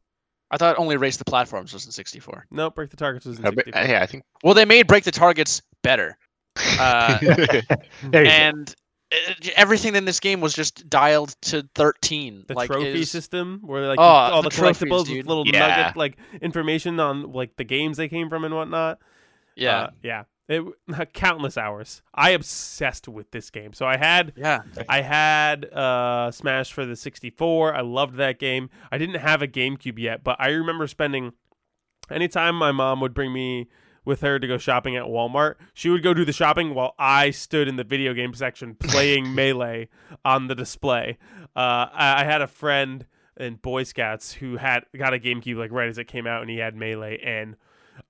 C: I thought only race the platforms was in 64.
A: Nope. Break the targets was in
D: Uh,
A: 64.
D: uh, yeah, I think.
C: Well, they made break the targets better, Uh,
B: There go.
C: and uh, everything in this game was just dialed to 13.
A: the
C: like
A: trophy
C: is-
A: system where like
C: Oh,
A: all the,
C: the trophies,
A: collectibles
C: dude.
A: with little
D: Yeah.
A: nugget like information on like the games they came from and whatnot.
C: Yeah,
A: Uh, yeah. It countless hours. I obsessed with this game. So I had
C: yeah.
A: I had uh Smash for the 64. I loved that game. I didn't have a GameCube yet, but I remember spending anytime my mom would bring me with her to go shopping at Walmart, she would go do the shopping while I stood in the video game section playing Melee on the display. Uh, I, I had a friend in Boy Scouts who had got a GameCube like right as it came out, and he had Melee, and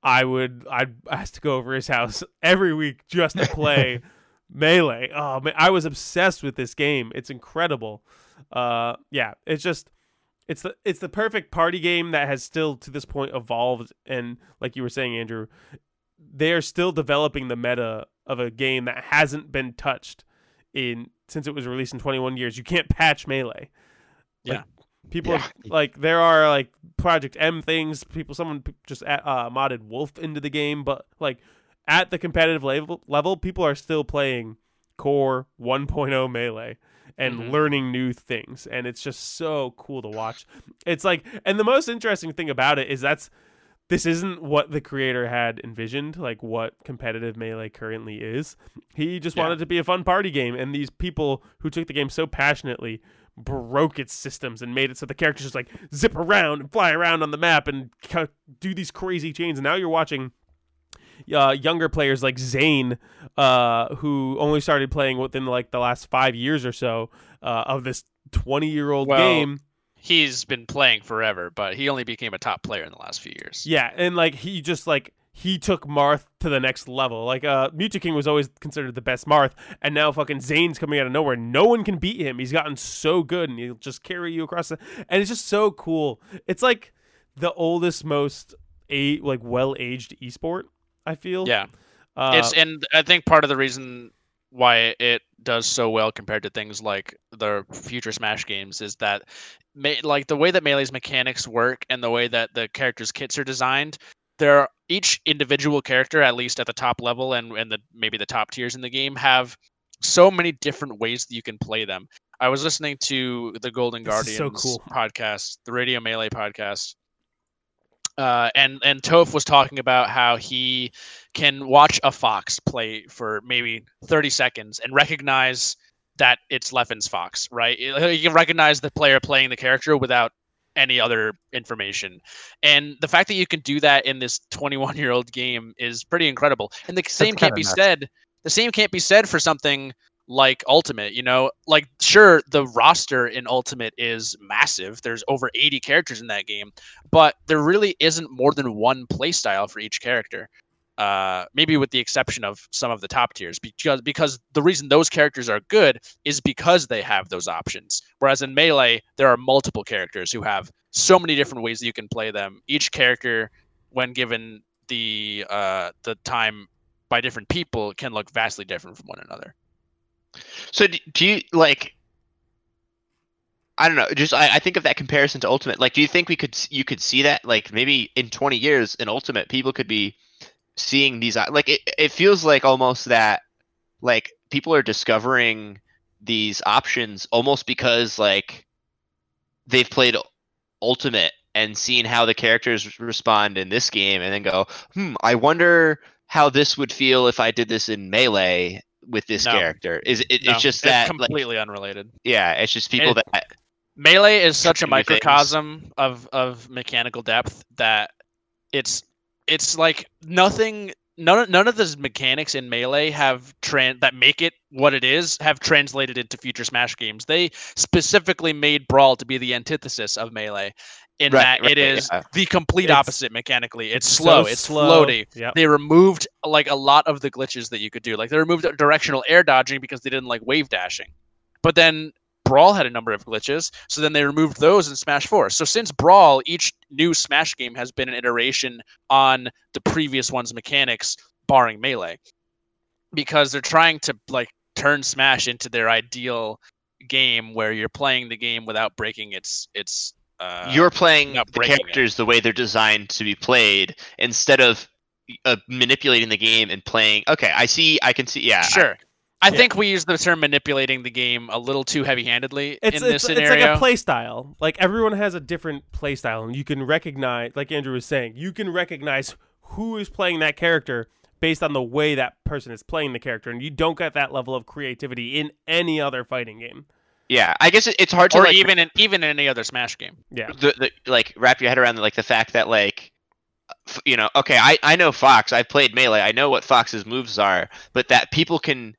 A: I would I'd ask to go over his house every week just to play Melee. Oh man, I was obsessed with this game. It's incredible. Uh, yeah, it's just it's the it's the perfect party game that has still to this point evolved and like you were saying Andrew they are still developing the meta of a game that hasn't been touched in since it was released in 21 years you can't patch melee Like,
C: Yeah.
A: People
B: Yeah.
A: like there are like project m things people someone just uh, modded wolf into the game but like at the competitive level level people are still playing core 1.0 melee and
C: Mhm.
A: learning new things and it's just so cool to watch it's like and the most interesting thing about it is that's this isn't what the creator had envisioned like what competitive melee currently is he just
C: Yeah.
A: wanted to be a fun party game and these people who took the game so passionately broke its systems and made it so the characters just like zip around and fly around on the map and do these crazy chains and now you're watching uh, younger players like Zain, uh, who only started playing within like the last five years or so uh, of this 20 year old
C: Well,
A: game.
C: He's been playing forever, but he only became a top player in the last few years.
A: Yeah, and like he just like he took Marth to the next level. Like uh Mew2King was always considered the best Marth, and now fucking Zain's coming out of nowhere. No one can beat him. He's gotten so good and he'll just carry you across the and it's just so cool. It's like the oldest, most a like well aged esport, I feel.
C: Yeah.
A: Uh,
C: it's and I think part of the reason why it does so well compared to things like the future Smash games is that me- like the way that Melee's mechanics work and the way that the characters' kits are designed, there are, each individual character, at least at the top level and and the maybe the top tiers in the game, have so many different ways that you can play them. I was listening to the Golden
A: This
C: Guardians
A: so cool.
C: podcast, the Radio Melee podcast. Uh, and and Toph was talking about how he can watch a fox play for maybe 30 seconds and recognize that it's Leffen's fox, right? You can recognize the player playing the character without any other information. And the fact that you can do that in this 21 year old game is pretty incredible. And the same can't be
B: nuts.
C: said. The same can't be said for something like Ultimate. You know, like sure the roster in Ultimate is massive. There's over 80 characters in that game, but there really isn't more than one playstyle for each character uh, maybe with the exception of some of the top tiers, because because the reason those characters are good is because they have those options. Whereas in melee, there are multiple characters who have so many different ways that you can play them. Each character, when given the uh, the time by different people, can look vastly different from one another.
D: So do, do you like? I don't know. Just I, I think of that comparison to Ultimate. Like, do you think we could you could see that? Like, maybe in 20 years in Ultimate, people could be seeing these. Like, it, it feels like almost that like people are discovering these options almost because like they've played Ultimate and seen how the characters respond in this game, and then go, hmm, I wonder how this would feel if I did this in Melee with this
C: No.
D: character. Is it?
C: No,
D: it's just that like,
C: completely unrelated.
D: yeah, it's just people
C: It-
D: that
C: Melee is such a
D: Continue things.
C: microcosm of of mechanical depth that it's it's like nothing none of, none of the mechanics in melee have tran that make it what it is have translated into future smash games they specifically made brawl to be the antithesis of melee in
D: Right,
C: that
D: right,
C: it is
D: yeah.
C: the complete
A: It's-
C: opposite mechanically it's slow
A: So
C: it's
A: slow.
C: floaty
A: Yep.
C: they removed like a lot of the glitches that you could do like they removed directional air dodging because they didn't like wave dashing but then Brawl had a number of glitches, so then they removed those in Smash 4. So since Brawl, each new Smash game has been an iteration on the previous one's mechanics, barring Melee, because they're trying to like turn Smash into their ideal game where you're playing the game without breaking its its. Uh,
D: you're playing the
C: breaking it.
D: characters the way they're designed to be played instead of uh, manipulating the game and playing. Okay, I see. I can see. Yeah,
C: sure. I,
A: Yeah.
C: think we use the term manipulating the game a little too heavy-handedly
A: It's,
C: in
A: it's,
C: this
A: it's like a play style. Like everyone has a different play style, and you can recognize, like Andrew was saying, you can recognize who is playing that character based on the way that person is playing the character, and you don't get that level of creativity in any other fighting game.
D: yeah. I guess it's hard to
C: or
D: like
C: even in even in any other Smash game.
A: Yeah,
D: the, the like wrap your head around like the fact that like you know okay I, I know fox i've played melee i know what fox's moves are but that people can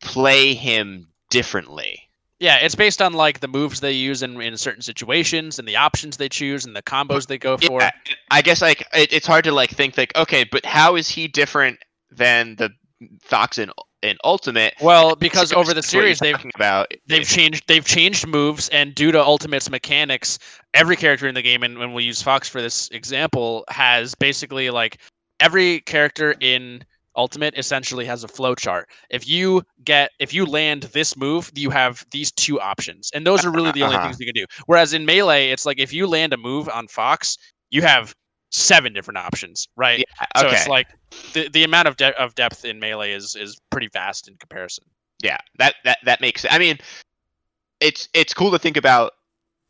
D: play him differently.
C: Yeah, it's based on like the moves they use in, in certain situations and the options they choose and the combos they go for.
D: yeah, i guess like it, it's hard to like think like okay but how is he different than the fox in, in ultimate?
C: Well, because over the
D: that's what you're
C: series they've
D: about?
C: they've changed they've changed moves and due to Ultimate's mechanics, every character in the game and when we use Fox for this example has basically like every character in Ultimate essentially has a flow chart. If you get if you land this move, you have these two options. And those are really the only
D: Uh-huh.
C: things you can do. Whereas in Melee, it's like if you land a move on Fox, you have seven different options, right?
D: yeah,
C: So it's like the, the amount of de- of depth in melee is is pretty vast in comparison.
D: yeah that that that makes i mean it's it's cool to think about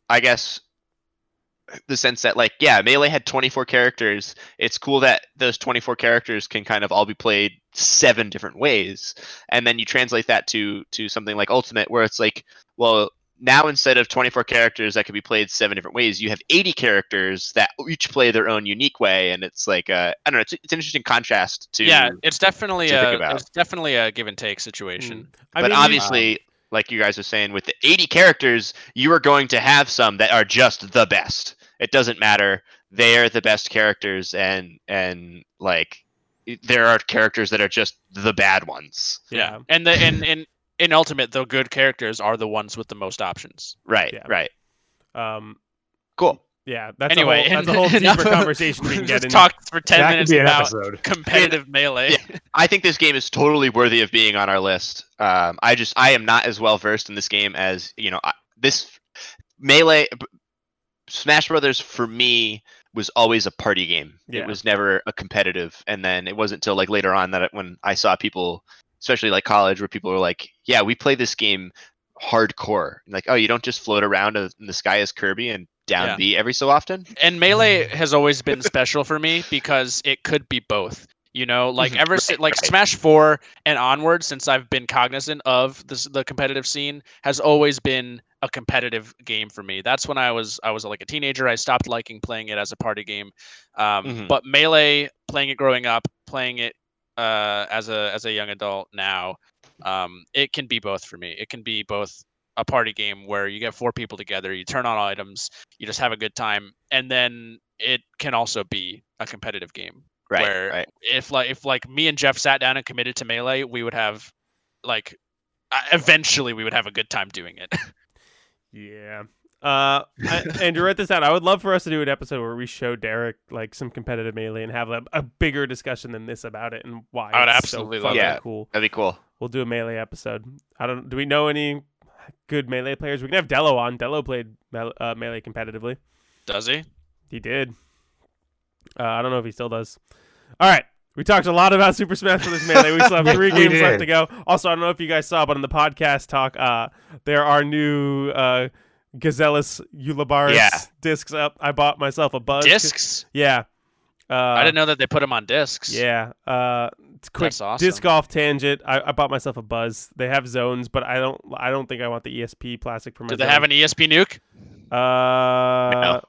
D: i guess the sense that like yeah melee had 24 characters. It's cool that those 24 characters can kind of all be played seven different ways. And then you translate that to to something like ultimate where it's like well now instead of 24 characters that could be played seven different ways you have 80 characters that each play their own unique way. And it's like uh, i don't know it's, it's an interesting contrast to
C: yeah, it's definitely
D: to
C: a it's definitely a give and take situation.
A: I
D: but
A: mean, you-
D: obviously, like you guys are saying, with the 80 characters, you are going to have some that are just the best. It doesn't matter; they're the best characters, and and like there are characters that are just the bad ones.
C: Yeah, and the and in in ultimate, the good characters are the ones with the most options.
D: Right,
A: Yeah.
D: right.
A: um,
D: Cool.
A: yeah, that's
C: anyway,
A: a whole, that's a whole
C: enough
A: deeper
C: of-
A: conversation we can get
C: Just
A: into.
C: talked for ten
B: that
C: minutes about
B: episode.
C: competitive melee.
D: I think this game is totally worthy of being on our list. Um, I just I am not as well versed in this game as you know. I, this melee b- Smash Brothers for me was always a party game.
A: Yeah.
D: It was never a competitive. And then it wasn't until like later on that it, when I saw people, especially like college, where people were like, "Yeah, we play this game hardcore." Like, oh, you don't just float around in the sky as Kirby and down
C: Yeah.
D: B every so often.
C: and melee has always been special for me because it could be both you know like
D: Mhm,
C: ever
D: right,
C: si- like
D: right.
C: smash 4 and onward since i've been cognizant of this the competitive scene has always been a competitive game for me that's when i was i was like a teenager i stopped liking playing it as a party game um,
D: Mhm.
C: but melee playing it growing up playing it uh, as a as a young adult now um, it can be both for me it can be both a party game where you get four people together you turn on items you just have a good time and then it can also be a competitive game
D: Right,
C: where
D: right.
C: if like if like me and jeff sat down and committed to melee we would have like eventually we would have a good time doing it
A: Yeah. Uh, I, Andrew, write this out, I would love for us to do an episode where we show Derek like some competitive melee and have a, a bigger discussion than this about it and why.
C: I would
A: it's
C: absolutely
A: so
C: love
A: fucking
D: that.
A: Cool.
D: That'd be cool.
A: We'll do a melee episode. I don't. Do we know any good melee players. We can have Dello on. Dello played mele- uh, melee competitively.
C: Does he?
A: He did. Uh, I don't know if he still does. All right. We talked a lot about Super Smash Bros. Melee. We still have three games left to go. Also, I don't know if you guys saw, but in the podcast talk, uh, there are new uh, Gazellus Ulabaris
D: Yeah.
A: discs up. I bought myself a buzz.
C: Discs?
A: Yeah. Uh,
C: I didn't know that they put them on discs.
A: Yeah. Uh, it's quick
C: awesome.
A: disc golf tangent. I, I bought myself a buzz. They have zones, but I don't. I don't think I want the ESP plastic for my.
C: Did they have an ESP nuke?
A: Uh,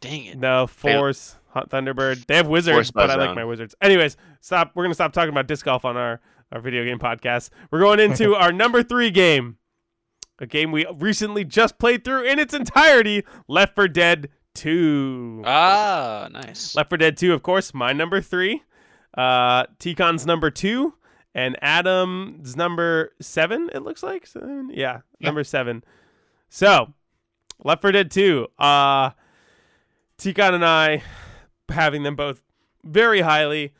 C: Dang it.
A: no, Force, Thunderbird. They have wizards, but I like my wizards. Anyways, stop. We're gonna stop talking about disc golf on our our video game podcast. We're going into our number three game, a game we recently just played through in its entirety. Left 4 Dead Two.
C: Ah, nice.
A: Left 4 Dead 2, of course, my number three. Uh, T-Con's number two, and Adam's number seven. It looks like seven? Yeah, number seven. So, Left 4 Dead 2. Uh, T-Con and I having them both very highly.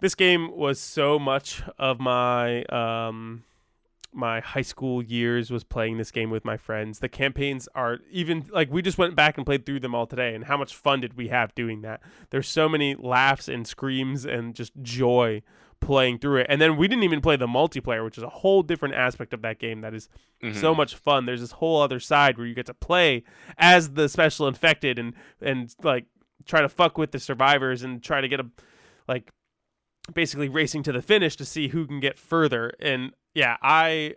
A: This game was so much of my um my high school years was playing this game with my friends. The campaigns are even like we just went back and played through them all today and how much fun did we have doing that. There's so many laughs and screams and just joy playing through it. And then we didn't even play the multiplayer, which is a whole different aspect of that game that is
D: Mhm.
A: so much fun. There's this whole other side where you get to play as the special infected and and like try to fuck with the survivors and try to get a like basically racing to the finish to see who can get further. And yeah, I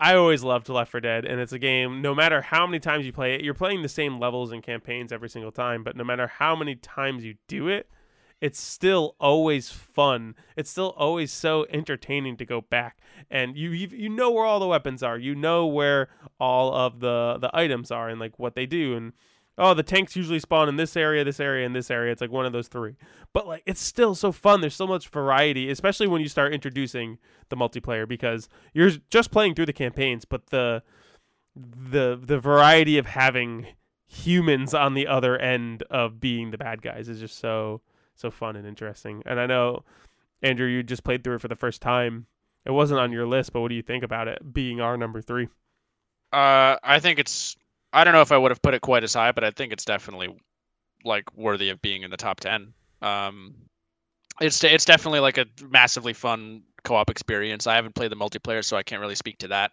A: I always loved Left 4 Dead, and it's a game. No matter how many times you play it, you're playing the same levels and campaigns every single time. But no matter how many times you do it, it's still always fun. It's still always so entertaining to go back, and you you, you know where all the weapons are. You know where all of the the items are and like what they do and oh the tanks usually spawn in this area this area and this area. It's like one of those three. But like it's still so fun. There's so much variety especially when you start introducing the multiplayer because you're just playing through the campaigns but the the the variety of having humans on the other end of being the bad guys is just so so fun and interesting. And i know andrew you just played through it for the first time. It wasn't on your list but what do you think about it being our number three?
C: Uh, I think it's. I don't know if I would have put it quite as high, but I think it's definitely like worthy of being in the top ten. Um, it's it's definitely like a massively fun co-op experience. I haven't played the multiplayer, so I can't really speak to that.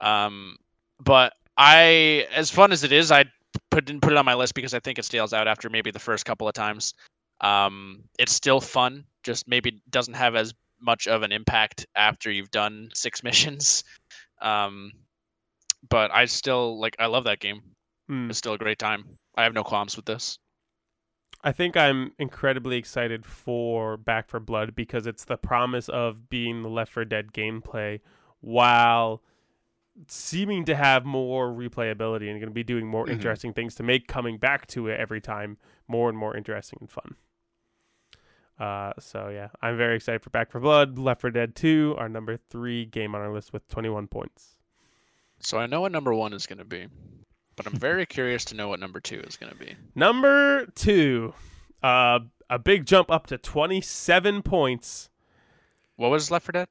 C: Um, but I, as fun as it is, I put didn't put it on my list because I think it stales out after maybe the first couple of times. Um, it's still fun, just maybe doesn't have as much of an impact after you've done six missions. Um, but I still like I love that game.
A: Hmm.
C: It's still a great time. I have no qualms with this.
A: I think I'm incredibly excited for Back for Blood because it's the promise of being the Left 4 Dead gameplay while seeming to have more replayability and going to be doing more
D: Mhm.
A: interesting things to make coming back to it every time more and more interesting and fun. Uh, so yeah, I'm very excited for Back for Blood, Left 4 Dead 2, our number three game on our list with 21 points.
C: So I know what number one is going to be, but I'm very curious to know what number two is going to be.
A: Number two, uh, a big jump up to 27 points.
C: What was Left 4 Dead?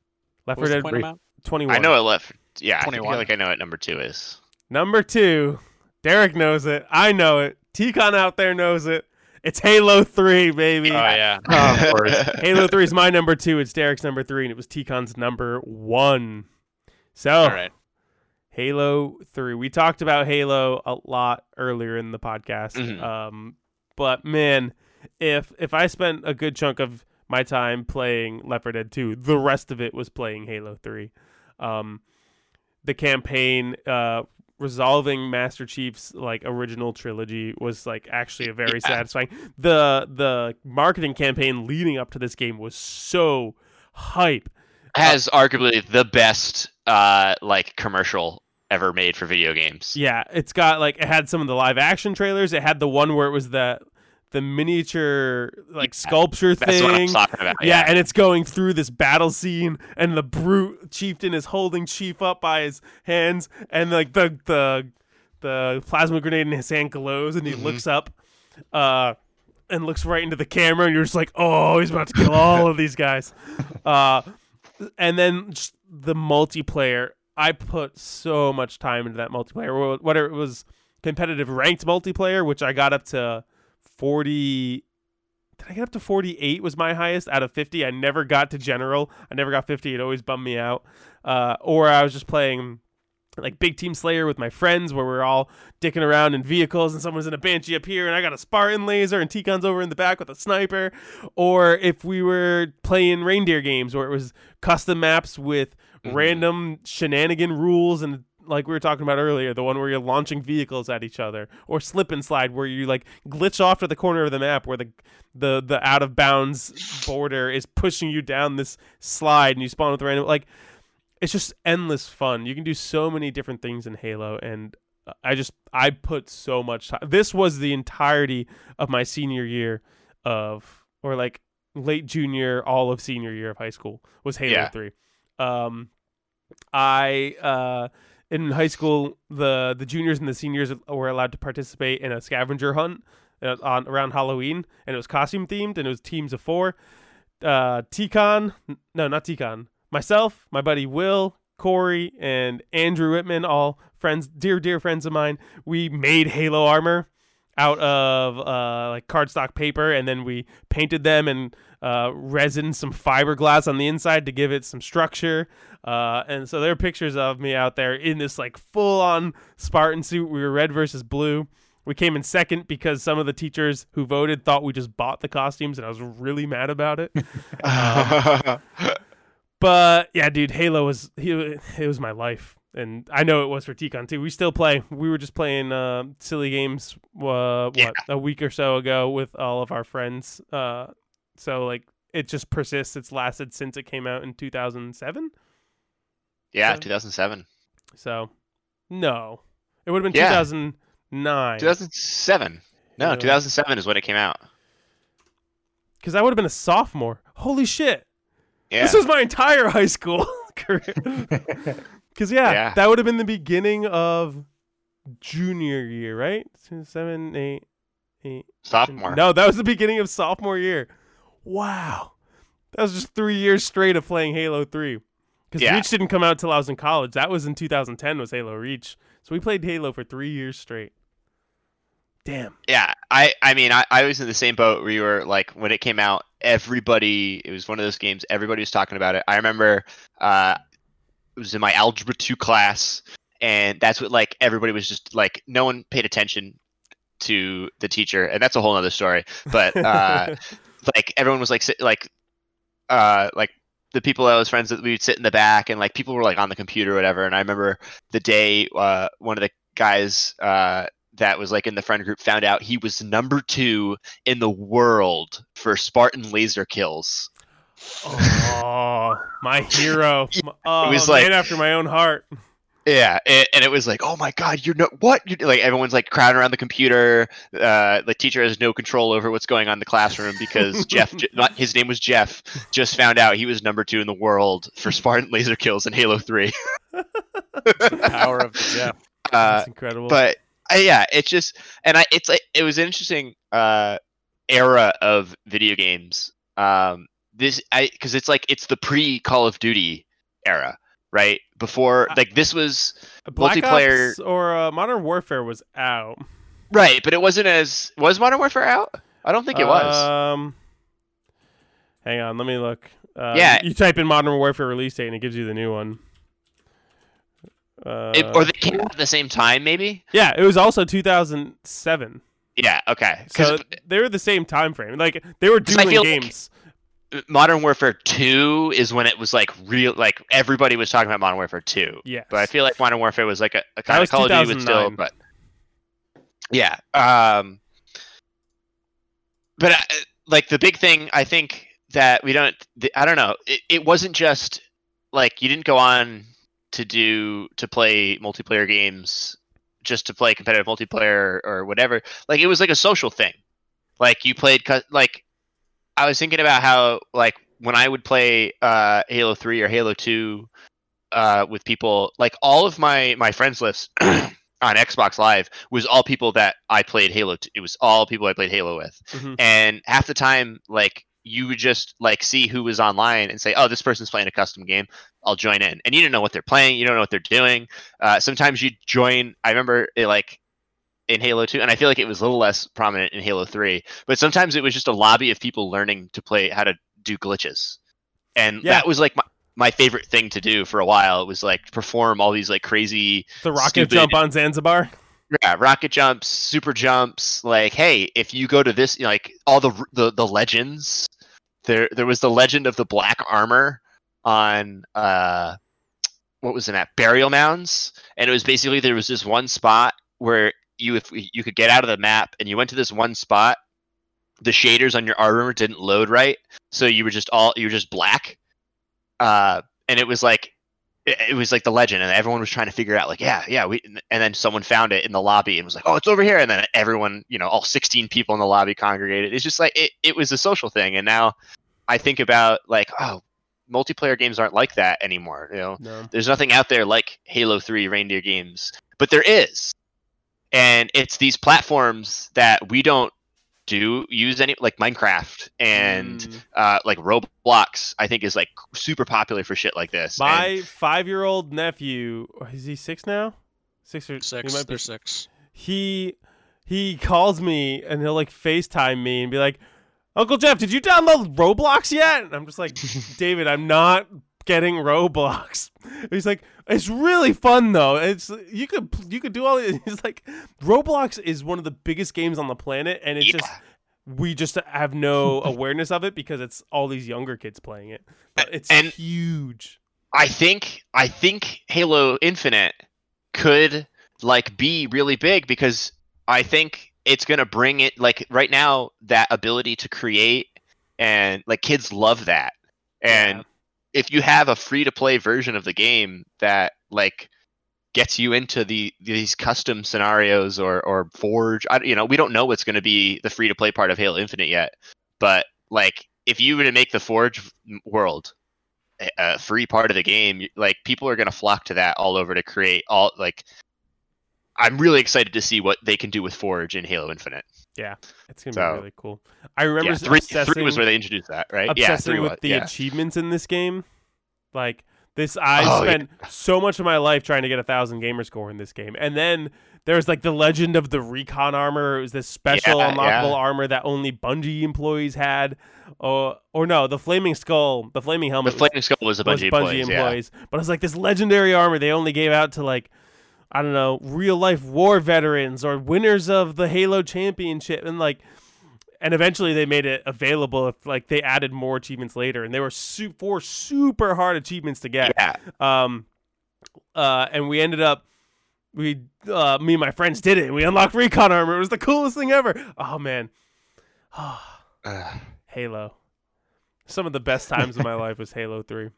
A: Left 4
C: What
A: Dead
C: point
A: 21.
D: I know it left. Yeah, I
C: 21.
D: feel like I know what number two is.
A: Number two, Derek knows it. I know it. T-Con out there knows it. It's Halo 3, baby.
C: Oh yeah.
B: Oh, of course.
A: Halo 3 is my number two. It's Derek's number three, and it was T-Con's number one. So,
C: All right.
A: Halo 3. We talked about Halo a lot earlier in the podcast.
D: Mhm.
A: Um, but man, if if I spent a good chunk of my time playing Left 4 Dead 2, the rest of it was playing Halo 3. Um, the campaign uh resolving Master Chief's like original trilogy was like actually a very
D: Yeah.
A: satisfying. The the marketing campaign leading up to this game was so hype.
D: Has arguably the best uh like commercial ever made for video games.
A: Yeah, it's got like it had some of the live action trailers. It had the one where it was the the miniature like sculpture
D: That's what I'm
A: thing.
D: talking about.
A: Yeah,
D: Yeah.
A: and it's going through this battle scene, and the brute chieftain is holding Chief up by his hands, and like the the the plasma grenade in his hand glows, and he
D: Mhm.
A: looks up, uh, and looks right into the camera, and you're just like, oh, he's about to kill all of these guys, uh, and then just the multiplayer I put so much time into that multiplayer. wh- Whether it was competitive ranked multiplayer, which I got up to forty. Did I get up to forty eight? Was my highest out of fifty. I never got to general. I never got fifty. It always bummed me out. Uh, or I was just playing like big team slayer with my friends where we're all dicking around in vehicles and someone's in a banshee up here and i got a spartan laser and ticon's over in the back with a sniper or if we were playing reindeer games where it was custom maps with
D: Mhm.
A: random shenanigan rules and like we were talking about earlier the one where you're launching vehicles at each other or slip and slide where you like glitch off to the corner of the map where the the the out of bounds border is pushing you down this slide and you spawn with random like it's just endless fun. You can do so many different things in Halo, and I just I put so much time. This was the entirety of my senior year of, or like late junior, all of senior year of high school was Halo
D: Yeah.
A: Three. Um, I uh in high school the the juniors and the seniors were allowed to participate in a scavenger hunt uh, on around Halloween, and it was costume themed, and it was teams of four. Uh, Ticon, no, not Ticon. Myself, my buddy Will, Corey, and Andrew Whitman, all friends, dear dear friends of mine. We made Halo armor out of uh, like cardstock paper, and then we painted them and uh, resin some fiberglass on the inside to give it some structure. Uh, and so there are pictures of me out there in this like full on Spartan suit. We were red versus blue. We came in second because some of the teachers who voted thought we just bought the costumes, and I was really mad about it. But yeah, dude, Halo was he, it was my life, and I know it was for Ticon too. We still play. We were just playing uh, silly games. Uh, what
D: Yeah.
A: a week or so ago with all of our friends. Uh, so like it just persists. It's lasted since it came out in 2007.
D: yeah,
A: So-
D: 2007.
A: So no, it would have been
D: Yeah.
A: 2009.
D: 2007. No, 2007 is when it came out.
A: Because I would have been a sophomore. Holy shit!
D: Yeah.
A: This was my entire high school career. Because yeah,
D: Yeah.
A: that would have been the beginning of junior year, right? Two, Seven, eight, eight.
D: Sophomore.
A: No, that was the beginning of sophomore year. Wow, that was just three years straight of playing Halo Three. Because
D: Yeah.
A: Reach didn't come out till I was in college. That was in 2010. Was Halo Reach? So we played Halo for three years straight. Damn.
D: Yeah, I I mean I, I was in the same boat where you were like when it came out, everybody it was one of those games everybody was talking about it. I remember uh it was in my algebra two class and that's what like everybody was just like no one paid attention to the teacher and that's a whole other story. But uh like everyone was like sit, like uh like the people I was friends with we would sit in the back and like people were like on the computer or whatever and I remember the day uh one of the guys uh that was like in the friend group found out he was number two in the world for Spartan laser kills.
A: oh, my hero. Oh,
D: was like-
A: after my own heart.
D: Yeah, and, and it was like, oh my god, you're no what? You're, like everyone's like crowding around the computer. Uh, the teacher has no control over what's going on in the classroom because Jeff, not, his name was Jeff, just found out he was number two in the world for Spartan laser kills in Halo Three.
C: The Power of the Jeff.
D: Uh,
A: That's incredible.
D: but yeah, it's just and I it's like it was an interesting uh era of video games. Um this I because it's like it's the pre Call of Duty era, right? Before like this was
A: Black
D: multiplayer-
A: Ops or uh, Modern Warfare was out.
D: right, but it wasn't as was Modern Warfare out? I don't think it was.
A: Um, hang on, let me look. Uh,
D: Yeah.
A: you type in Modern Warfare release date and it gives you the new one. Uh,
D: It, or they came out at the same time, maybe.
A: yeah, it was also 2007.
D: Yeah, okay.
A: So they were the same time frame. Like they were dueling
D: feel like-
A: games.
D: Modern Warfare Two is when it was like real, like everybody was talking about Modern Warfare Two.
A: Yeah.
D: But I feel like Modern Warfare was like a, a kind of Call of Duty, but still, but yeah. Um, but I, like the big thing, I think that we don't. The, I don't know. It, it wasn't just like you didn't go on to do to play multiplayer games just to play competitive multiplayer or whatever. Like it was like a social thing. Like you played, like I was thinking about how like when I would play uh, Halo Three or Halo Two uh, with people, like all of my my friends lists on Xbox Live was all people that I played Halo. To. It was all people I played Halo with,
A: Mhm.
D: and half the time, like you would just like see who was online and say, "Oh, this person's playing a custom game. I'll join in." And you didn't know what they're playing. You don't know what they're doing. Uh, sometimes you join. I remember it like in Halo 2, and I feel like it was a little less prominent in Halo 3. But sometimes it was just a lobby of people learning to play how to do glitches, and
A: Yeah.
D: that was like my, my favorite thing to do for a while. It was like perform all these like crazy
A: The rocket
D: Stupid.
A: jump on Zanzibar.
D: yeah, rocket jumps, super jumps. Like, hey, if you go to this, you know, like all the the the legends, there there was the legend of the black armor on uh, what was it at burial mounds, and it was basically there was this one spot where you if you could get out of the map and you went to this one spot, the shaders on your armor didn't load right, so you were just all you were just black, uh, and it was like it was like the legend and everyone was trying to figure out like yeah yeah we and then someone found it in the lobby and was like oh it's over here and then everyone you know all 16 people in the lobby congregated. It's just like it, it was a social thing and now i think about like oh multiplayer games aren't like that anymore you know?
A: No.
D: there's nothing out there like halo 3 reindeer games but there is. And it's these platforms that we don't do use any like minecraft and
A: Mm.
D: uh, like roblox i think is like super popular for shit like this And-
A: my five-year-old nephew is he six now? Six or six? he
C: Six.
A: might be
C: six.
A: he he calls me and he'll like FaceTime me and be like, Uncle Jeff, did you download Roblox yet? And I'm just like, David, I'm not getting Roblox. He's like, it's really fun though. It's you could you could do all. He's like, Roblox is one of the biggest games on the planet, and it's
D: Yeah.
A: just we just have no awareness of it because it's all these younger kids playing it. But it's
D: And-
A: huge.
D: I think I think Halo Infinite could like be really big because I think it's gonna bring it like right now that ability to create and like kids love that and
A: Yeah.
D: If you have a free to play version of the game that like gets you into the these custom scenarios or or forge I, you know we don't know what's going to be the free to play part of halo infinite yet but like if you were to make the forge world a- free part of the game like people are going to flock to that all over to create all like i'm really excited to see what they can do with forge in halo infinite Yeah,
A: it's gonna
D: So-
A: be really cool. I remember
D: yeah, three, three was where they introduced that right yeah
A: obsessing
D: three
A: with
D: was
A: the
D: yeah.
A: achievements in this game. Like this, I
D: Oh, yeah.
A: spent so much of my life trying to get a thousand gamer score in this game, and then there's like the legend of the recon armor. It was this special
D: Yeah,
A: unlockable
D: yeah.
A: armor that only Bungie employees had. Or, or no, the flaming skull, the flaming
D: the
A: helmet. was-
D: flaming skull was a
A: was Bungie
D: employees, yeah.
A: employees. But it's like this legendary armor they only gave out to like I don't know, real life war veterans or winners of the Halo championship and like and eventually they made it available if like they added more achievements later and they were su- four super hard achievements to get.
D: yeah
A: Um uh and we ended up we uh me and my friends did it and we unlocked recon armor. It was the coolest thing ever. Oh man. Halo. Some of the best times of my life was Halo 3.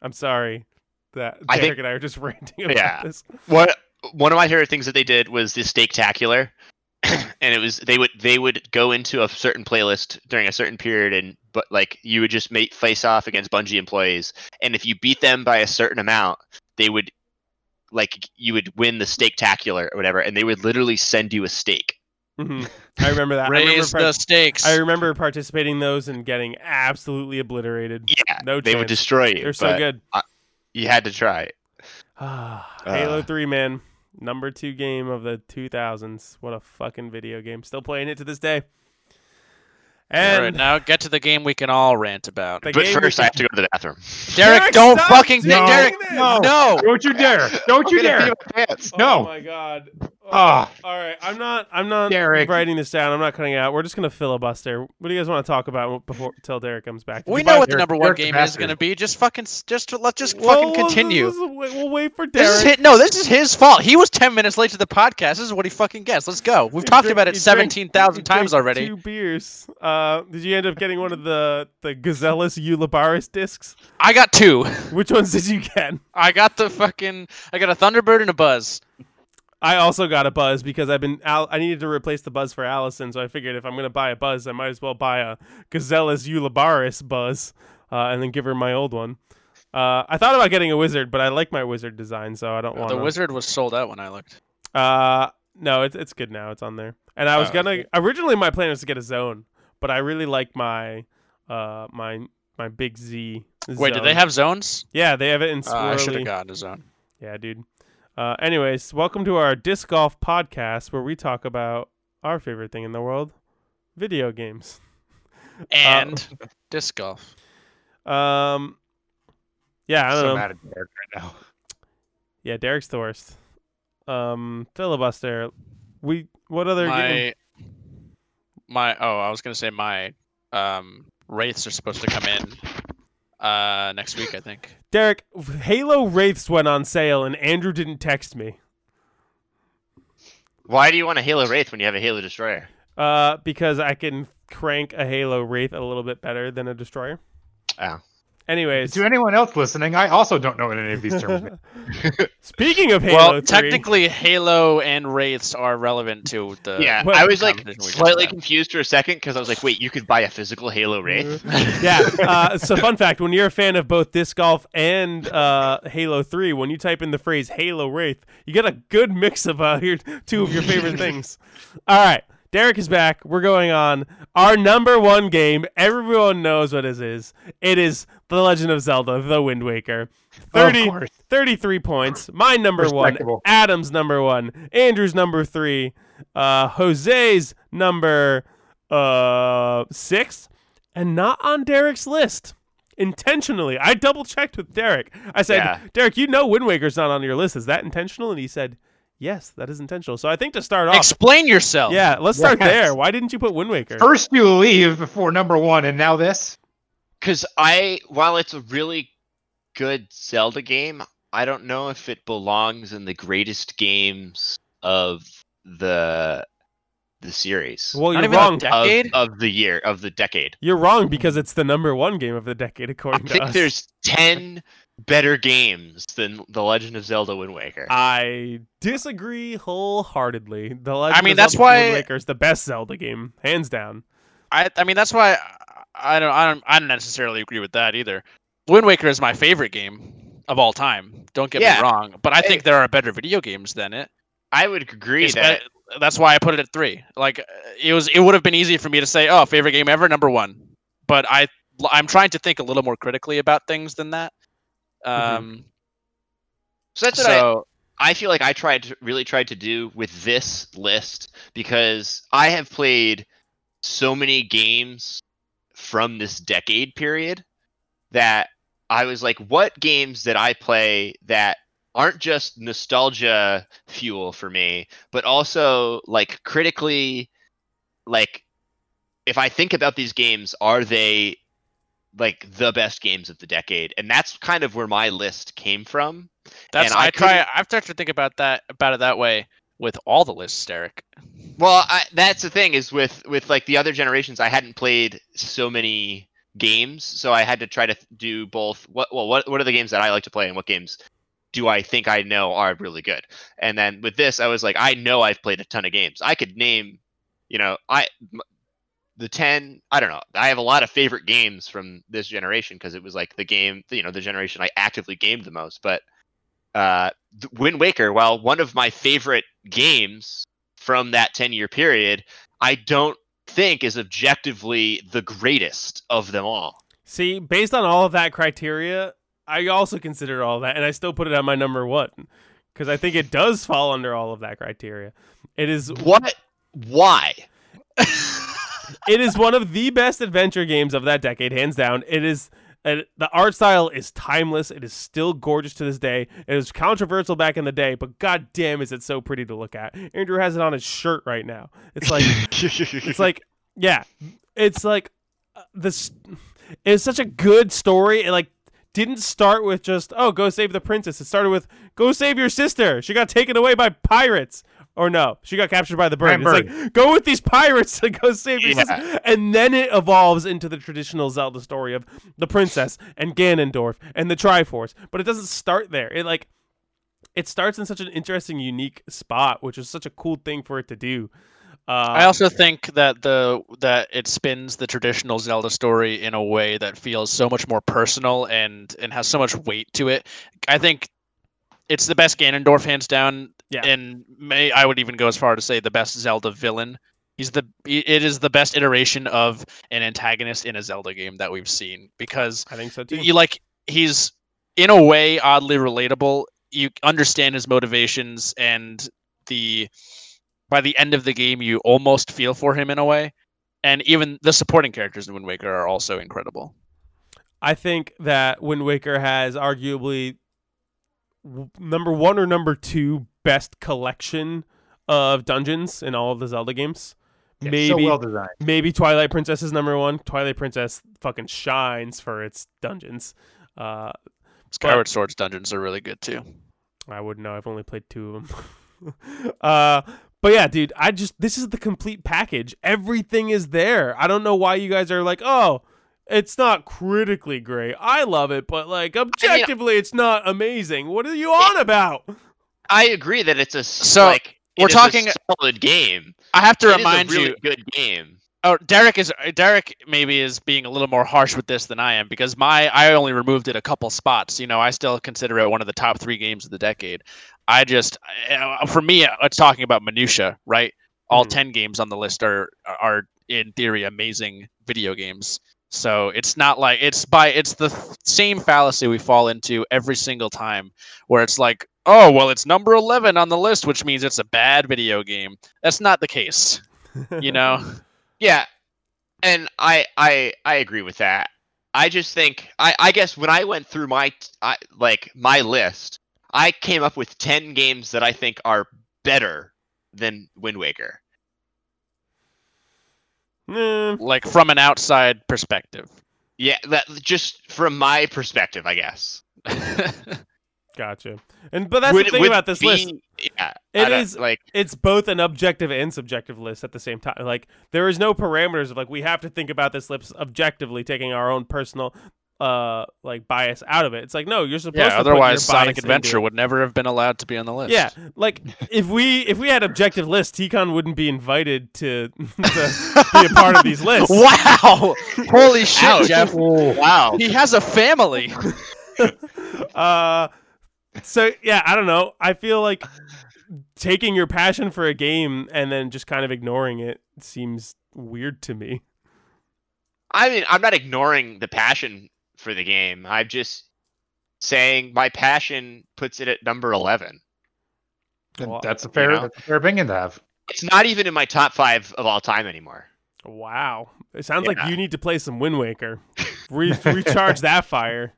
A: I'm sorry that
D: I
A: Derek
D: think-
A: and I are just ranting about
D: Yeah.
A: this.
D: What one of my favorite things that they did was the steaktacular, and it was they would they would go into a certain playlist during a certain period, and but like you would just make face off against Bungie employees, and if you beat them by a certain amount, they would like you would win the steaktacular or whatever, and they would literally send you a steak.
A: Mhm. I remember that. I remember,
C: Raise the stakes.
A: I remember participating in those and getting absolutely obliterated.
D: Yeah,
A: No
D: they would destroy you.
A: They're so
D: but
A: good.
D: You had to try it.
A: Halo
D: Uh.
A: 3, man. Number two game of the 2000s. What a fucking video game. Still playing it to this day.
C: All
A: And
C: right, now get to the game we can all rant about.
D: But
A: game we
D: first, I have to go to the bathroom.
C: Derek,
A: Derek,
C: don't fucking
A: doing
C: Derek.
B: No.
C: No.
B: Don't you dare! Don't you
D: I'm gonna pee
B: dare!
D: my pants.
B: No.
A: Oh my god.
B: Ah.
A: All right, I'm not. I'm not
B: Derek.
A: writing this down. I'm not cutting it out. We're just gonna filibuster. What do you guys want to talk about before till Derek comes back?
C: We know what the number one
B: Derek's a
C: game is going to be. Just fucking, just to, let's just
A: Whoa,
C: fucking
A: whoa,
C: continue.
A: We'll, we'll, we'll wait for
C: This is
A: Derek.
C: his, no, this is his fault. He was ten minutes late to the podcast. This is what he fucking gets. Let's go. We've
A: You
C: talked
A: drink-
C: about it seventeen thousand times already.
A: Two beers. Uh, did you end up getting one of the the Gazellus Eulabaris discs?
C: I got two.
A: Which ones did you get?
C: I got the fucking. I got a Thunderbird and a Buzz.
A: I also got a buzz because I've been Al- I needed to replace the buzz for Allison, so I figured if I'm gonna buy a buzz, I might as well buy a Gazellus Eulabaris buzz, uh, and then give her my old one. Uh, I thought about getting a wizard, but I like my wizard design, so I don't want
C: The wizard was sold out when I looked.
A: Uh, no, it's it's good now. It's on there. And I was
C: Oh,
A: gonna
C: okay.
A: originally my plan was to get a zone, but I really like my uh, my my big Z.
C: Wait, do they have zones?
A: Yeah, they have it in
C: Uh, I should have gotten a zone.
A: Yeah, dude. Uh, anyways, welcome to our disc golf podcast where we talk about our favorite thing in the world, video games.
C: And disc golf.
A: Um, yeah, I don't
B: so
A: know.
B: mad at Derek right now.
A: Yeah, Derek's the worst. Um, filibuster. We what other game?
C: My my oh, I was gonna say my um wraiths are supposed to come in uh next week, I think.
A: Derek, Halo Wraiths went on sale and Andrew didn't text me.
D: Why do you want a Halo Wraith when you have a Halo Destroyer?
A: Uh, because I can crank a Halo Wraith a little bit better than a destroyer.
D: Oh.
A: Anyways,
B: To anyone else listening, I also don't know what any of these terms mean.
A: speaking of Halo,
C: well,
A: 3,
C: technically Halo and wraiths are relevant to the
D: yeah,
A: well,
D: I was like
C: conversation we just
D: slightly confused for a second because I was like, wait, you could buy a physical Halo Wraith?
A: yeah. Uh, so, fun fact: when you're a fan of both disc golf and uh, Halo Three, when you type in the phrase Halo Wraith, you get a good mix of uh, your two of your favorite things. All right, Derek is back. We're going on our number one game. Everyone knows what it is. It is The Legend of Zelda: The Wind Waker. 30,
B: Of course.
A: 33 points. My number one. Adam's number one. Andrew's number three. Uh, Jose's number uh six, and not on Derek's list. Intentionally, I double checked with Derek. I said,
D: Yeah.
A: Derek, you know Wind Waker's not on your list. Is that intentional? And he said, Yes, that is intentional. So I think to start off,
C: Explain yourself.
A: yeah, let's start
B: Yes.
A: there. Why didn't you put Wind Waker?
B: First you leave before number one, and now this.
D: Because I, while it's a really good Zelda game, I don't know if it belongs in the greatest games of the the series
A: well, you're
C: even
A: wrong.
C: de-
D: of, of the year of the decade.
A: You're wrong because it's the number one game of the decade,
D: I
A: according to
D: think there's ten better games than The Legend of Zelda Wind Waker.
A: I disagree wholeheartedly. The Legend
C: mean,
A: of
C: that's
A: Zelda
C: why-
A: Wind Waker is the best Zelda game, hands down.
C: I I mean that's why I, I don't I don't I don't necessarily agree with that either. Wind Waker is my favorite game of all time. Don't get
D: Yeah.
C: me wrong, but I
D: Hey.
C: think there are better video games than it.
D: I would agree
C: It's-
D: that
C: that's why I put it at three. Like uh, it was, it would have been easy for me to say, "Oh, favorite game ever, number one." But I, I'm trying to think a little more critically about things than that. Um,
D: so. That's what I,
C: so
D: I feel like I tried to really tried to do with this list because I have played so many games from this decade period that I was like, what games did I play that aren't just nostalgia fuel for me, but also like critically, like if I think about these games, are they like the best games of the decade? And that's kind of where my list came from.
C: that's
D: and I
C: I, try. I've started to think about that about it that way with all the lists, Derek.
D: Well, I, that's the thing is with with like the other generations, I hadn't played so many games, so I had to try to do both. What well, what what are the games that I like to play, and what games do I think I know are really good? And then with this, I was like, I know I've played a ton of games. I could name, you know, I the ten. I don't know. I have a lot of favorite games from this generation because it was like the game, you know, the generation I actively gamed the most. But uh, Wind Waker, while one of my favorite games from that 10 year period, I don't think is objectively the greatest of them all.
A: See, based on all of that criteria, I also consider all that, and I still put it on my number one because I think it does fall under all of that criteria. It is
D: What? Why?
A: it is one of the best adventure games of that decade, hands down. It is uh, the art style is timeless. It is still gorgeous to this day. It was controversial back in the day, but god damn, is it so pretty to look at. Andrew has it on his shirt right now. It's like it's like yeah, it's like uh, this. It's such a good story. It like didn't start with just oh go save the princess. It started with go save your sister. She got taken away by pirates. Or no, she got captured by the bird. It's like go with these pirates to go save your
D: Yeah.
A: and then it evolves into the traditional Zelda story of the princess and Ganondorf and the Triforce. But it doesn't start there. It like it starts in such an interesting, unique spot, which is such a cool thing for it to do. Uh,
C: I also think that the that it spins the traditional Zelda story in a way that feels so much more personal and and has so much weight to it. I think it's the best Ganondorf hands down,
A: Yeah.
C: and may I would even go as far to say the best Zelda villain He's the it is the best iteration of an antagonist in a Zelda game that we've seen because
A: I think so too.
C: you like he's in a way oddly relatable. You understand his motivations and the by the end of the game you almost feel for him in a way. And even the supporting characters in Wind Waker are also incredible.
A: I think that Wind Waker has arguably w- number one or number two best collection of dungeons in all of the Zelda games.
B: Yeah,
A: maybe
B: so well designed.
A: maybe Twilight Princess is number one. Twilight Princess fucking shines for its dungeons. Uh,
C: Skyward Sword's dungeons are really good too.
A: I wouldn't know. I've only played two of them. uh, but yeah, dude, I just this is the complete package. Everything is there. I don't know why you guys are like, oh, it's not critically great. I love it, but like objectively, it's not amazing. What are you on about?
D: I agree that it's a s-
C: So,
D: like
C: we're
D: it is a
C: talking-
D: solid game.
C: I have to
D: It is a
C: remind
D: really
C: you
D: good game.
C: Oh, Derek is Derek maybe is being a little more harsh with this than I am because my I only removed it a couple spots. You know, I still consider it one of the top three games of the decade. I just, uh, for me, it's talking about minutia, right? All
A: Mhm.
C: ten games on the list are are in theory amazing video games. So it's not like it's by it's the same fallacy we fall into every single time, where it's like, oh well, it's number eleven on the list, which means it's a bad video game. That's not the case, you know.
D: Yeah, and I I I agree with that. I just think I I guess when I went through my t- I, like my list, I came up with ten games that I think are better than Wind Waker.
A: Nah,
C: like from an outside perspective.
D: Yeah, that just from my perspective, I guess.
A: gotcha. And but that's
D: Would-
A: the thing about this
D: be-
A: list.
D: Yeah,
A: It
D: I don't-
A: is-
D: like
A: It's both an objective and subjective list at the same time. Like there is no parameters of like we have to think about this list objectively, taking our own personal uh like bias out of it. It's like no, you're supposed
C: yeah,
A: to. put
C: otherwise
A: your
C: Sonic
A: into
C: Adventure would never have been allowed to be on the list.
A: Yeah, like if we if we had objective lists, T-Con wouldn't be invited to to be a part of these lists.
C: Wow! Holy shit,
D: Ouch.
C: Jeff.
D: wow.
C: He has a family.
A: Uh, so yeah, I don't know. I feel like taking your passion for a game and then just kind of ignoring it seems weird to me.
D: I mean, I'm not ignoring the passion for the game. I'm just saying my passion puts it at number 11.
A: Well,
B: That's a fair,
D: know?
B: that's a fair opinion to have.
D: It's not even in my top five of all time anymore.
A: Wow, it sounds like you need to play some Wind Waker. Re- recharge that fire.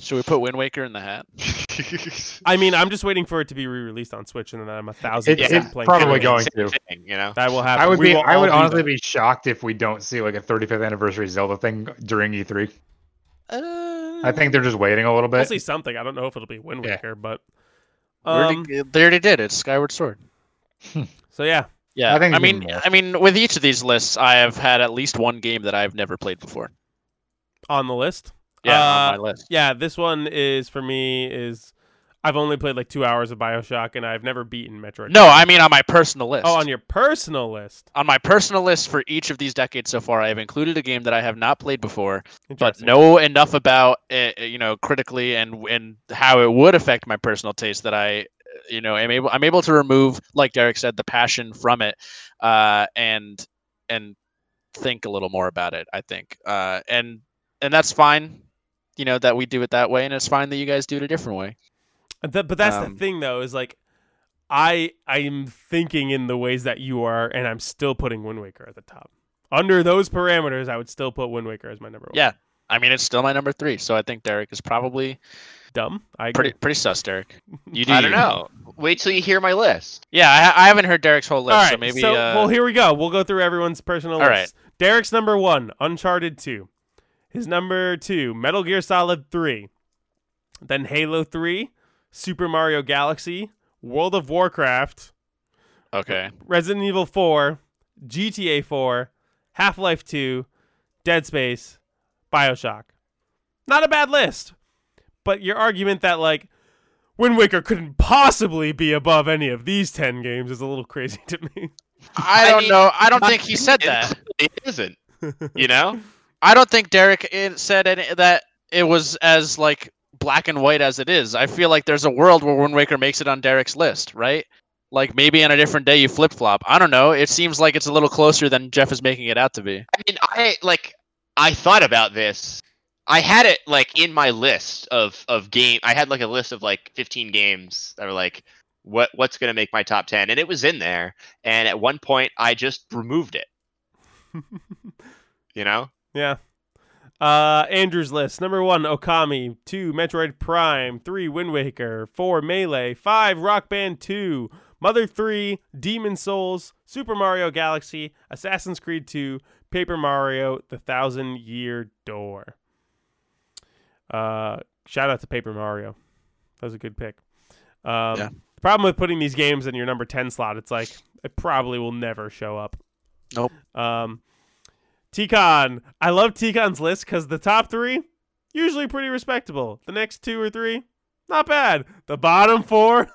C: Should we put Wind Waker in the hat?
A: I mean, I'm just waiting for it to be re-released on Switch, and then I'm a thousand
B: It-
A: percent
B: it's
A: playing.
B: probably going
D: Same
B: to.
D: thing, you know.
A: That will happen.
B: I would
A: We
B: be. I would honestly be shocked if we don't see like a 35th anniversary Zelda thing during E3.
C: Uh,
B: I think they're just waiting a little
A: We'll
B: bit.
A: see something. I don't know if it'll be Wind
B: Yeah.
A: Waker, but
C: we already-
A: um,
C: they already did. It's Skyward Sword.
A: so yeah,
C: Yeah,
B: I think
C: I mean,
B: more.
C: I mean, with each of these lists, I have had at least one game that I've never played before.
A: on the list.
C: Yeah,
A: Uh,
C: on my list.
A: Yeah, this one is for me is I've only played like two hours of Bioshock, and I've never beaten Metroid.
C: No, I mean on my personal list.
A: Oh, on your personal list.
C: on my personal list for each of these decades so far, I have included a game that I have not played before, but know enough about it, you know, critically and and how it would affect my personal taste that I, you know, am able I'm able to remove, like Derek said, the passion from it, uh, and and think a little more about it. I think, uh, and and that's fine, you know, that we do it that way, and it's fine that you guys do it a different way.
A: Th- but that's
C: um,
A: the thing, though, is like I I'm thinking in the ways that you are, and I'm still putting Wind Waker at the top. Under those parameters, I would still put Wind Waker as my number one.
C: Yeah. I mean, it's still my number three, so I think Derek is probably
A: dumb. I agree.
C: pretty pretty sus, Derek. You do
D: I don't
C: you.
D: know. Wait till you hear my list.
C: Yeah, I, I haven't heard Derek's whole list,
A: All right,
C: so maybe.
A: so
C: uh,
A: well, here we go. We'll go through everyone's personal
C: All
A: lists. Derek's number one, Uncharted Two. His number two, Metal Gear Solid Three. Then Halo Three, Super Mario Galaxy, World of Warcraft,
C: okay.
A: Resident Evil 4, GTA 4, Half Life 2, Dead Space, Bioshock. Not a bad list. But your argument that, like, Wind Waker couldn't possibly be above any of these 10 games is a little crazy to me.
C: I
D: I
C: don't
D: mean,
C: know. I don't think he said that.
D: It isn't. You know?
C: I don't think Derek said any, that it was as like black and white as it is. I feel like there's a world where Wind Waker makes it on Derek's list, right? Like maybe on a different day you flip flop. I don't know. It seems like it's a little closer than Jeff is making it out to be.
D: I mean, I like I thought about this. I had it like in my list of of game. I had like a list of like 15 games that were like what what's going to make my top 10 and it was in there and at one point I just removed it. you know?
A: Yeah. Uh, Andrew's list: number one, Okami; two, Metroid Prime; three, Wind Waker; four, Melee; five, Rock Band Two; Mother Three; Demon Souls; Super Mario Galaxy; Assassin's Creed Two; Paper Mario: The Thousand Year Door. Uh, shout out to Paper Mario. That was a good pick. Um,
C: Yeah.
A: The problem with putting these games in your number ten slot, it's like it probably will never show up.
C: Nope.
A: Um, T-Con. I love T-Con's list because the top three, usually pretty respectable. The next two or three, not bad. The bottom four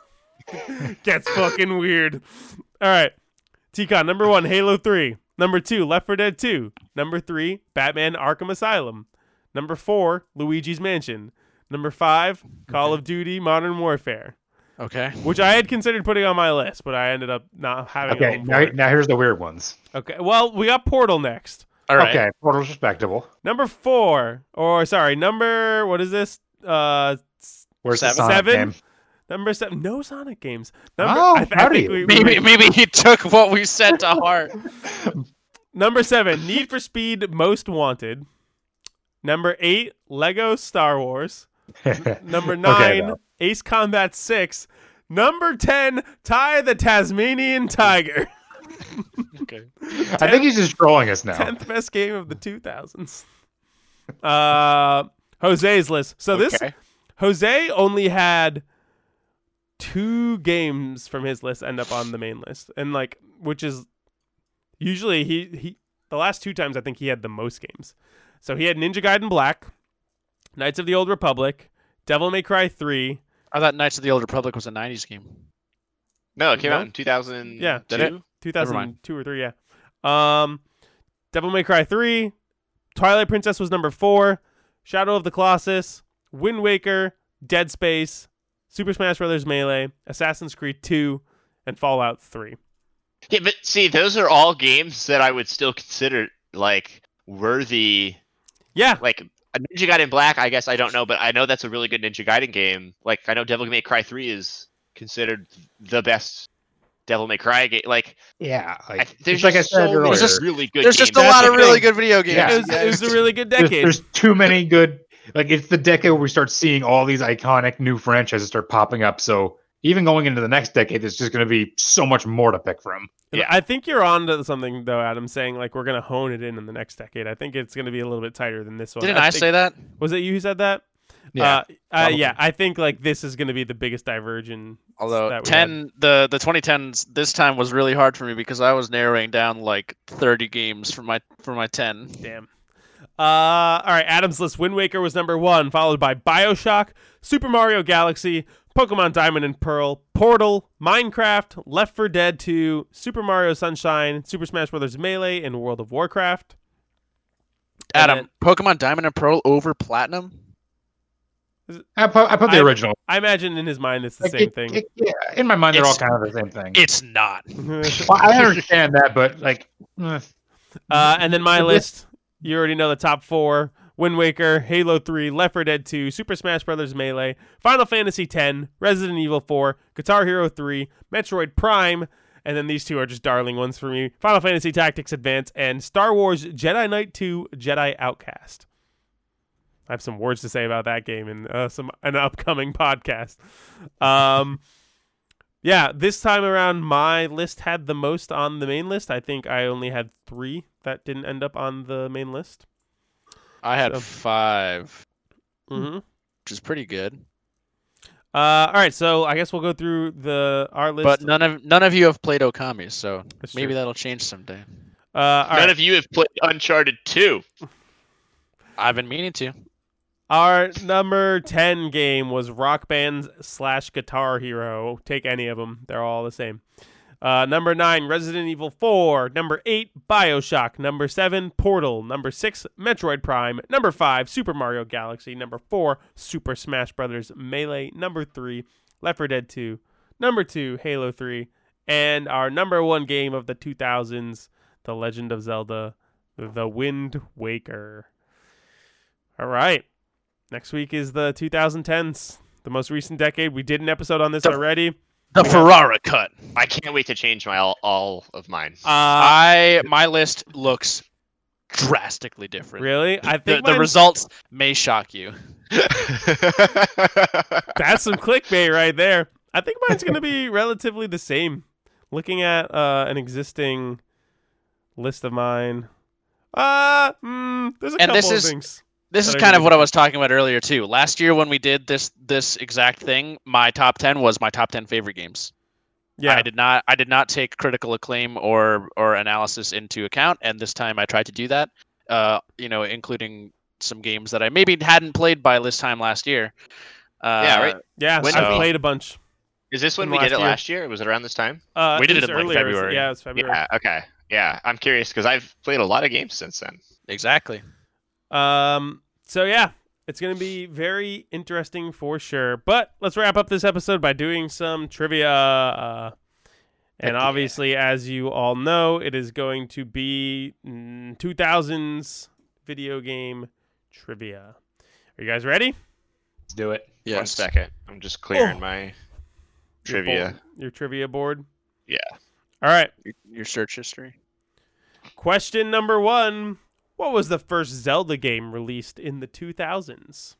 A: gets fucking weird. All right. T-Con, number one, Halo 3. Number two, Left 4 Dead 2. Number three, Batman Arkham Asylum. Number four, Luigi's Mansion. Number five, Call of Duty Modern Warfare,
C: Okay.
A: which I had considered putting on my list, but I ended up not having
B: Okay,
A: it. on
B: now, now here's the weird ones.
A: Okay. Well, we got Portal next.
C: All right.
B: Okay, Portal's respectable.
A: Number four, or sorry, number what is this? Uh,
B: Where's
C: Seven?
B: Sonic
A: Seven? number seven. No Sonic games. Number,
B: Oh,
A: I, th- I think we, we
C: Maybe
A: were-
C: maybe he took what we said to heart.
A: number seven, Need for Speed Most Wanted. Number eight, Lego Star Wars. Number
B: Okay,
A: nine,
B: though.
A: Ace Combat Six. Number ten, Ty the Tasmanian Tiger.
C: Okay.
B: I think he's just trolling us now.
A: Tenth best game of the two thousands. Uh, Jose's list. So this Jose only had two games from his list end up on the main list, and like, which is usually he he the last two times I think he had the most games. So he had Ninja Gaiden Black, Knights of the Old Republic, Devil May Cry three.
C: I thought Knights of the Old Republic was a '90s game.
D: No, it came
A: No?
D: out in 2000.
A: Yeah.
C: Did it?
A: 2002 or 3, yeah. Um, Devil May Cry 3, Twilight Princess was number 4, Shadow of the Colossus, Wind Waker, Dead Space, Super Smash Bros. Melee, Assassin's Creed 2, and Fallout 3.
D: Yeah, but see, those are all games that I would still consider like worthy.
A: Yeah,
D: Like Ninja Gaiden Black, I guess I don't know, but I know that's a really good Ninja Gaiden game. Like I know Devil May Cry 3 is considered the best Devil May Cry game. Like
B: Yeah,
D: I, there's
B: like I
D: just
B: said
D: so
B: earlier,
C: just-
D: really good.
C: There's
D: games.
C: just a
A: That's
C: lot
A: the
C: of really
A: thing.
C: good video games.
B: Yeah.
A: it, was, it was a really good decade.
B: there's too many good. Like it's the decade where we start seeing all these iconic new franchises start popping up. So even going into the next decade, there's just going to be so much more to pick from.
D: Yeah.
A: I think you're on to something, though, Adam, saying like we're going to hone it in in the next decade. I think it's going to be a little bit tighter than this one.
C: Didn't I,
A: think-
C: say that?
A: Was it you who said that?
B: Yeah,
A: uh, uh, yeah. I think like this is going to be the biggest divergence.
C: Although
A: that we had.
C: ten, the the 2010s this time was really hard for me because I was narrowing down like 30 games for my for my 10.
A: Damn. Uh, all right, Adam's list. Wind Waker was number one, followed by Bioshock, Super Mario Galaxy, Pokemon Diamond and Pearl, Portal, Minecraft, Left 4 Dead 2, Super Mario Sunshine, Super Smash Bros. Melee, and World of Warcraft. And
C: Adam,
A: then-
C: Pokemon Diamond and Pearl over Platinum?
B: I put, I put the
A: I-
B: original.
A: I imagine in his mind it's the
B: Like,
A: same
B: it-
A: thing.
B: it- yeah, in my mind, they're all kind of the same thing.
C: It's not.
B: Well, I understand that, but like, eh,
A: Uh, and then my list, you already know the top four: Wind Waker, Halo 3, Left 4 Dead 2, Super Smash Bros. Melee, Final Fantasy 10, Resident Evil 4, Guitar Hero 3, Metroid Prime, and then these two are just darling ones for me: Final Fantasy Tactics Advance and Star Wars Jedi Knight 2: Jedi Outcast. I have some words to say about that game in uh, some an upcoming podcast. Um, yeah, this time around, my list had the most on the main list. I think I only had three that didn't end up on the main list.
C: I had
A: So-
C: five,
A: Mm-hmm.
C: which is pretty good.
A: Uh, all right, so I guess we'll go through the our list.
C: But none of none of you have played Okami, so
A: That's
C: maybe
A: true.
C: that'll change someday.
A: uh, all
D: None
A: right.
D: of you have played Uncharted 2.
C: I've been meaning to.
A: Our number 10 game was Rock Band slash Guitar Hero. Take any of them, they're all the same. Uh, number 9, Resident Evil 4. Number 8, Bioshock. Number 7, Portal. Number 6, Metroid Prime. Number 5, Super Mario Galaxy. Number 4, Super Smash Bros. Melee. Number 3, Left 4 Dead 2. Number 2, Halo 3. and our number one game of the 2000s, The Legend of Zelda: The Wind Waker. All right. Next week is the 2010s, the most recent decade. We did an episode on this
C: The-
A: already.
C: The Ferrara cut.
D: I can't wait to change my all, all of mine.
A: Uh,
C: I my list looks drastically different.
A: really? I
C: The,
A: think
C: the
A: mine's-
C: results may shock you.
A: That's some clickbait right there. I think mine's going to be relatively the same. Looking at uh, an existing list of mine, uh, mm, there's a
C: And
A: couple
C: this
A: of
C: is-
A: things.
C: This is kind of what I was talking about earlier too. Last year when we did this this exact thing, my top 10 was my top 10 favorite games.
A: Yeah,
C: I did not I did not take critical acclaim or or analysis into account and this time I tried to do that. Uh, you know, including some games that I maybe hadn't played by this time last year. Uh,
D: Yeah, right.
A: yeah.
D: When
A: I've
C: did we-
A: played a bunch.
D: Is this when we did it
A: year.
D: last year? Was it around this time?
A: Uh,
C: We did
A: was
C: it in, like,
A: earlier. It
C: February.
A: Yeah, it was February.
D: Yeah. Okay. Yeah, I'm curious because I've played a lot of games since then.
C: Exactly.
A: Um. So yeah, it's gonna be very interesting for sure. But let's wrap up this episode by doing some trivia. Uh, and
D: Heck yeah.
A: obviously, as you all know, it is going to be mm, 2000s video game trivia. Are you guys ready?
B: Let's do it.
C: Yes.
D: One second. I'm just clearing
A: Oh.
D: my
A: Your
D: trivia.
A: board- your trivia board.
D: Yeah.
A: All right.
C: Your, your search history.
A: Question number one What was the first Zelda game released in the 2000s?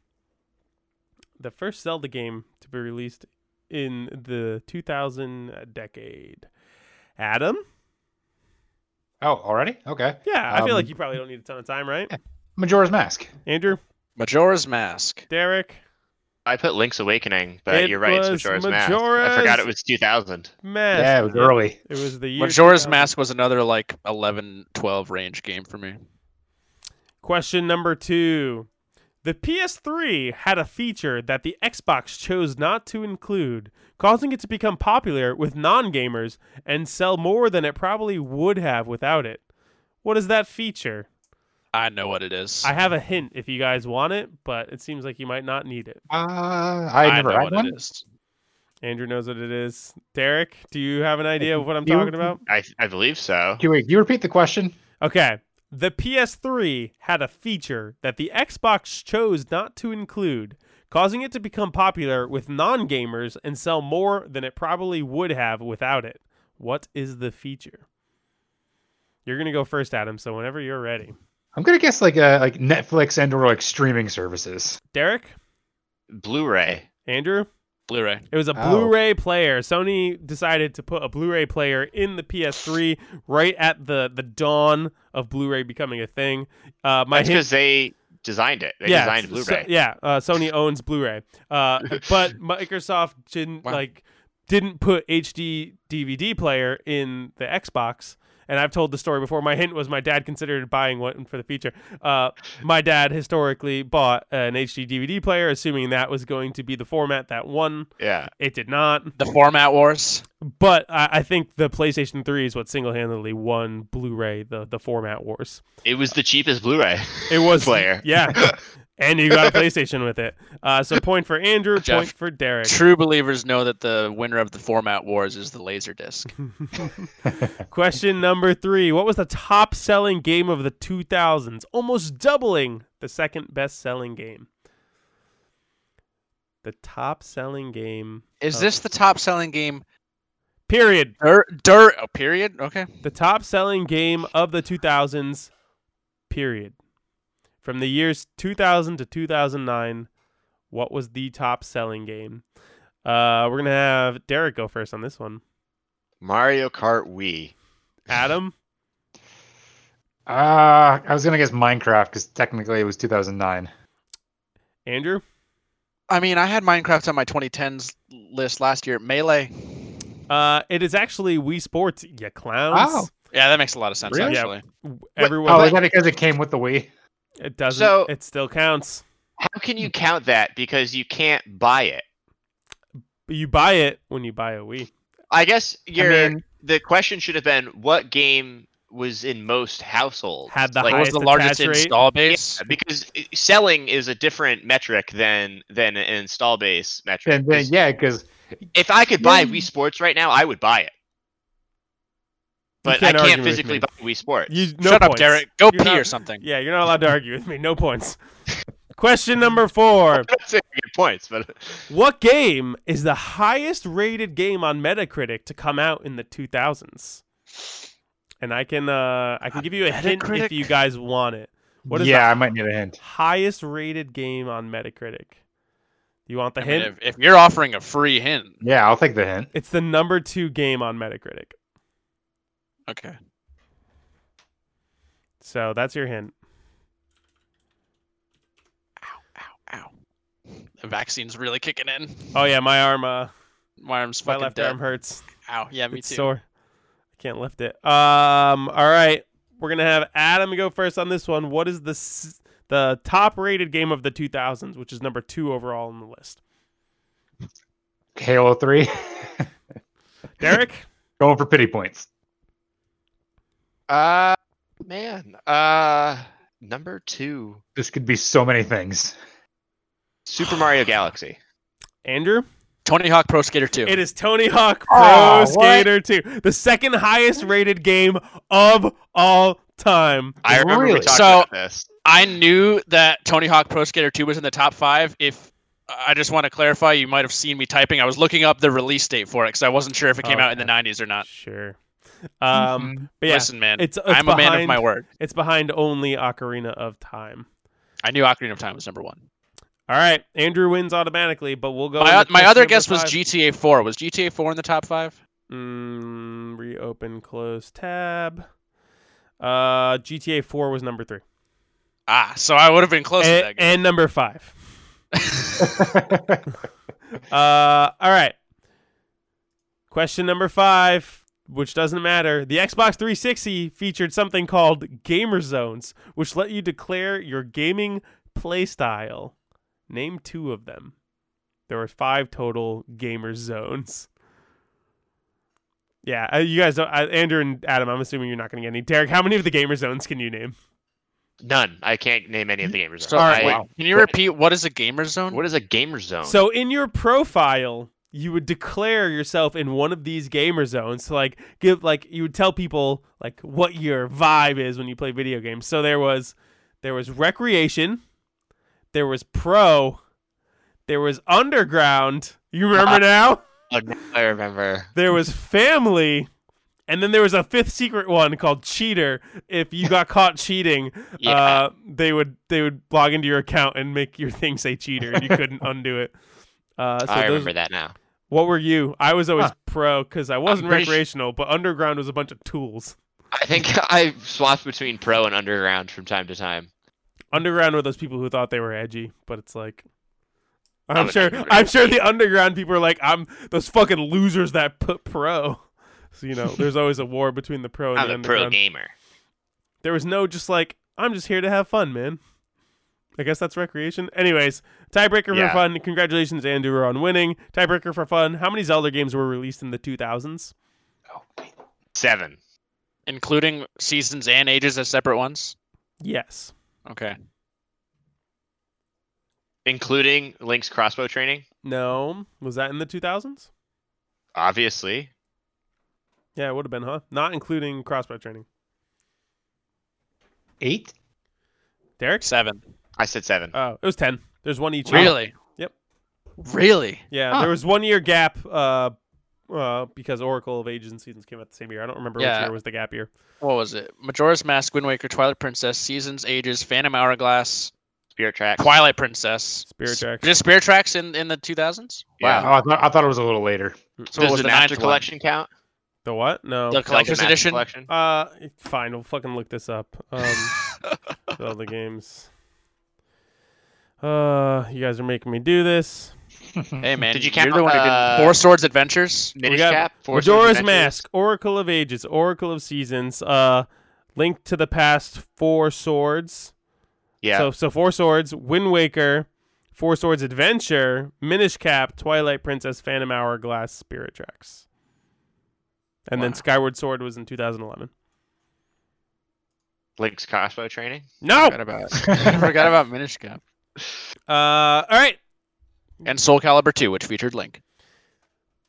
A: The first Zelda game to be released in the 2000 decade. Adam?
B: Oh, already? Okay.
A: Yeah, I feel
B: Um,
A: like you probably don't need a ton of time, right?
B: Majora's Mask.
A: Andrew?
C: Majora's Mask.
A: Derek?
D: I put Link's Awakening, but
A: It
D: you're right. It's
A: was
D: Majora's Mask. I forgot it was 2000.
A: Mask.
B: Yeah, it was early.
A: It was the year.
C: Majora's
A: 2000.
C: Mask was another like 11, 12 range game for me.
A: Question number two. The PS3 had a feature that the Xbox chose not to include, causing it to become popular with non gamers and sell more than it probably would have without it. What is that feature?
C: I know what it is.
A: I have a hint if you guys want it, but it seems like you might not need it.
B: Uh, I
C: I
B: never
C: know
B: had
C: what
B: one.
C: it is.
A: Andrew knows what it is. Derek, do you have an idea of what I'm
B: You-
A: talking about?
D: I I believe so.
B: Can, wait, can you repeat the question?
A: Okay. The PS3 had a feature that the Xbox chose not to include, causing it to become popular with non gamers and sell more than it probably would have without it. What is the feature? You're going to go first, Adam, so whenever you're ready.
B: I'm gonna guess like uh, like Netflix and or like streaming services.
A: Derek?
D: Blu-ray.
A: Andrew?
C: Blu-ray.
A: It was a
B: Oh.
A: Blu-ray player. Sony decided to put a Blu-ray player in the PS3 right at the, the dawn of Blu-ray becoming a thing. Uh, my
D: That's
A: hint-
D: because they designed it. They
A: yeah,
D: designed Blu-ray.
A: so- yeah, uh, Sony owns Blu-ray, uh, but Microsoft didn't
C: Wow.
A: like didn't put HD DVD player in the Xbox. And I've told the story before. My hint was my dad considered buying one for the future. Uh, my dad historically bought an HD DVD player, assuming that was going to be the format that won.
D: yeah.
A: It did not.
C: The Format Wars.
A: But I, I think the PlayStation 3 is what single-handedly won Blu-ray the the format wars.
D: It was the cheapest Blu-ray.
A: It was
D: player.
A: yeah, and you got a PlayStation with it. Uh, so point for Andrew,
C: Jeff,
A: point for Derek.
C: True believers know that the winner of the Format Wars is the Laserdisc.
A: Question number three: What was the top-selling game of the 2000s, almost doubling the second best-selling game? The top-selling game.
C: Is
A: of-
C: this the top-selling game?
A: period?
C: Dur, dur, oh, period. Okay.
A: The top-selling game of the 2000s. Period. From the years 2000 to 2009, what was the top-selling game? Uh, we're gonna have Derek go first on this one.
D: Mario Kart Wii.
A: Adam,
B: Uh, I was gonna guess Minecraft because technically it was 2009.
A: Andrew,
C: I mean, I had Minecraft on my 2010s list last year. Melee.
A: uh, it is actually Wii Sports. You clowns.
B: Oh.
C: Yeah, that makes a lot of sense
B: Really?
C: actually.
A: Everyone,
B: Oh, is that because it came with the Wii?
A: It doesn't.
D: So-
A: it still counts.
D: How can you count that? Because you can't buy it.
A: You buy it when you buy a Wii.
D: I guess your
B: mean-
D: the question should have been what game was in most households.
A: Had the
D: like,
C: was
A: highest
C: the largest
A: rate?
C: install base?
D: Yeah, because selling is a different metric than than an install base metric.
B: And then yeah, because
D: If I could buy
B: Yeah.
D: Wii Sports right now, I would buy it. But I
A: can't argue
D: can't physically
A: me.
D: buy Wii Sports.
A: You, no
C: Shut up. Derek. Go
A: You're
C: pee
A: not-
C: or something.
A: Yeah, you're not allowed to argue with me. No points. Question number four.
D: I'm not saying I get points, but
A: What game is the highest rated game on Metacritic to come out in the 2000s? And I can uh I can give you a hint if you guys want it. What is
B: yeah, I might need a hint.
A: highest rated game on Metacritic? You want the
C: I mean,
A: hint?
C: if, if you're offering a free hint,
B: Yeah, I'll take the hint.
A: It's the number 2 game on Metacritic.
C: Okay.
A: So that's your hint.
C: Ow, ow. Ow. The vaccine's really kicking in.
A: Oh yeah, my arm uh
C: My arm's
A: my left
C: dead.
A: arm hurts.
C: Ow. Yeah, me
A: it's
C: too.
A: sore. I can't lift it. Um. All right, we're gonna have Adam go first on this one. What is the s- the top rated game of the 2000s, which is number two overall on the list?
B: Halo 3.
A: Derek.
B: Going for pity points.
D: Uh, man, uh, number two,
B: This could be so many things.
D: Super Mario Galaxy.
A: Andrew.
C: Tony Hawk Pro Skater 2.
A: It is Tony Hawk Pro
B: Aw, what?
A: Skater 2, the second highest rated game of all time.
D: I remember we talked
C: So-
D: about this.
C: I knew that Tony Hawk Pro Skater 2 was in the top five. If I just want to clarify, you might have seen me typing. I was looking up the release date for it because I wasn't sure if it came out in the 90s or not.
A: Sure. Um, but yeah,
C: Listen, man,
A: it's, it's
C: I'm a man of my word.
A: It's behind only Ocarina of Time.
C: I knew Ocarina of Time was number one.
A: All right, Andrew wins automatically, but we'll go.
C: My, my other
A: number
C: guess was. GTA 4. Was GTA 4 in the top five?
A: Mm, reopen, close tab. Uh, GTA 4 was number three,
C: Ah, so I would have been close to
A: and,
C: that.
A: and number five. Uh, all right. Question number five, which doesn't matter. The Xbox 360 featured something called Gamer Zones, which let you declare your gaming playstyle. Name two of them. There were five total gamer zones. Yeah, uh, you guys, don't, uh, Andrew and Adam. I'm assuming you're not going to get any. Derek, how many of the gamer zones can you name?
D: None. I can't name any of the gamer
C: zones.
A: All right.
C: wait,
D: I-
C: can you repeat what is a gamer zone?
D: What is a gamer zone?
A: So in your profile, you would declare yourself in one of these gamer zones. So like give like you would tell people like what your vibe is when you play video games. So there was there was recreation, there was pro, there was underground. You remember now?
D: Now I remember.
A: There was family, and then there was a fifth secret one called cheater. If you got caught cheating,
D: Yeah.
A: uh, they would they would log into your account and make your thing say cheater, and you couldn't undo it. Uh, so
D: I
A: those-
D: remember that now.
A: What were you? I was always
B: Huh.
A: pro because I wasn't
D: sh-
A: recreational, but underground was a bunch of tools.
D: I think I swapped between pro and underground from time to time.
A: Underground were those people who thought they were edgy, but it's like. I'm sure. I'm sure the underground people are like, I'm those fucking losers that put pro. So you know, there's always a war between the pro and
D: I'm
A: the
D: a pro gamer.
A: There was no just like I'm just here to have fun, man. I guess that's recreation. Anyways, tiebreaker
D: Yeah.
A: for fun. Congratulations, Andrew, on winning. Tiebreaker for fun. How many Zelda games were released in the 2000s?
D: Seven.
C: including seasons and ages as separate ones?
A: Yes.
C: Okay.
D: Including Link's crossbow training,
A: No. Was that in the 2000s?
D: obviously.
A: Yeah, it would have been, huh? Not including crossbow training.
B: Eight?
A: Derek?
C: Seven.
D: I said seven.
A: Oh, it was 10. There's one each year.
C: Really?
A: Yep.
C: Really?
A: Yeah,
B: Huh.
A: there was one year gap uh, uh, because Oracle of Ages and Seasons came out the same year. I don't remember which year was the gap year.
C: What was it? Majora's Mask, Wind Waker, Twilight Princess, Seasons, Ages, Phantom Hourglass,
D: Spirit Tracks.
C: Twilight Princess.
A: Spirit Tracks.
C: Just Spirit Tracks in, in the 2000s?
D: Yeah.
B: Oh, I thought, I thought it was a little later.
C: So
D: Does
C: what was
D: the,
C: the
D: Master
C: ninth
D: Collection count?
A: The what? No.
C: The collector's edition?
D: Collection?
A: Uh, fine. We'll fucking look this up. Um, all the games. Uh, you guys are making me do this.
C: Hey man,
D: Did you
C: you're
D: count,
C: the one who
D: uh,
C: did Four Swords Adventures.
D: Minish
A: got
D: Cap? Four Swords
A: Majora's Mask, Oracle of Ages, Oracle of Seasons, uh, Link to the Past, Four Swords.
D: Yeah.
A: So, so Four Swords, Wind Waker, Four Swords Adventure, Minish Cap, Twilight Princess, Phantom Hourglass, Spirit Tracks. And then Skyward Sword was in 2011.
D: Link's crossbow training?
A: No!
C: Forgot about I forgot about Minish Cap.
A: Uh, all right.
C: And Soul Calibur 2, which featured Link.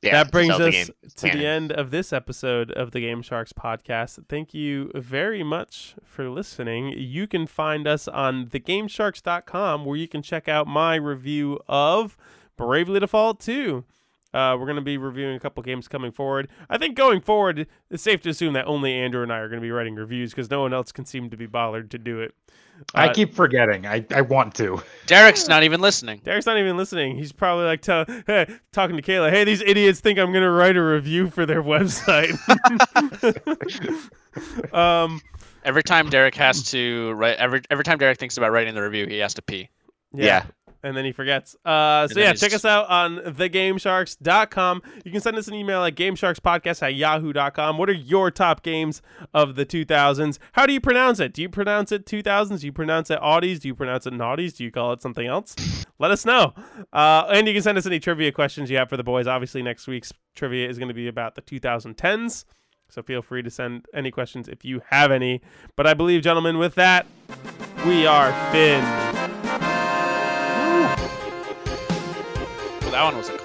D: Yeah,
A: that brings us
D: game.
A: to the end of this episode of the Game Sharks podcast. Thank you very much for listening. You can find us on thegamesharks.com where you can check out my review of Bravely Default 2. Uh, we're going to be reviewing a couple games coming forward. I think going forward, it's safe to assume that only Andrew and I are going to be writing reviews because no one else can seem to be bothered to do it.
B: I
A: Uh,
B: keep forgetting. I, I want to.
C: Derek's not even listening.
A: Derek's not even listening. He's probably like tell, hey, talking to Kayla. Hey, these idiots think I'm gonna write a review for their website. um,
C: Every time Derek has to write, every every time Derek thinks about writing the review, he has to pee.
A: yeah.
D: Yeah.
A: And then he forgets. Uh, so yeah, check us out on thegamesharks.com. You can send us an email at gamesharkspodcast at yahoo.com. What are your top games of the 2000s? How do you pronounce it? Do you pronounce it 2000s? Do you pronounce it Audis? Do you pronounce it Naughties? Do you call it something else? Let us know. Uh, and you can send us any trivia questions you have for the boys. Obviously, next week's trivia is going to be about the 2010s. So feel free to send any questions if you have any. But I believe, gentlemen, with that, we are Finn.
C: That one was a.